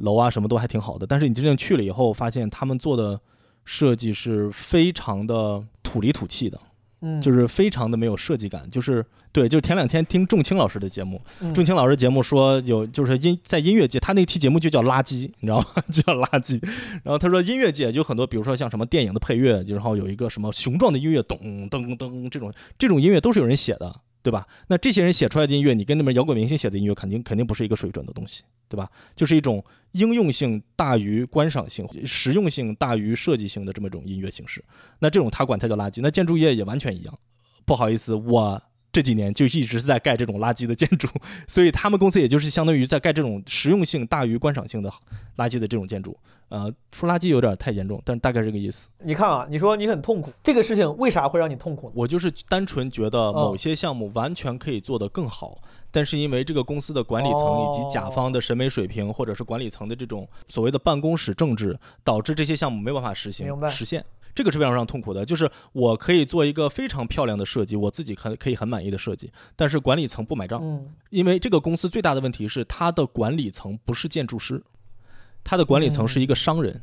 S1: 楼啊，什么都还挺好的。但是你真正去了以后，发现他们做的设计是非常的土里土气的，
S3: 嗯，
S1: 就是非常的没有设计感。就是对，就是前两天听仲青老师的节目，
S3: 嗯
S1: 仲青老师节目说有就是音在音乐界，他那期节目就叫垃圾，你知道吗？就叫垃圾。然后他说音乐界就很多，比如说像什么电影的配乐，然后有一个什么雄壮的音乐，咚噔噔这种这种音乐都是有人写的，对吧？那这些人写出来的音乐，你跟那边摇滚明星写的音乐，肯定肯定不是一个水准的东西，对吧？就是一种应用性大于观赏性、实用性大于设计性的这么一种音乐形式。那这种他管它叫垃圾，那建筑业也完全一样。不好意思，我这几年就一直是在盖这种垃圾的建筑，所以他们公司也就是相当于在盖这种实用性大于观赏性的垃圾的这种建筑。呃，说垃圾有点太严重，但大概这个意思。
S3: 你看啊，你说你很痛苦，这个事情为啥会让你痛苦呢？
S1: 我就是单纯觉得某
S3: 嗯
S1: 些项目完全可以做得更好，但是因为这个公司的管理层
S3: 哦
S1: 以及甲方的审美水平，或者是管理层的这种所谓的办公室政治，导致这些项目没办法实行实现。这个是非常非常痛苦的，就是我可以做一个非常漂亮的设计，我自己很可以很满意的设计，但是管理层不买账，
S3: 嗯，
S1: 因为这个公司最大的问题是它的管理层不是建筑师，它的管理层是一个商人。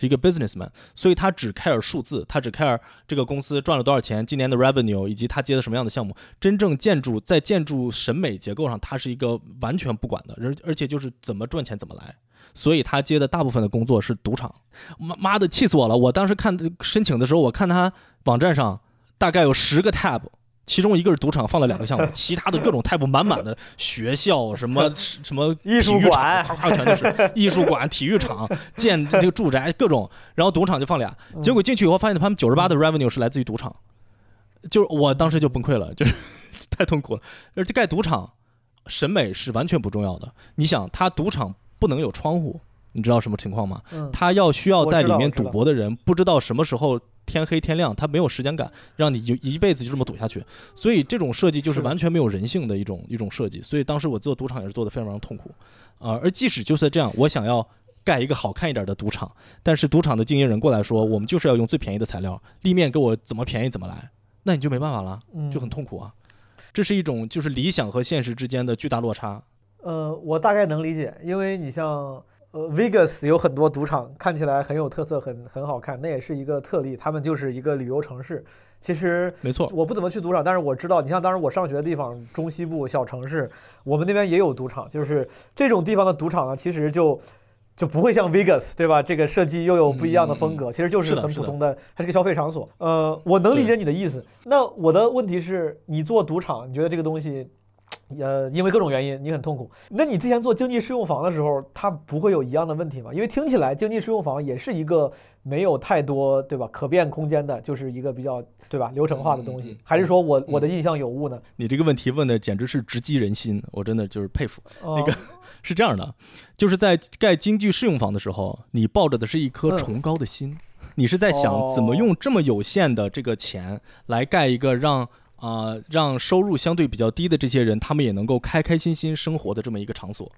S1: 是一个 businessman，所以他只 care 数字，他只 care 这个公司赚了多少钱，今年的 revenue 以及他接的什么样的项目。真正建筑在建筑审美结构上，它是一个完全不管的，而而且就是怎么赚钱怎么来。所以他接的大部分的工作是赌场。妈妈的，气死我了！我当时看申请的时候，我看他网站上大概有十个 tab，其中一个是赌场放了两个项目，其他的各种 type 满满的学校什么 什么
S3: 艺术馆
S1: 夸夸全都是艺术馆、体育场、建这个住宅各种，然后赌场就放俩，
S3: 嗯
S1: 结果进去以后发现他们九十八的 revenue 是来自于赌场，就是我当时就崩溃了，就是 太痛苦了。而且盖赌场审美是完全不重要的，你想，他赌场不能有窗户，你知道什么情况吗？
S3: 嗯，
S1: 他要需要在里面赌博的人，不知道什么时候天黑天亮，他没有时间感，让你就一辈子就这么赌下去。所以这种设计就是
S3: 是
S1: 完全没有人性的一种一种设计。所以当时我做赌场也是做的非常非常痛苦，啊、而即使就是这样，我想要盖一个好看一点的赌场，但是赌场的经营人过来说，我们就是要用最便宜的材料，立面给我怎么便宜怎么来，那你就没办法了，
S3: 嗯
S1: 就很痛苦啊。这是一种就是理想和现实之间的巨大落差。
S3: 呃，我大概能理解，因为你像呃 Vegas 有很多赌场看起来很有特色，很很好看，那也是一个特例，他们就是一个旅游城市。其实
S1: 没错，
S3: 我不怎么去赌场，但是我知道，你像当时我上学的地方，中西部小城市，我们那边也有赌场，就是这种地方的赌场呢，其实就。就不会像 Vegas 对吧？这个设计又有不一样的风格，其实就是很普通的，它是个消费场所。呃，我能理解你的意思。那我的问题是，你做赌场，你觉得这个东西，呃，因为各种原因你很痛苦。那你之前做经济适用房的时候，它不会有一样的问题吗？因为听起来经济适用房也是一个没有太多对吧可变空间的，就是一个比较对吧流程化的东西。还是说我我的印象有误呢？
S1: 你这个问题问的简直是直击人心，我真的就是佩服。那个
S3: 哦
S1: 是这样的，就是在盖经济适用房的时候，你抱着的是一颗
S3: 嗯
S1: 崇高的心，你是在想
S3: 哦
S1: 怎么用这么有限的这个钱来盖一个让啊、让收入相对比较低的这些人，他们也能够开开心心生活的这么一个场所。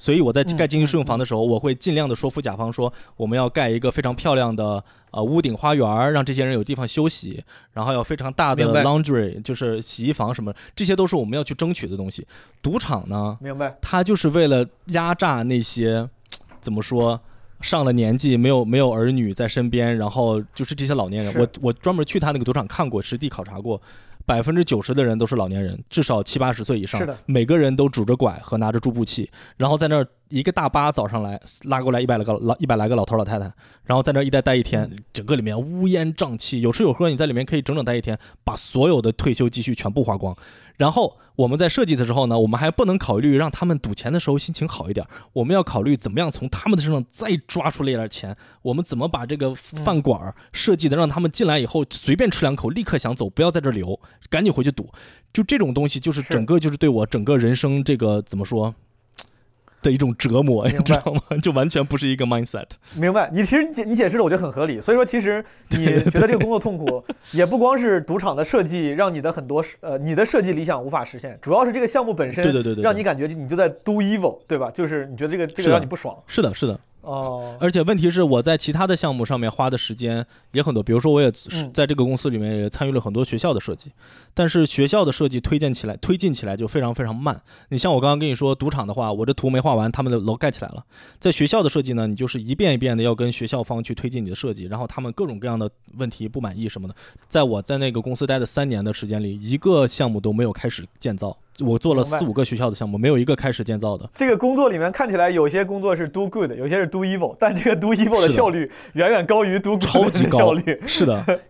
S1: 所以我在
S3: 嗯
S1: 盖经济适用房的时候，我会尽量的说服甲方说，我们要盖一个非常漂亮的呃屋顶花园儿，让这些人有地方休息，然后要非常大的 laundry，就是洗衣房什么，这些都是我们要去争取的东西。赌场呢，
S3: 明白。
S1: 他就是为了压榨那些怎么说上了年纪没有没有儿女在身边，然后就是这些老年人。我我专门去他那个赌场看过，实地考察过。百分之九十的人都是老年人，至少七八十岁以上。
S3: 是的
S1: 每个人都拄着拐和拿着助步器，然后在那儿一个大巴早上来拉过来一百来个老一百来个老头老太太，然后在那儿一待待一天，整个里面乌烟瘴气，有吃有喝，你在里面可以整整待一天，把所有的退休积蓄全部花光。然后我们在设计的时候呢，我们还不能考虑让他们赌钱的时候心情好一点，我们要考虑怎么样从他们的身上再抓出来一点钱。我们怎么把这个饭馆儿设计的让他们进来以后随便吃两口，立刻想走，不要在这儿留，赶紧回去赌。就这种东西，就是
S3: 是
S1: 整个就是对我整个人生这个怎么说的一种折磨，你知道吗？就完全不是一个 mindset。
S3: 明白，你其实你解你解释的我觉得很合理，所以说其实 你觉得这个工作痛苦，也不光是赌场的设计让你的很多呃你的设计理想无法实现，主要是这个项目本身
S1: 对对对对对
S3: 让你感觉你就在 do evil，对吧？就是你觉得这个这个让你不爽
S1: 是的，是的。
S3: 哦，
S1: 而且问题是，我在其他的项目上面花的时间也很多，比如说我也
S3: 是
S1: 在这个公司里面也参与了很多学校的设计，但是学校的设计推荐起来推进起来就非常非常慢。你像我刚刚跟你说赌场的话，我这图没画完，他们的楼盖起来了。在学校的设计呢，你就是一遍一遍的要跟学校方去推进你的设计，然后他们各种各样的问题不满意什么的，在我在那个公司待的三年的时间里，一个项目都没有开始建造。我做了四五个学校的项目，没有一个开始建造的。
S3: 这个工作里面看起来有些工作是 do good，有些是 do evil，但这个 do evil 的效率远远高于 do good
S1: 超级高
S3: 的效率。
S1: 是的，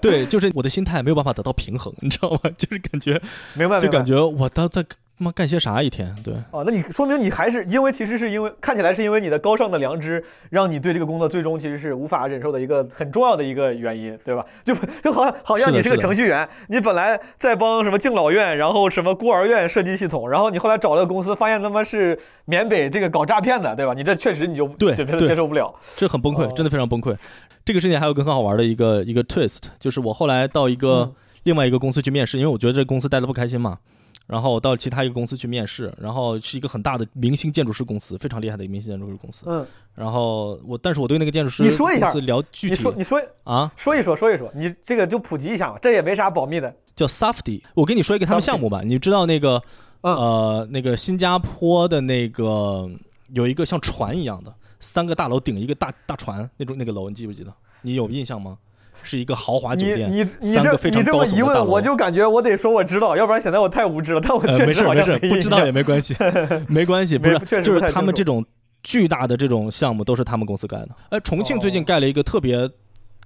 S1: 对，就是我的心态没有办法得到平衡，你知道吗？就是感觉，
S3: 明白，明白
S1: 就感觉我当在他妈干些啥一天？对，
S3: 哦，那你说明你还是因为其实是因为看起来是因为你的高尚的良知，让你对这个工作最终其实是无法忍受的一个很重要的一个原因，对吧？就就好像好像你是个程序员，你本来在帮什么敬老院，然后什么孤儿院设计系统，然后你后来找了个公司，发现他妈是缅北这个搞诈骗的，对吧？你这确实你就
S1: 对
S3: 接受不了。
S1: 这很崩溃
S3: 哦，
S1: 真的非常崩溃。这个事情还有个很好玩的一个一个 twist，就是我后来到一个
S3: 嗯
S1: 另外一个公司去面试，因为我觉得这公司待的不开心嘛。然后我到其他一个公司去面试，然后是一个很大的明星建筑师公司，非常厉害的一个明星建筑师公司。
S3: 嗯，
S1: 然后我，但是我对那个建筑师
S3: 你说一下
S1: 聊具体
S3: 你说你说
S1: 啊，
S3: 说一说说一说，你这个就普及一下嘛，这也没啥保密的。
S1: 叫 Safety。我跟你说一个他们项目吧，你知道那个
S3: 嗯
S1: 呃那个新加坡的那个有一个像船一样的三个大楼顶一个大大船那种那个楼，你记不记得？你有印象吗？是一个豪华酒店，
S3: 你你你
S1: 三个
S3: 这
S1: 非常高
S3: 你这么一问，我就感觉我得说我知道，要不然显得我太无知了。但我
S1: 呃，
S3: 确实好像
S1: 没事没事，不知道也没关系，没关系，不是就是他们这种巨大的这种项目都是他们公司盖的。哎，重庆最近
S3: 哦
S1: 盖了一个特别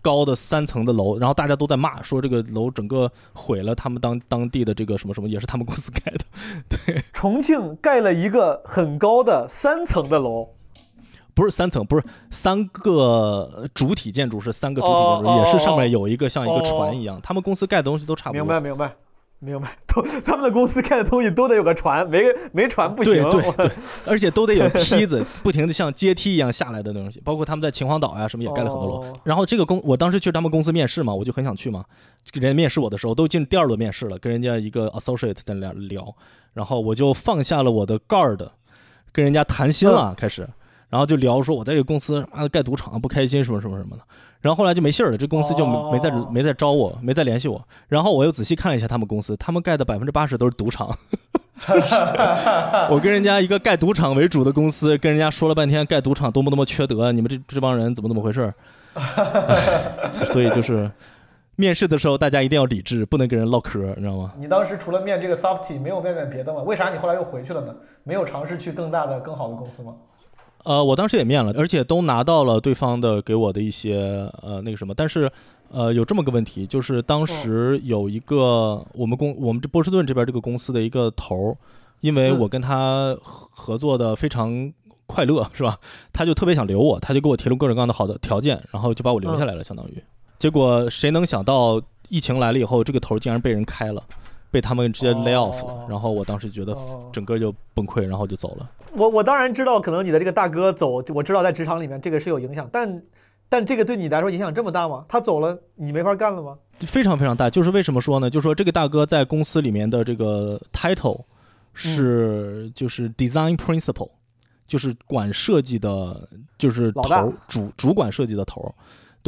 S1: 高的三层的楼，然后大家都在骂说这个楼整个毁了他们当当地的这个什么什么，也是他们公司盖的。
S3: 对重庆盖了一个很高的三层的楼，
S1: 不是三层，不是三个主体建筑，是三个主体建筑，也是上面有一个像一个
S3: 哦
S1: 船一样。他们公司盖的东西都差不多。
S3: 明白明白明白，都他们的公司盖的东西都得有个船，没 没船不行。
S1: 对对对，而且都得有梯子，不停的像阶梯一样下来的东西。包括他们在秦皇岛呀、什么也盖了很多楼。
S3: 哦
S1: 然后这个公，我当时去他们公司面试嘛，我就很想去嘛。这个人家面试我的时候，都进第二轮面试了，跟人家一个 associate 在那聊，然后我就放下了我的 guard，跟人家谈心了，开始，然后就聊说我在这个公司啊盖赌场不开心什么什么什么的。然后后来就没信儿了，这公司就没没再
S3: 哦
S1: 没再招我，没再联系我。然后我又仔细看了一下他们公司，他们盖的百分之八十都是赌场。就是我跟人家一个盖赌场为主的公司，跟人家说了半天盖赌场多么多么缺德，你们这这帮人怎么怎么回事儿？唉所以就是面试的时候，大家一定要理智，不能跟人唠嗑，你知道吗？
S3: 你当时除了面这个 softy，没有面面别的吗？为啥你后来又回去了呢？没有尝试去更大的、更好的公司吗？
S1: 呃，我当时也面了，而且都拿到了对方的给我的一些呃那个什么，但是呃有这么个问题，就是当时有一个我们公我们这波士顿这边这个公司的一个头儿，因为
S3: 嗯
S1: 我跟他合合作的非常快乐，是吧？他就特别想留我，他就给我提了各种各样的好的条件，然后就把我留下来了，相当于。结果谁能想到疫情来了以后，这个头竟然被人开了，被他们直接 lay off 然后我当时觉得
S3: 哦
S1: 整个就崩溃，然后就走了。
S3: 我我当然知道，可能你的这个大哥走，我知道在职场里面这个是有影响，但但这个对你来说影响这么大吗？他走了，你没法干了吗？
S1: 非常非常大，就是为什么说呢？就说这个大哥在公司里面的这个 title 是就是 design principal，就是管设计的，就是头主主管设计的头儿。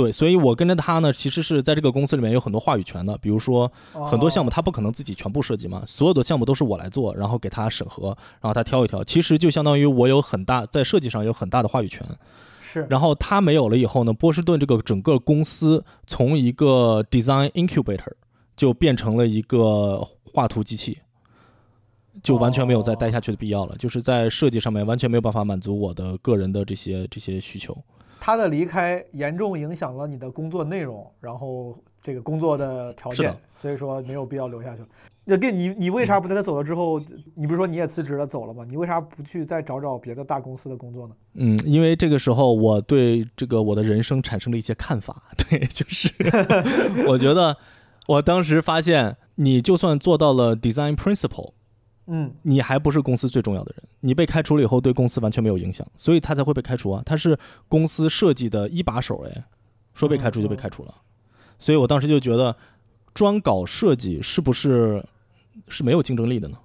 S1: 对，所以我跟着他呢，其实是在这个公司里面有很多话语权的。比如说很多项目
S3: 哦
S1: 他不可能自己全部设计嘛，所有的项目都是我来做，然后给他审核，然后他挑一挑。其实就相当于我有很大在设计上有很大的话语权。
S3: 是
S1: 然后他没有了以后呢，波士顿这个整个公司从一个 design incubator 就变成了一个画图机器，就完全没有再待下去的必要了。就是在设计上面完全没有办法满足我的个人的这些这些需求。
S3: 他的离开严重影响了你的工作内容，然后这个工作的条件，所以说没有必要留下去了。那跟你你为啥不在他走了之后，你不是说你也辞职了走了吗？你为啥不去再找找别的大公司的工作呢？
S1: 嗯，因为这个时候我对这个我的人生产生了一些看法。对，就是 我觉得我当时发现，你就算做到了 design principle。
S3: 嗯，
S1: 你还不是公司最重要的人，你被开除了以后对公司完全没有影响，所以他才会被开除啊。他是公司设计的一把手，哎，说被开除就被开除了。所以我当时就觉得，专搞设计是不是是没有竞争力的呢？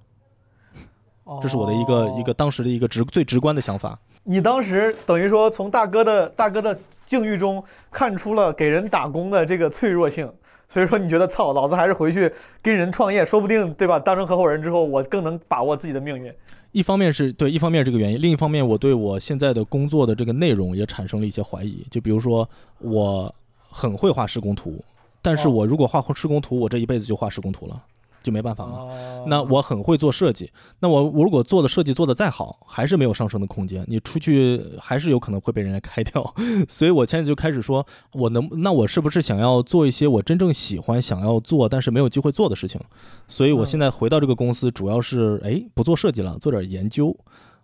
S1: 这是我的一个、
S3: 哦
S1: 一个当时的一个直最直观的想法。
S3: 你当时等于说从大哥的大哥的境遇中看出了给人打工的这个脆弱性，所以说你觉得操，老子还是回去跟人创业，说不定对吧？当成合伙人之后，我更能把握自己的命运。
S1: 一方面是对，一方面是这个原因，另一方面我对我现在的工作的这个内容也产生了一些怀疑。就比如说，我很会画施工图，但是
S3: 哦
S1: 我如果画施工图，我这一辈子就画施工图了，就没办法嘛。
S3: 哦
S1: 那我很会做设计，那我我如果做的设计做的再好，还是没有上升的空间，你出去还是有可能会被人家开掉。所以我现在就开始说，我能那我是不是想要做一些我真正喜欢、想要做但是没有机会做的事情？所以我
S3: 嗯
S1: 现在回到这个公司，主要是哎不做设计了，做点研究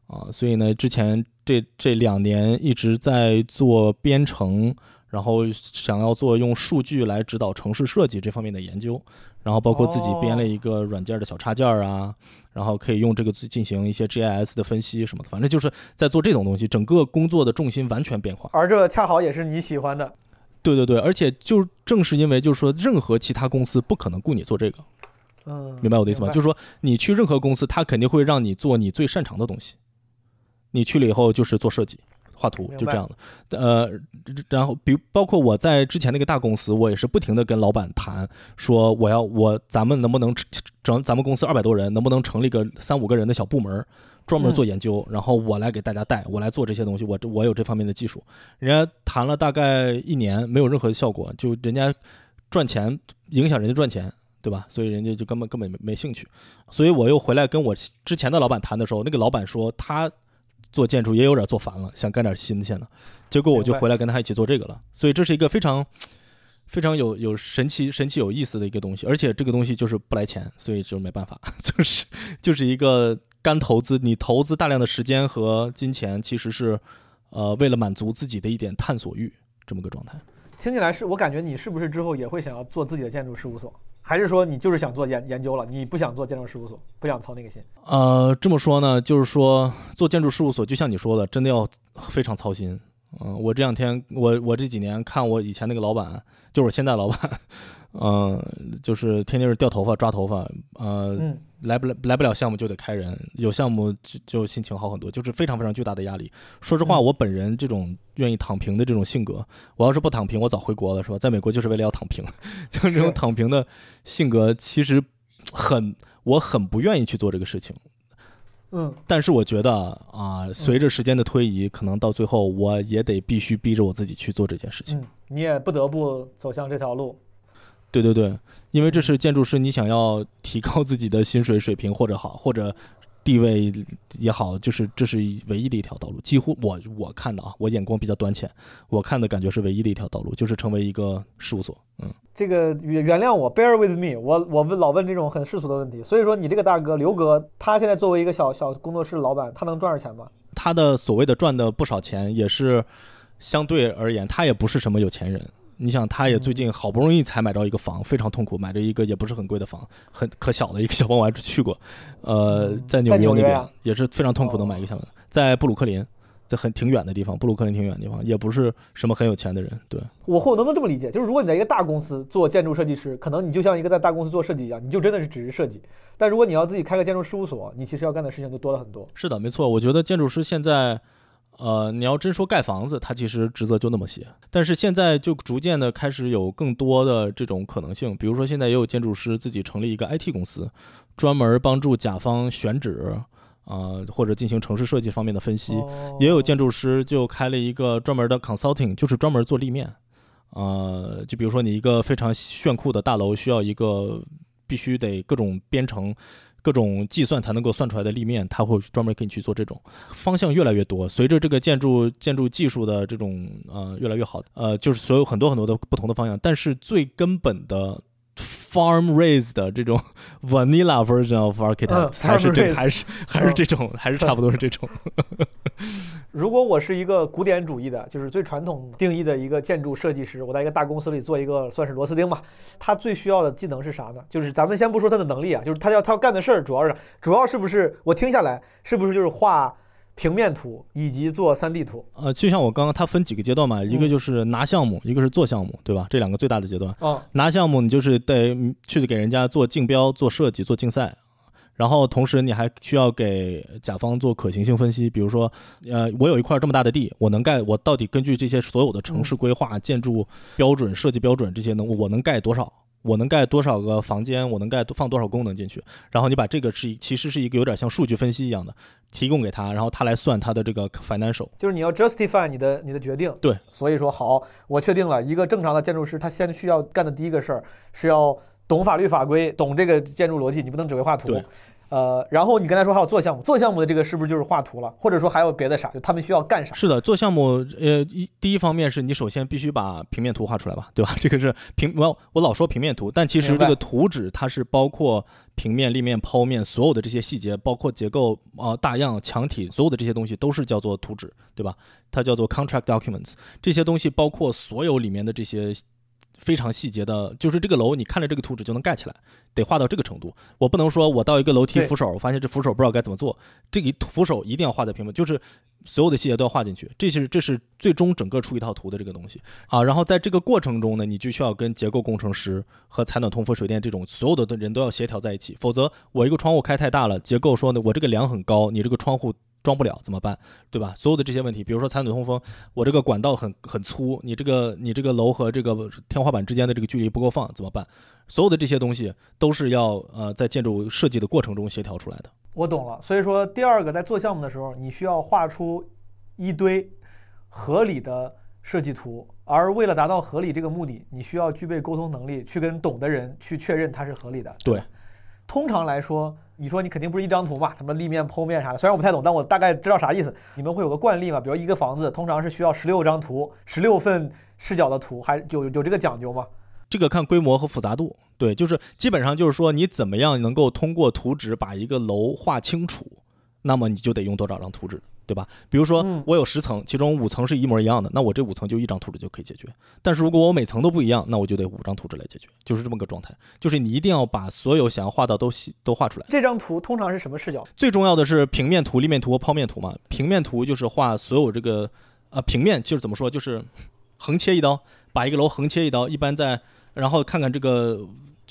S1: 啊。所以呢，之前这这两年一直在做编程。然后想要做用数据来指导城市设计这方面的研究，然后包括自己编了一个软件的小插件儿啊，然后可以用这个进行一些 GIS 的分析什么的，反正就是在做这种东西，整个工作的重心完全变化。
S3: 而这恰好也是你喜欢的。
S1: 对对对，而且就正是因为就是说，任何其他公司不可能雇你做这个，
S3: 嗯，
S1: 明白我的意思吗？就是说，你去任何公司，他肯定会让你做你最擅长的东西。你去了以后就是做设计、画图，就这样的。呃，然后比包括我在之前那个大公司，我也是不停的跟老板谈，说我要我咱们能不能整咱们公司二百多人，能不能成立个三五个人的小部门，专门做研究，然后我来给大家带，我来做这些东西，我这我有这方面的技术。人家谈了大概一年，没有任何效果，就人家赚钱影响人家赚钱。对吧？所以人家就根本根本没没兴趣，所以我又回来跟我之前的老板谈的时候，那个老板说他做建筑也有点做烦了，想干点新鲜的，结果我就回来跟他一起做这个了。所以这是一个非常非常有有神奇神奇有意思的一个东西，而且这个东西就是不来钱，所以就没办法，就是就是一个干投资，你投资大量的时间和金钱，其实是呃为了满足自己的一点探索欲这么个状态。
S3: 听起来是我感觉你是不是之后也会想要做自己的建筑事务所，还是说你就是想做研研究了，你不想做建筑事务所，不想操那个心？
S1: 呃，这么说呢，就是说做建筑事务所，就像你说的，真的要非常操心。嗯、我这两天，我我这几年看我以前那个老板，就是我现在老板，嗯、就是天天是掉头发、抓头发，呃，
S3: 嗯，
S1: 来不来来不了项目就得开人，有项目就就心情好很多，就是非常非常巨大的压力。说实话，
S3: 嗯
S1: 我本人这种愿意躺平的这种性格，我要是不躺平，我早回国了，是吧？在美国就是为了要躺平，就是这种躺平的性格，其实很我很不愿意去做这个事情。
S3: 嗯，
S1: 但是我觉得啊，随着时间的推移，可能到最后我也得必须逼着我自己去做这件事情。
S3: 嗯，你也不得不走向这条路。
S1: 对对对，因为这是建筑师，你想要提高自己的薪水水平或者好或者地位也好，就是这是唯一的一条道路。几乎我我看的啊，我眼光比较短浅，我看的感觉是唯一的一条道路，就是成为一个事务所。嗯，
S3: 这个原原谅我，bear with me，我我问老问这种很世俗的问题。所以说，你这个大哥刘哥，他现在作为一个小小工作室老板，他能赚着钱吗？
S1: 他的所谓的赚的不少钱，也是相对而言，他也不是什么有钱人。你想，他也最近好不容易才买着一个房，非常痛苦，买着一个也不是很贵的房，很可小的一个小房，我还去过，呃
S3: 嗯，
S1: 在纽约那边
S3: 啊
S1: 也是非常痛苦的
S3: 哦
S1: 买一个小房，在布鲁克林，在很挺远的地方，布鲁克林挺远的地方，也不是什么很有钱的人，对，
S3: 我或能不能这么理解？就是如果你在一个大公司做建筑设计师，可能你就像一个在大公司做设计一样，你就真的是只是设计。但如果你要自己开个建筑事务所，你其实要干的事情就多了很多。
S1: 是的，没错。我觉得建筑师现在，呃，你要真说盖房子，它其实职责就那么些。但是现在就逐渐的开始有更多的这种可能性，比如说现在也有建筑师自己成立一个 IT 公司，专门帮助甲方选址，啊、或者进行城市设计方面的分析。
S3: 哦
S1: 也有建筑师就开了一个专门的 consulting，就是专门做立面。呃，就比如说你一个非常炫酷的大楼，需要一个必须得各种编程、各种计算才能够算出来的立面，他会专门给你去做这种方向越来越多。随着这个建筑建筑技术的这种呃越来越好，呃，就是所有很多很多的不同的方向，但是最根本的。Farm raised 的这种 vanilla version of architect、
S3: 嗯
S1: 还是这还是还是这种还是差不多是这种。
S3: 如果我是一个古典主义的，就是最传统定义的一个建筑设计师，我在一个大公司里做一个算是螺丝钉吧，他最需要的技能是啥呢？就是咱们先不说他的能力啊，就是他要他要干的事儿，主要是主要是不是我听下来是不是就是画平面图以及做 3D 图？
S1: 呃，就像我刚刚，它分几个阶段嘛，一个就是拿项目，一个是做项目，对吧？这两个最大的阶段。
S3: 啊、
S1: 拿项目，你就是得嗯去给人家做竞标、做设计、做竞赛，然后同时你还需要给甲方做可行性分析。比如说，呃，我有一块这么大的地，我能盖，我到底根据这些所有的城市规划、建筑标准、设计标准这些能，我能盖多少？我能盖多少个房间？我能盖放多少功能进去？然后你把这个是其实是一个有点像数据分析一样的，提供给他，然后他来算他的这个 financial。
S3: 就是你要 justify 你的你的决定。
S1: 对，
S3: 所以说好，我确定了一个正常的建筑师，他先需要干的第一个事儿是要懂法律法规，懂这个建筑逻辑，你不能只会画图
S1: 对。
S3: 呃，然后你刚才说还有做项目，做项目的这个是不是就是画图了？或者说还有别的啥？就他们需要干啥？
S1: 是的，做项目，呃，一第一方面是你首先必须把平面图画出来吧，对吧？这个是平，我我老说平面图，但其实这个图纸它是包括平面、立面、剖面所有的这些细节，包括结构啊、大样、墙体，所有的这些东西都是叫做图纸，对吧？它叫做 contract documents，这些东西包括所有里面的这些。非常细节的，就是这个楼，你看着这个图纸就能盖起来，得画到这个程度。我不能说我到一个楼梯扶手，我发现这扶手不知道该怎么做，这个扶手一定要画在屏幕，就是所有的细节都要画进去，这是这是最终整个出一套图的这个东西啊。然后在这个过程中呢，你就需要跟结构工程师和采暖通风水电这种所有的人都要协调在一起，否则我一个窗户开太大了，结构说呢我这个梁很高，你这个窗户。装不了怎么办？对吧？所有的这些问题，比如说采暖通风，我这个管道很很粗，你这个你这个楼和这个天花板之间的这个距离不够放，怎么办？所有的这些东西都是要呃在建筑设计的过程中协调出来的。
S3: 我懂了。所以说，第二个在做项目的时候，你需要画出一堆合理的设计图，而为了达到合理这个目的，你需要具备沟通能力，去跟懂的人去确认它是合理的。
S1: 对，
S3: 通常来说，你说你肯定不是一张图嘛，什么立面、剖面啥的，虽然我不太懂，但我大概知道啥意思。你们会有个惯例嘛？比如一个房子通常是需要十六张图、十六份视角的图，还有有这个讲究吗？
S1: 这个看规模和复杂度。对，就是基本上就是说你怎么样能够通过图纸把一个楼画清楚，那么你就得用多少张图纸。对吧？比如说
S3: 嗯
S1: 我有十层，其中五层是一模一样的，那我这五层就一张图纸就可以解决。但是如果我每层都不一样，那我就得五张图纸来解决，就是这么个状态。就是你一定要把所有想要画到都细都画出来。
S3: 这张图通常是什么视角？
S1: 最重要的是平面图、立面图和剖面图嘛。平面图就是画所有这个呃平面，就是怎么说，就是横切一刀，把一个楼横切一刀，一般在然后看看这个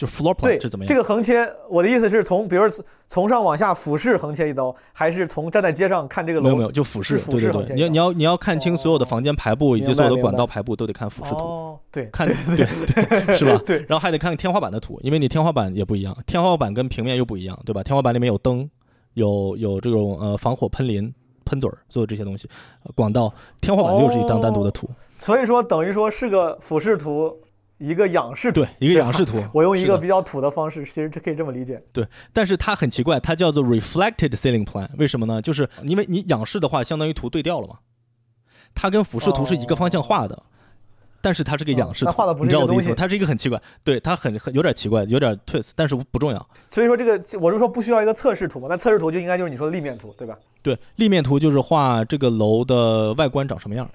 S1: 就 floor plan 是怎么样。
S3: 这个横切，我的意思是从，比如说从上往下俯视横切一刀，还是从站在街上看这个楼？
S1: 没有没有，就俯视，
S3: 是俯
S1: 对对对，
S3: 视
S1: 你要你要你要看清所有的房间排布以及所有的管道排布都得看俯视图。
S3: 哦，对，
S1: 看对对是吧？
S3: 对
S1: 然后还得看天花板的图，因为你天花板也不一样，天花板跟平面又不一样，对吧？天花板里面有灯，有有这种呃防火喷淋、喷嘴儿，所有这些东西，呃广道，天花板又是一张单独的图，
S3: 所以说等于说是个俯视图，一个仰视图。
S1: 对，一个仰视图。
S3: 我用一个比较土的方式，其实这可以这么理解。
S1: 对但是它很奇怪，它叫做 reflected ceiling plan，为什么呢？就是因为你仰视的话，相当于图对调了嘛，它跟俯视图是一个方向画的。但是它是个仰视图，
S3: 哦画的不是
S1: 你知道我的意思吗？它是一个很奇怪，对，它很很有点奇怪，有点 twist，但是不重要。
S3: 所以说这个我是说不需要一个测试图嘛，那测试图就应该就是你说的立面图，对吧？
S1: 对，立面图就是画这个楼的外观长什么样儿。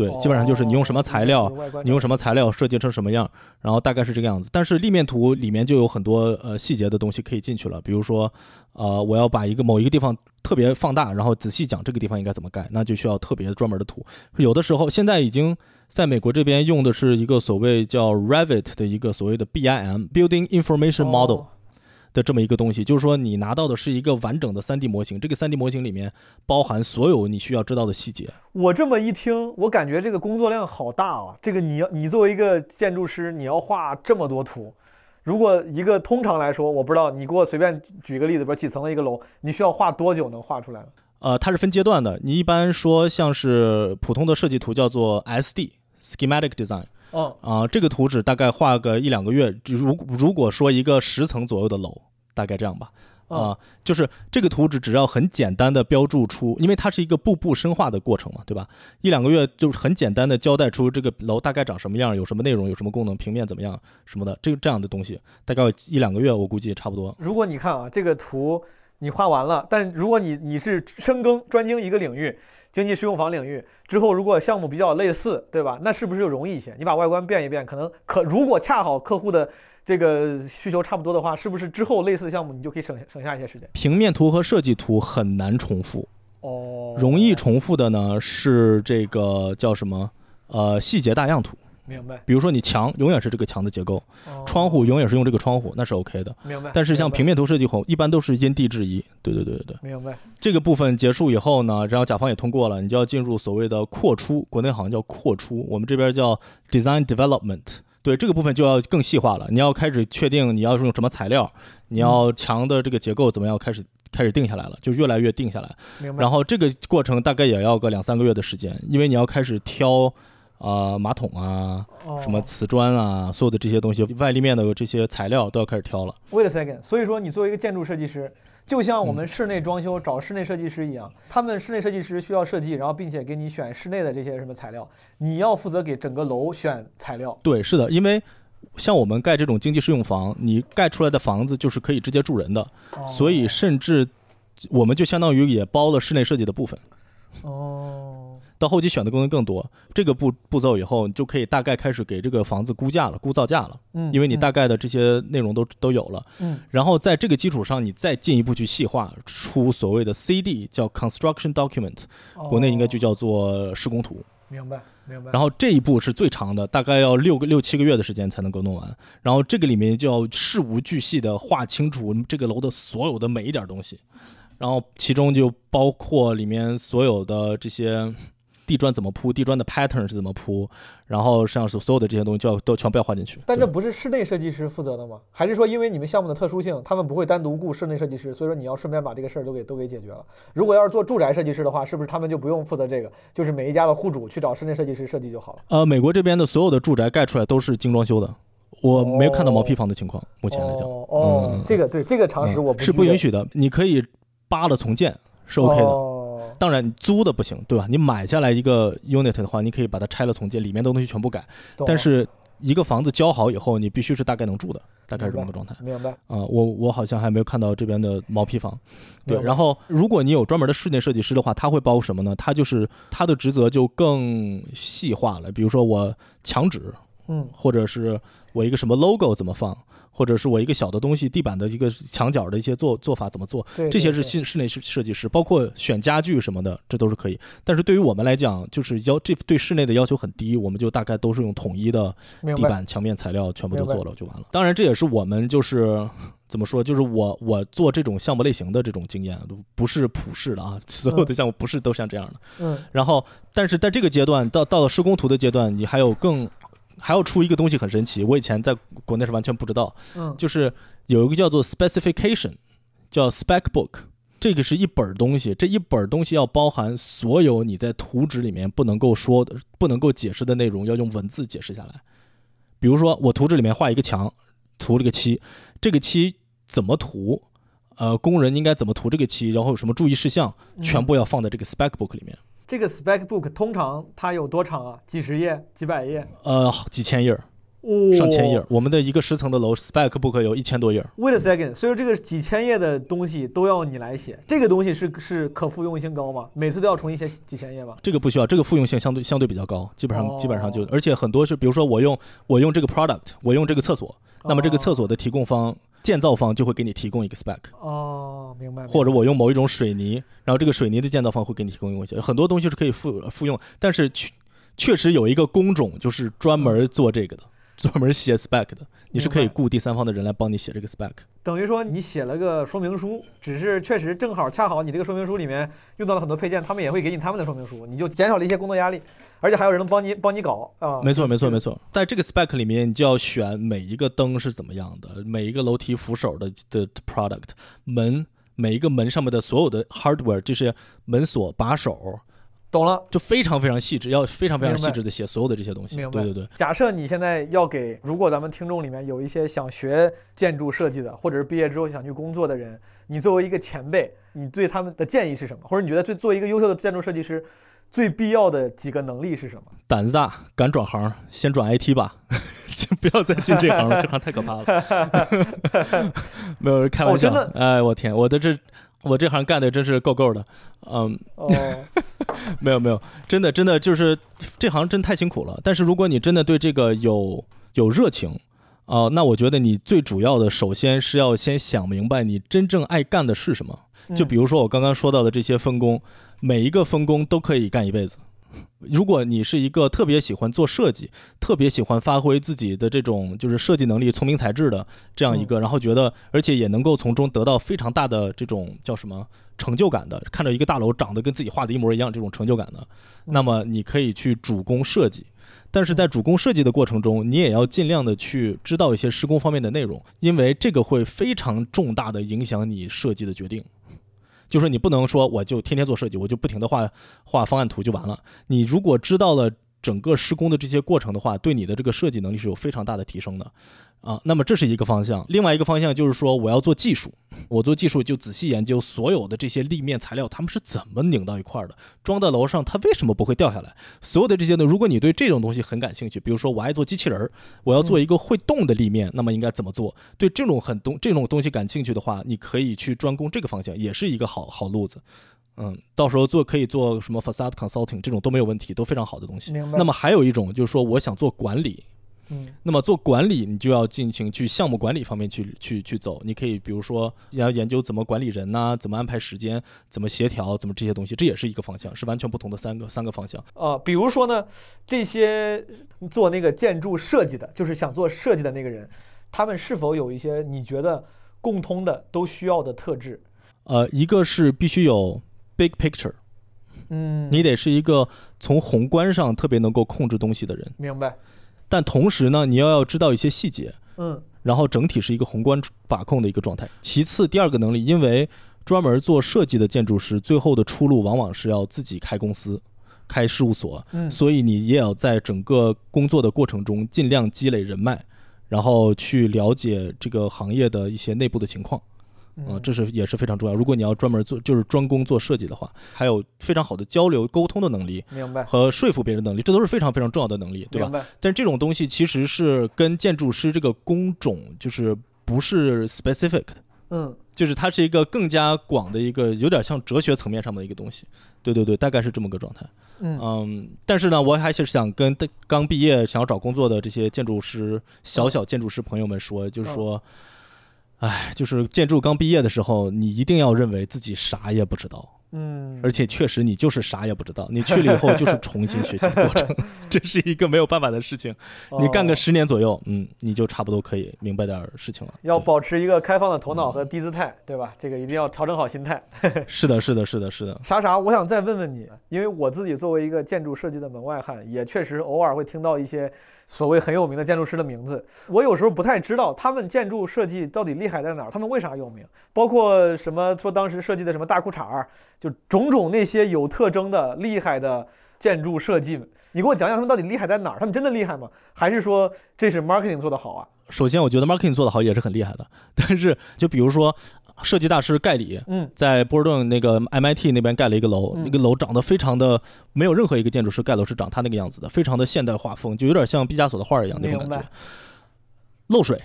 S1: 对，基本上就是你用什么材料，
S3: 哦
S1: 你用什么材料设计成什么样，然后大概是这个样子。但是立面图里面就有很多呃细节的东西可以进去了，比如说，呃，我要把一个某一个地方特别放大，然后仔细讲这个地方应该怎么盖，那就需要特别专门的图。有的时候现在已经在美国这边用的是一个所谓叫 Revit 的一个所谓的 BIM Building Information Model。
S3: 哦
S1: 的这么一个东西，就是说你拿到的是一个完整的 3D 模型，这个 3D 模型里面包含所有你需要知道的细节。
S3: 我这么一听，我感觉这个工作量好大啊！这个你要你作为一个建筑师，你要画这么多图。如果一个通常来说，我不知道，你给我随便举个例子，比如几层的一个楼，你需要画多久能画出来呢？
S1: 呃，它是分阶段的。你一般说像是普通的设计图叫做 SD schematic design
S3: 嗯，
S1: 啊、这个图纸大概画个一两个月。就如如果说一个十层左右的楼，大概这样吧。啊、
S3: 嗯
S1: 就是这个图纸只要很简单的标注出，因为它是一个步步深化的过程嘛，对吧？一两个月就是很简单的交代出这个楼大概长什么样，有什么内容，有什么功能，平面怎么样什么的，这个这样的东西，大概一两个月，我估计差不多。
S3: 如果你看啊，这个图你画完了，但如果你你是深耕专精一个领域，经济适用房领域之后，如果项目比较类似，对吧？那是不是就容易一些？你把外观变一变，可能可如果恰好客户的这个需求差不多的话，是不是之后类似的项目你就可以省省下一些时间？
S1: 平面图和设计图很难重复，
S3: 哦
S1: 容易重复的呢是这个叫什么？呃，细节大样图。
S3: 明白。
S1: 比如说你墙永远是这个墙的结构，
S3: 哦
S1: 窗户永远是用这个窗户，那是 OK 的。
S3: 明白。
S1: 但是像平面图设计后，一般都是因地制宜。对对对对对。
S3: 明白。
S1: 这个部分结束以后呢，然后甲方也通过了，你就要进入所谓的扩出，国内好像叫扩出，我们这边叫 design development。对这个部分就要更细化了，你要开始确定你要用什么材料，你要墙的这个结构怎么样，开始开始定下来了，就越来越定下来。
S3: 明白。
S1: 然后这个过程大概也要个两三个月的时间，因为你要开始挑，呃，马桶啊，
S3: 哦
S1: 什么瓷砖啊，所有的这些东西，外立面的这些材料都要开始挑了。
S3: Wait a second，所以说你作为一个建筑设计师，就像
S1: 嗯
S3: 我们室内装修找室内设计师一样，他们室内设计师需要设计，然后并且给你选室内的这些什么材料，你要负责给整个楼选材料。
S1: 对，是的，因为像我们盖这种经济适用房，你盖出来的房子就是可以直接住人的，所以甚至我们就相当于也包了室内设计的部分。
S3: 哦，
S1: 到后期选的功能更多，这个步步骤以后，你就可以大概开始给这个房子估价了、估造价了，
S3: 嗯，
S1: 因为你大
S3: 嗯
S1: 概的这些内容都都有了。
S3: 嗯
S1: 然后在这个基础上，你再进一步去细化出所谓的 CD，叫 Construction Document，国内应该就
S3: 哦
S1: 叫做施工图。
S3: 明白明白。
S1: 然后这一步是最长的，大概要六个六七个月的时间才能够弄完。然后这个里面就要事无巨细的画清楚这个楼的所有的每一点东西，然后其中就包括里面所有的这些地砖怎么铺，地砖的 pattern 是怎么铺，然后像是所有的这些东西就要都全部要画进去。
S3: 但这不是室内设计师负责的吗？还是说因为你们项目的特殊性，他们不会单独雇室内设计师，所以说你要顺便把这个事儿都给都给解决了？如果要是做住宅设计师的话，是不是他们就不用负责这个？就是每一家的户主去找室内设计师设计就好了？
S1: 呃，美国这边的所有的住宅盖出来都是精装修的，我没有看到毛坯房的情况，目前来讲。
S3: 哦这个对这个常识
S1: 嗯
S3: 我不
S1: 是不允许的，你可以扒了重建是 OK 的。
S3: 哦
S1: 当然，你租的不行，对吧？你买下来一个 unit 的话，你可以把它拆了重建，里面的东西全部改。但是一个房子交好以后，你必须是大概能住的，大概是这么个状态。
S3: 明白。
S1: 啊、我我好像还没有看到这边的毛坯房。对，然后如果你有专门的室内设计师的话，他会包什么呢？他就是他的职责就更细化了，比如说我墙纸，
S3: 嗯
S1: 或者是我一个什么 logo 怎么放，或者是我一个小的东西地板的一个墙角的一些做做法怎么做，
S3: 对，
S1: 这些是室室内设设计师，包括选家具什么的，这都是可以。但是对于我们来讲，就是要这对室内的要求很低，我们就大概都是用统一的。地板、墙面材料全部都做了就完了。当然，这也是我们就是怎么说，就是我我做这种项目类型的这种经验，不是普世的啊，所有的项目不是都像这样的。
S3: 嗯
S1: 然后，但是在这个阶段，到到了施工图的阶段，你还有更还要出一个东西很神奇，我以前在国内是完全不知道，
S3: 嗯，
S1: 就是有一个叫做 specification，叫 spec book。这个是一本儿东西，这一本儿东西要包含所有你在图纸里面不能够说的、不能够解释的内容，要用文字解释下来。比如说，我图纸里面画一个墙，涂了个漆，这个漆怎么涂？呃，工人应该怎么涂这个漆？然后有什么注意事项，
S3: 嗯
S1: 全部要放在这个 spec book 里面。
S3: 这个 spec book 通常它有多长啊？几十页、几百页？
S1: 呃，几千页儿，上千页儿。我们的一个十层的楼，spec book 有一千多页儿。
S3: Wait a second，所以说这个几千页的东西都要你来写，这个东西是是可复用性高吗？每次都要重新写几千页吗？
S1: 这个不需要，这个复用性相对相对比较高，基本上、
S3: 哦
S1: 基本上就，而且很多是，比如说我用我用这个 product，我用这个厕所，那么这个厕所的提供方、建造方就会给你提供一个 spec，
S3: 哦，明白。
S1: 或者我用某一种水泥，然后这个水泥的建造方会给你提供一些，很多东西是可以复复用，但是确确实有一个工种就是专门做这个的，专门写 spec 的，你是可以雇第三方的人来帮你写这个 spec。
S3: 等于说你写了个说明书，只是确实正好恰好你这个说明书里面用到了很多配件，他们也会给你他们的说明书，你就减少了一些工作压力，而且还有人能帮你帮你搞啊。
S1: 没错，没错，没
S3: 错。
S1: 在这个 spec 里面，你就要选每一个灯是怎么样的，每一个楼梯扶手的的 product，门每一个门上面的所有的 hardware，就是门锁、把手，
S3: 懂了。
S1: 就非常非常细致，要非常非常细致的写所有的这些东西。
S3: 明白
S1: 对对对，
S3: 假设你现在要给，如果咱们听众里面有一些想学建筑设计的，或者是毕业之后想去工作的人，你作为一个前辈，你对他们的建议是什么？或者你觉得最做一个优秀的建筑设计师，最必要的几个能力是什么？
S1: 胆子大，敢转行，先转 IT 吧，先不要再进这行了，这行太可怕了。没有人开玩笑，
S3: 哦真的
S1: 哎，我天，我的这我这行干的真是够够的，嗯。
S3: 哦，
S1: 没有没有，真的真的就是这行真太辛苦了。但是如果你真的对这个有有热情，啊、那我觉得你最主要的，首先是要先想明白你真正爱干的是什么。就比如说我刚刚说到的这些分工，每一个分工都可以干一辈子。如果你是一个特别喜欢做设计，特别喜欢发挥自己的这种就是设计能力、聪明才智的这样一个，然后觉得而且也能够从中得到非常大的这种叫什么成就感的，看到一个大楼长得跟自己画的一模一样这种成就感的，那么你可以去主攻设计。但是在主攻设计的过程中，你也要尽量的去知道一些施工方面的内容，因为这个会非常重大的影响你设计的决定。就是你不能说我就天天做设计，我就不停的画画方案图就完了。你如果知道了整个施工的这些过程的话，对你的这个设计能力是有非常大的提升的。啊，那么这是一个方向，另外一个方向就是说，我要做技术，我做技术就仔细研究所有的这些立面材料，它们是怎么拧到一块儿的，装在楼上它为什么不会掉下来？所有的这些呢，如果你对这种东西很感兴趣，比如说我爱做机器人儿，我要做一个会动的立面，那么应该怎么做？对这种很东这种东西感兴趣的话，你可以去专攻这个方向，也是一个好好路子。嗯，到时候做可以做什么 facade consulting 这种都没有问题，都非常好的东西。那么还有一种就是说，我想做管理，
S3: 嗯
S1: 那么做管理，你就要进行去项目管理方面去去去走。你可以比如说要研究怎么管理人呐、怎么安排时间，怎么协调，怎么这些东西，这也是一个方向，是完全不同的三个三个方向。
S3: 啊，比如说呢，这些做那个建筑设计的，就是想做设计的那个人，他们是否有一些你觉得共通的都需要的特质？
S1: 呃，一个是必须有 big picture，
S3: 嗯，
S1: 你得是一个从宏观上特别能够控制东西的人，
S3: 明白？
S1: 但同时呢，你要要知道一些细节，
S3: 嗯
S1: 然后整体是一个宏观把控的一个状态。其次，第二个能力，因为专门做设计的建筑师，最后的出路往往是要自己开公司、开事务所，
S3: 嗯，
S1: 所以你也要在整个工作的过程中尽量积累人脉，然后去了解这个行业的一些内部的情况。
S3: 嗯
S1: 这是也是非常重要。如果你要专门做就是专攻做设计的话，还有非常好的交流沟通的能力
S3: 明白，
S1: 和说服别人的能力，这都是非常非常重要的能力，对吧但这种东西其实是跟建筑师这个工种就是不是 specific 的，
S3: 嗯
S1: 就是它是一个更加广的一个，有点像哲学层面上的一个东西。对对对，大概是这么个状态。
S3: 嗯
S1: 嗯，但是呢，我还是想跟刚毕业想要找工作的这些建筑师、小小建筑师朋友们说，就是说，哎，就是建筑刚毕业的时候，你一定要认为自己啥也不知道，
S3: 嗯，
S1: 而且确实你就是啥也不知道，你去了以后就是重新学习的过程，这是一个没有办法的事情。你干个
S3: 哦
S1: 十年左右，嗯，你就差不多可以明白点儿事情了。
S3: 要保持一个开放的头脑和低姿态，对吧？这个一定要调整好心态。
S1: 是的，是的，是的，是的。
S3: 啥啥，我想再问问你，因为我自己作为一个建筑设计的门外汉，也确实偶尔会听到一些所谓很有名的建筑师的名字。我有时候不太知道他们建筑设计到底厉害在哪儿，他们为啥有名？包括什么说当时设计的什么大裤衩儿，就种种那些有特征的厉害的建筑设计，你给我讲讲他们到底厉害在哪儿？他们真的厉害吗？还是说这是 marketing 做得好啊？
S1: 首先，我觉得 marketing 做得好也是很厉害的，但是就比如说设计大师盖里，
S3: 嗯
S1: 在波士顿那个 MIT 那边盖了一个楼，
S3: 嗯
S1: 那个楼长得非常的，没有任何一个建筑师盖楼是长他那个样子的，非常的现代画风，就有点像毕加索的画一样那种感觉。漏水，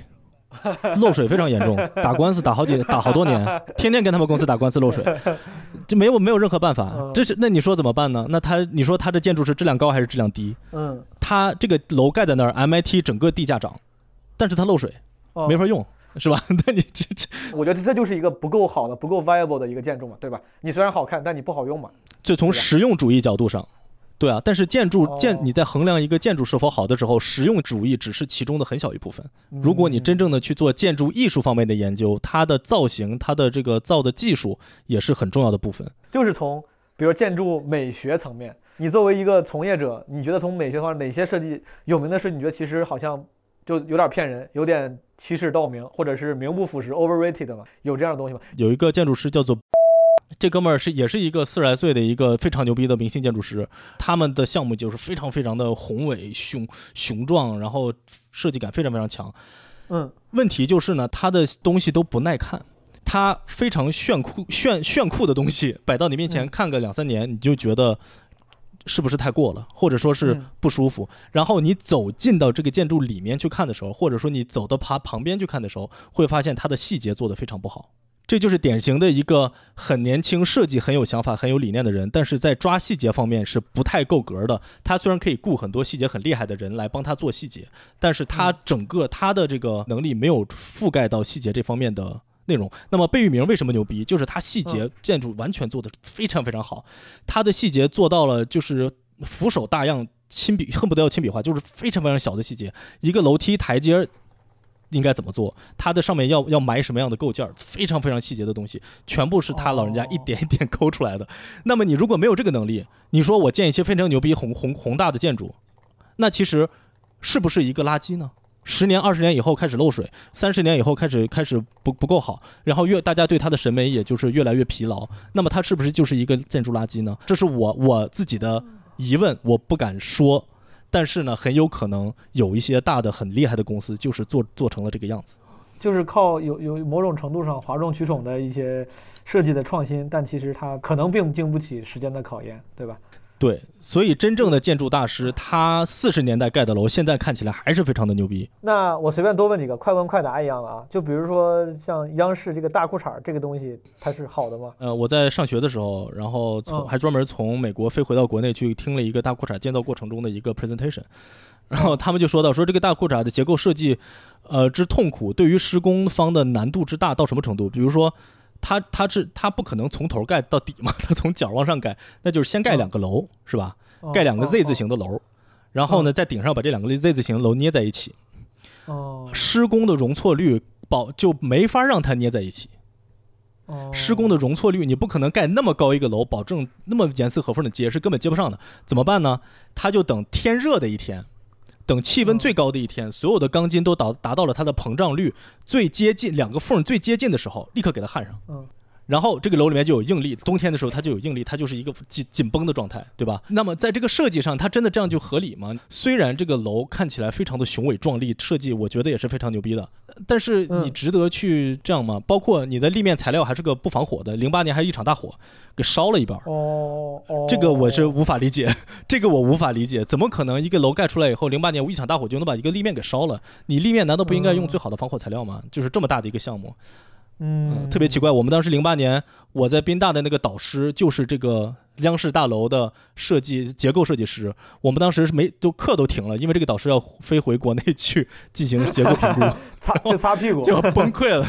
S1: 漏水非常严重，打官司打好几打好多年，天天跟他们公司打官司漏水，就没有没有任何办法
S3: 嗯。
S1: 这是那你说怎么办呢？那他你说他的建筑是质量高还是质量低？
S3: 嗯，
S1: 他这个楼盖在那儿，MIT 整个地价涨，但是它漏水，
S3: 哦
S1: 没法用，是吧？那你这这
S3: 我觉得这就是一个不够好的、不够 viable 的一个建筑嘛，对吧？你虽然好看，但你不好用嘛。
S1: 就从实用主义角度上，对啊，但是建筑
S3: 哦
S1: 建你在衡量一个建筑是否好的时候，实用主义只是其中的很小一部分。如果你真正的去做建筑艺术方面的研究，它的造型、它的这个造的技术也是很重要的部分。
S3: 就是从比如建筑美学层面，你作为一个从业者，你觉得从美学方面哪些设计有名的设计，你觉得其实好像就有点骗人，有点欺世盗名，或者是名不副实 （overrated） 的嘛？有这样的东西吗？
S1: 有一个建筑师叫做。这哥们儿是也是一个四十来岁的一个非常牛逼的明星建筑师，他们的项目就是非常非常的宏伟雄雄壮，然后设计感非常非常强。
S3: 嗯，
S1: 问题就是呢，他的东西都不耐看，他非常炫酷炫炫酷的东西摆到你面前
S3: 嗯
S1: 看个两三年，你就觉得是不是太过了，或者说是
S3: 嗯
S1: 不舒服。然后你走进到这个建筑里面去看的时候，或者说你走到它旁边去看的时候，会发现它的细节做得非常不好。这就是典型的一个很年轻、设计很有想法、很有理念的人，但是在抓细节方面是不太够格的。他虽然可以雇很多细节很厉害的人来帮他做细节，但是他整个他的这个能力没有覆盖到细节这方面的内容。那么贝聿铭为什么牛逼？就是他细节建筑完全做的非常非常好，他的细节做到了就是俯首大样、亲笔恨不得要亲笔画，就是非常非常小的细节，一个楼梯台阶。应该怎么做？它的上面要要埋什么样的构件？非常非常细节的东西，全部是他老人家一点一点抠出来的。那么你如果没有这个能力，你说我建一些非常牛逼宏宏宏大的建筑，那其实是不是一个垃圾呢？十年、二十年以后开始漏水，三十年以后开始开始不不够好，然后越大家对它的审美也就是越来越疲劳，那么它是不是就是一个建筑垃圾呢？这是我我自己的疑问，我不敢说，但是呢，很有可能有一些大的很厉害的公司就是做做成了这个样子。
S3: 就是靠有有某种程度上哗众取宠的一些设计的创新，但其实它可能并经不起时间的考验，对吧？
S1: 对，所以真正的建筑大师，他四十年代盖的楼，现在看起来还是非常的牛逼。
S3: 那我随便多问几个，快问快答一样的啊。就比如说像央视这个大裤衩这个东西，它是好的吗？
S1: 呃，我在上学的时候，然后从
S3: 嗯
S1: 还专门从美国飞回到国内去听了一个大裤衩建造过程中的一个 presentation，然后他们就说到说这个大裤衩的结构设计，呃之痛苦，对于施工方的难度之大到什么程度？比如说。它它是它不可能从头盖到底嘛，它从角往上盖，那就是先盖两个楼，是吧？
S3: 哦
S1: 盖两个 Z 字。
S3: 哦
S1: 形的楼，然后呢，在顶上把这两个 Z 字形楼捏在一起，
S3: 哦，
S1: 施工的容错率保就没法让它捏在一起。
S3: 哦
S1: 施工的容错率，你不可能盖那么高一个楼，保证那么严丝合缝的接，是根本接不上的。怎么办呢？他就等天热的一天，等气温最高的一天，所有的钢筋都达达到了它的膨胀率最接近两个缝最接近的时候，立刻给它焊上。
S3: 嗯
S1: 然后这个楼里面就有应力，冬天的时候它就有应力，它就是一个紧紧绷的状态，对吧？那么在这个设计上，它真的这样就合理吗？虽然这个楼看起来非常的雄伟壮丽，设计我觉得也是非常牛逼的，但是
S3: 嗯
S1: 你值得去这样吗？包括你的立面材料还是个不防火的，零八年还是一场大火给烧了一半儿。
S3: 哦哦，
S1: 这个我是无法理解，这个我无法理解，怎么可能一个楼盖出来以后，零八年一场大火就能把一个立面给烧了？你立面难道不应该用
S3: 嗯
S1: 最好的防火材料吗？就是这么大的一个项目，
S3: 嗯，
S1: 特别奇怪。我们当时零八年我在宾大的那个导师就是这个央视大楼的设计结构设计师，我们当时是没都课都停了，因为这个导师要飞回国内去进行结构评估，
S3: 擦就擦屁股，
S1: 就要 崩溃了。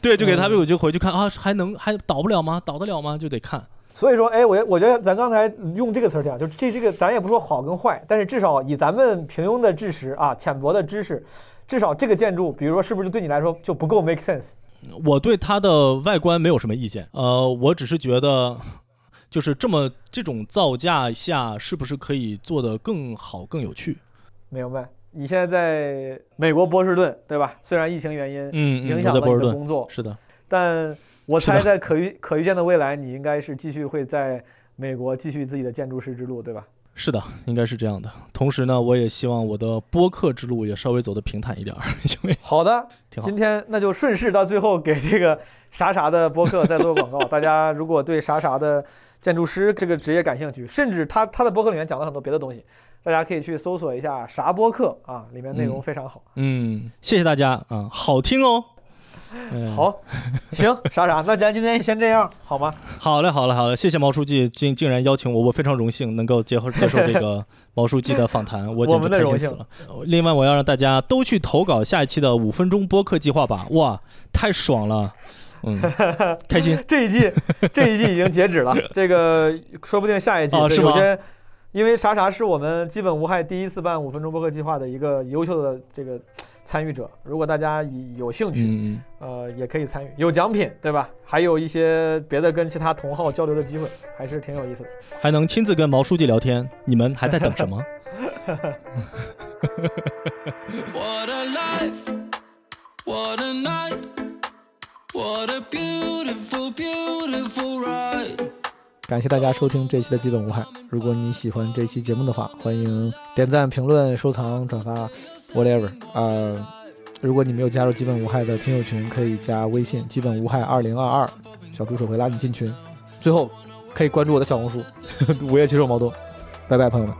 S1: 对，就给他
S3: 嗯
S1: 屁股就回去看啊，还能还倒不了吗？倒得了吗？就得看。
S3: 所以说，哎，我我觉得咱刚才用这个词儿讲，就这这个，咱也不说好跟坏，但是至少以咱们平庸的知识啊，浅薄的知识，至少这个建筑，比如说是不是对你来说就不够 make sense？
S1: 我对它的外观没有什么意见，呃，我只是觉得，就是这么这种造价下，是不是可以做得更好、更有趣？
S3: 明白？你现在在美国波士顿，对吧？虽然疫情原因
S1: 嗯嗯，
S3: 影响了你的工作，
S1: 是的，
S3: 但我猜在可预可预见的未来，你应该是继续会在美国继续自己的建筑师之路，对吧？
S1: 是的，应该是这样的。同时呢，我也希望我的播客之路也稍微走得平坦一点儿，因为
S3: 好的，
S1: 挺好
S3: 今。天那就顺势到最后给这个啥啥的播客再做个广告。大家如果对啥啥的建筑师这个职业感兴趣，甚至他他的播客里面讲了很多别的东西，大家可以去搜索一下啥播客啊，里面内容
S1: 嗯
S3: 非常好。
S1: 嗯，谢谢大家啊，好听哦。嗯，
S3: 好，行，啥啥，那咱今天先这样好吗？
S1: 好嘞，好嘞，好嘞，谢谢毛书记竟竟然邀请我，我非常荣幸能够接受接受这个 毛书记的访谈，我简直
S3: 我们的荣幸
S1: 开心死了。另外，我要让大家都去投稿下一期的五分钟播客计划吧，哇，太爽了，嗯，开心。
S3: 这一季这一季已经截止了，这个说不定下一季、
S1: 哦是吗
S3: 对有些。因为啥啥是我们基本无害第一次办五分钟播客计划的一个优秀的这个参与者，如果大家以有兴趣，
S1: 嗯，
S3: 呃，也可以参与，有奖品，对吧？还有一些别的跟其他同好交流的机会，还是挺有意思的。
S1: 还能亲自跟毛书记聊天，你们还在等什么
S4: ？What a life, what a night, what a beautiful, beautiful ride.
S5: 感谢大家收听这期的基本无害。如果你喜欢这期节目的话，欢迎点赞、评论、收藏、转发，whatever。呃，如果你没有加入基本无害的听友群，可以加微信“基本无害二零二二”，小助手会拉你进群。最后，可以关注我的小红书“ 午夜骑手毛东”。拜拜，朋友们。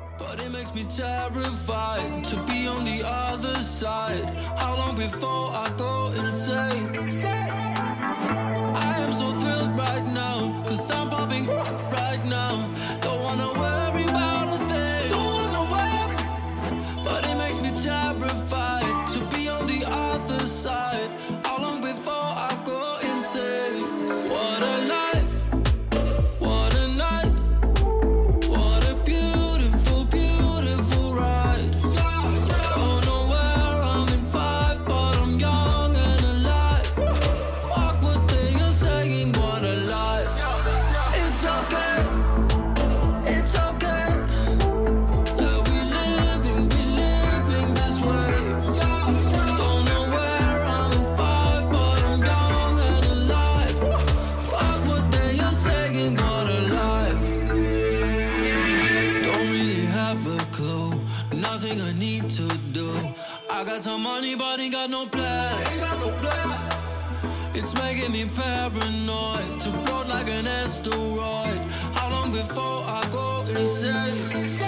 S4: Got some money, but ain't got no plans. It's making me paranoid to float like an asteroid. How long before I go insane?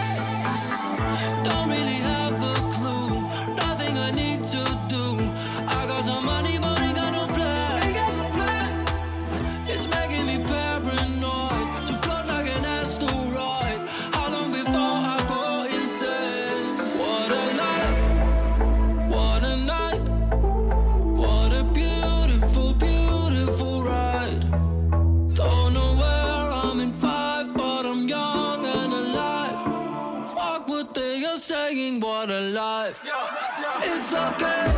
S4: alive. It's okay.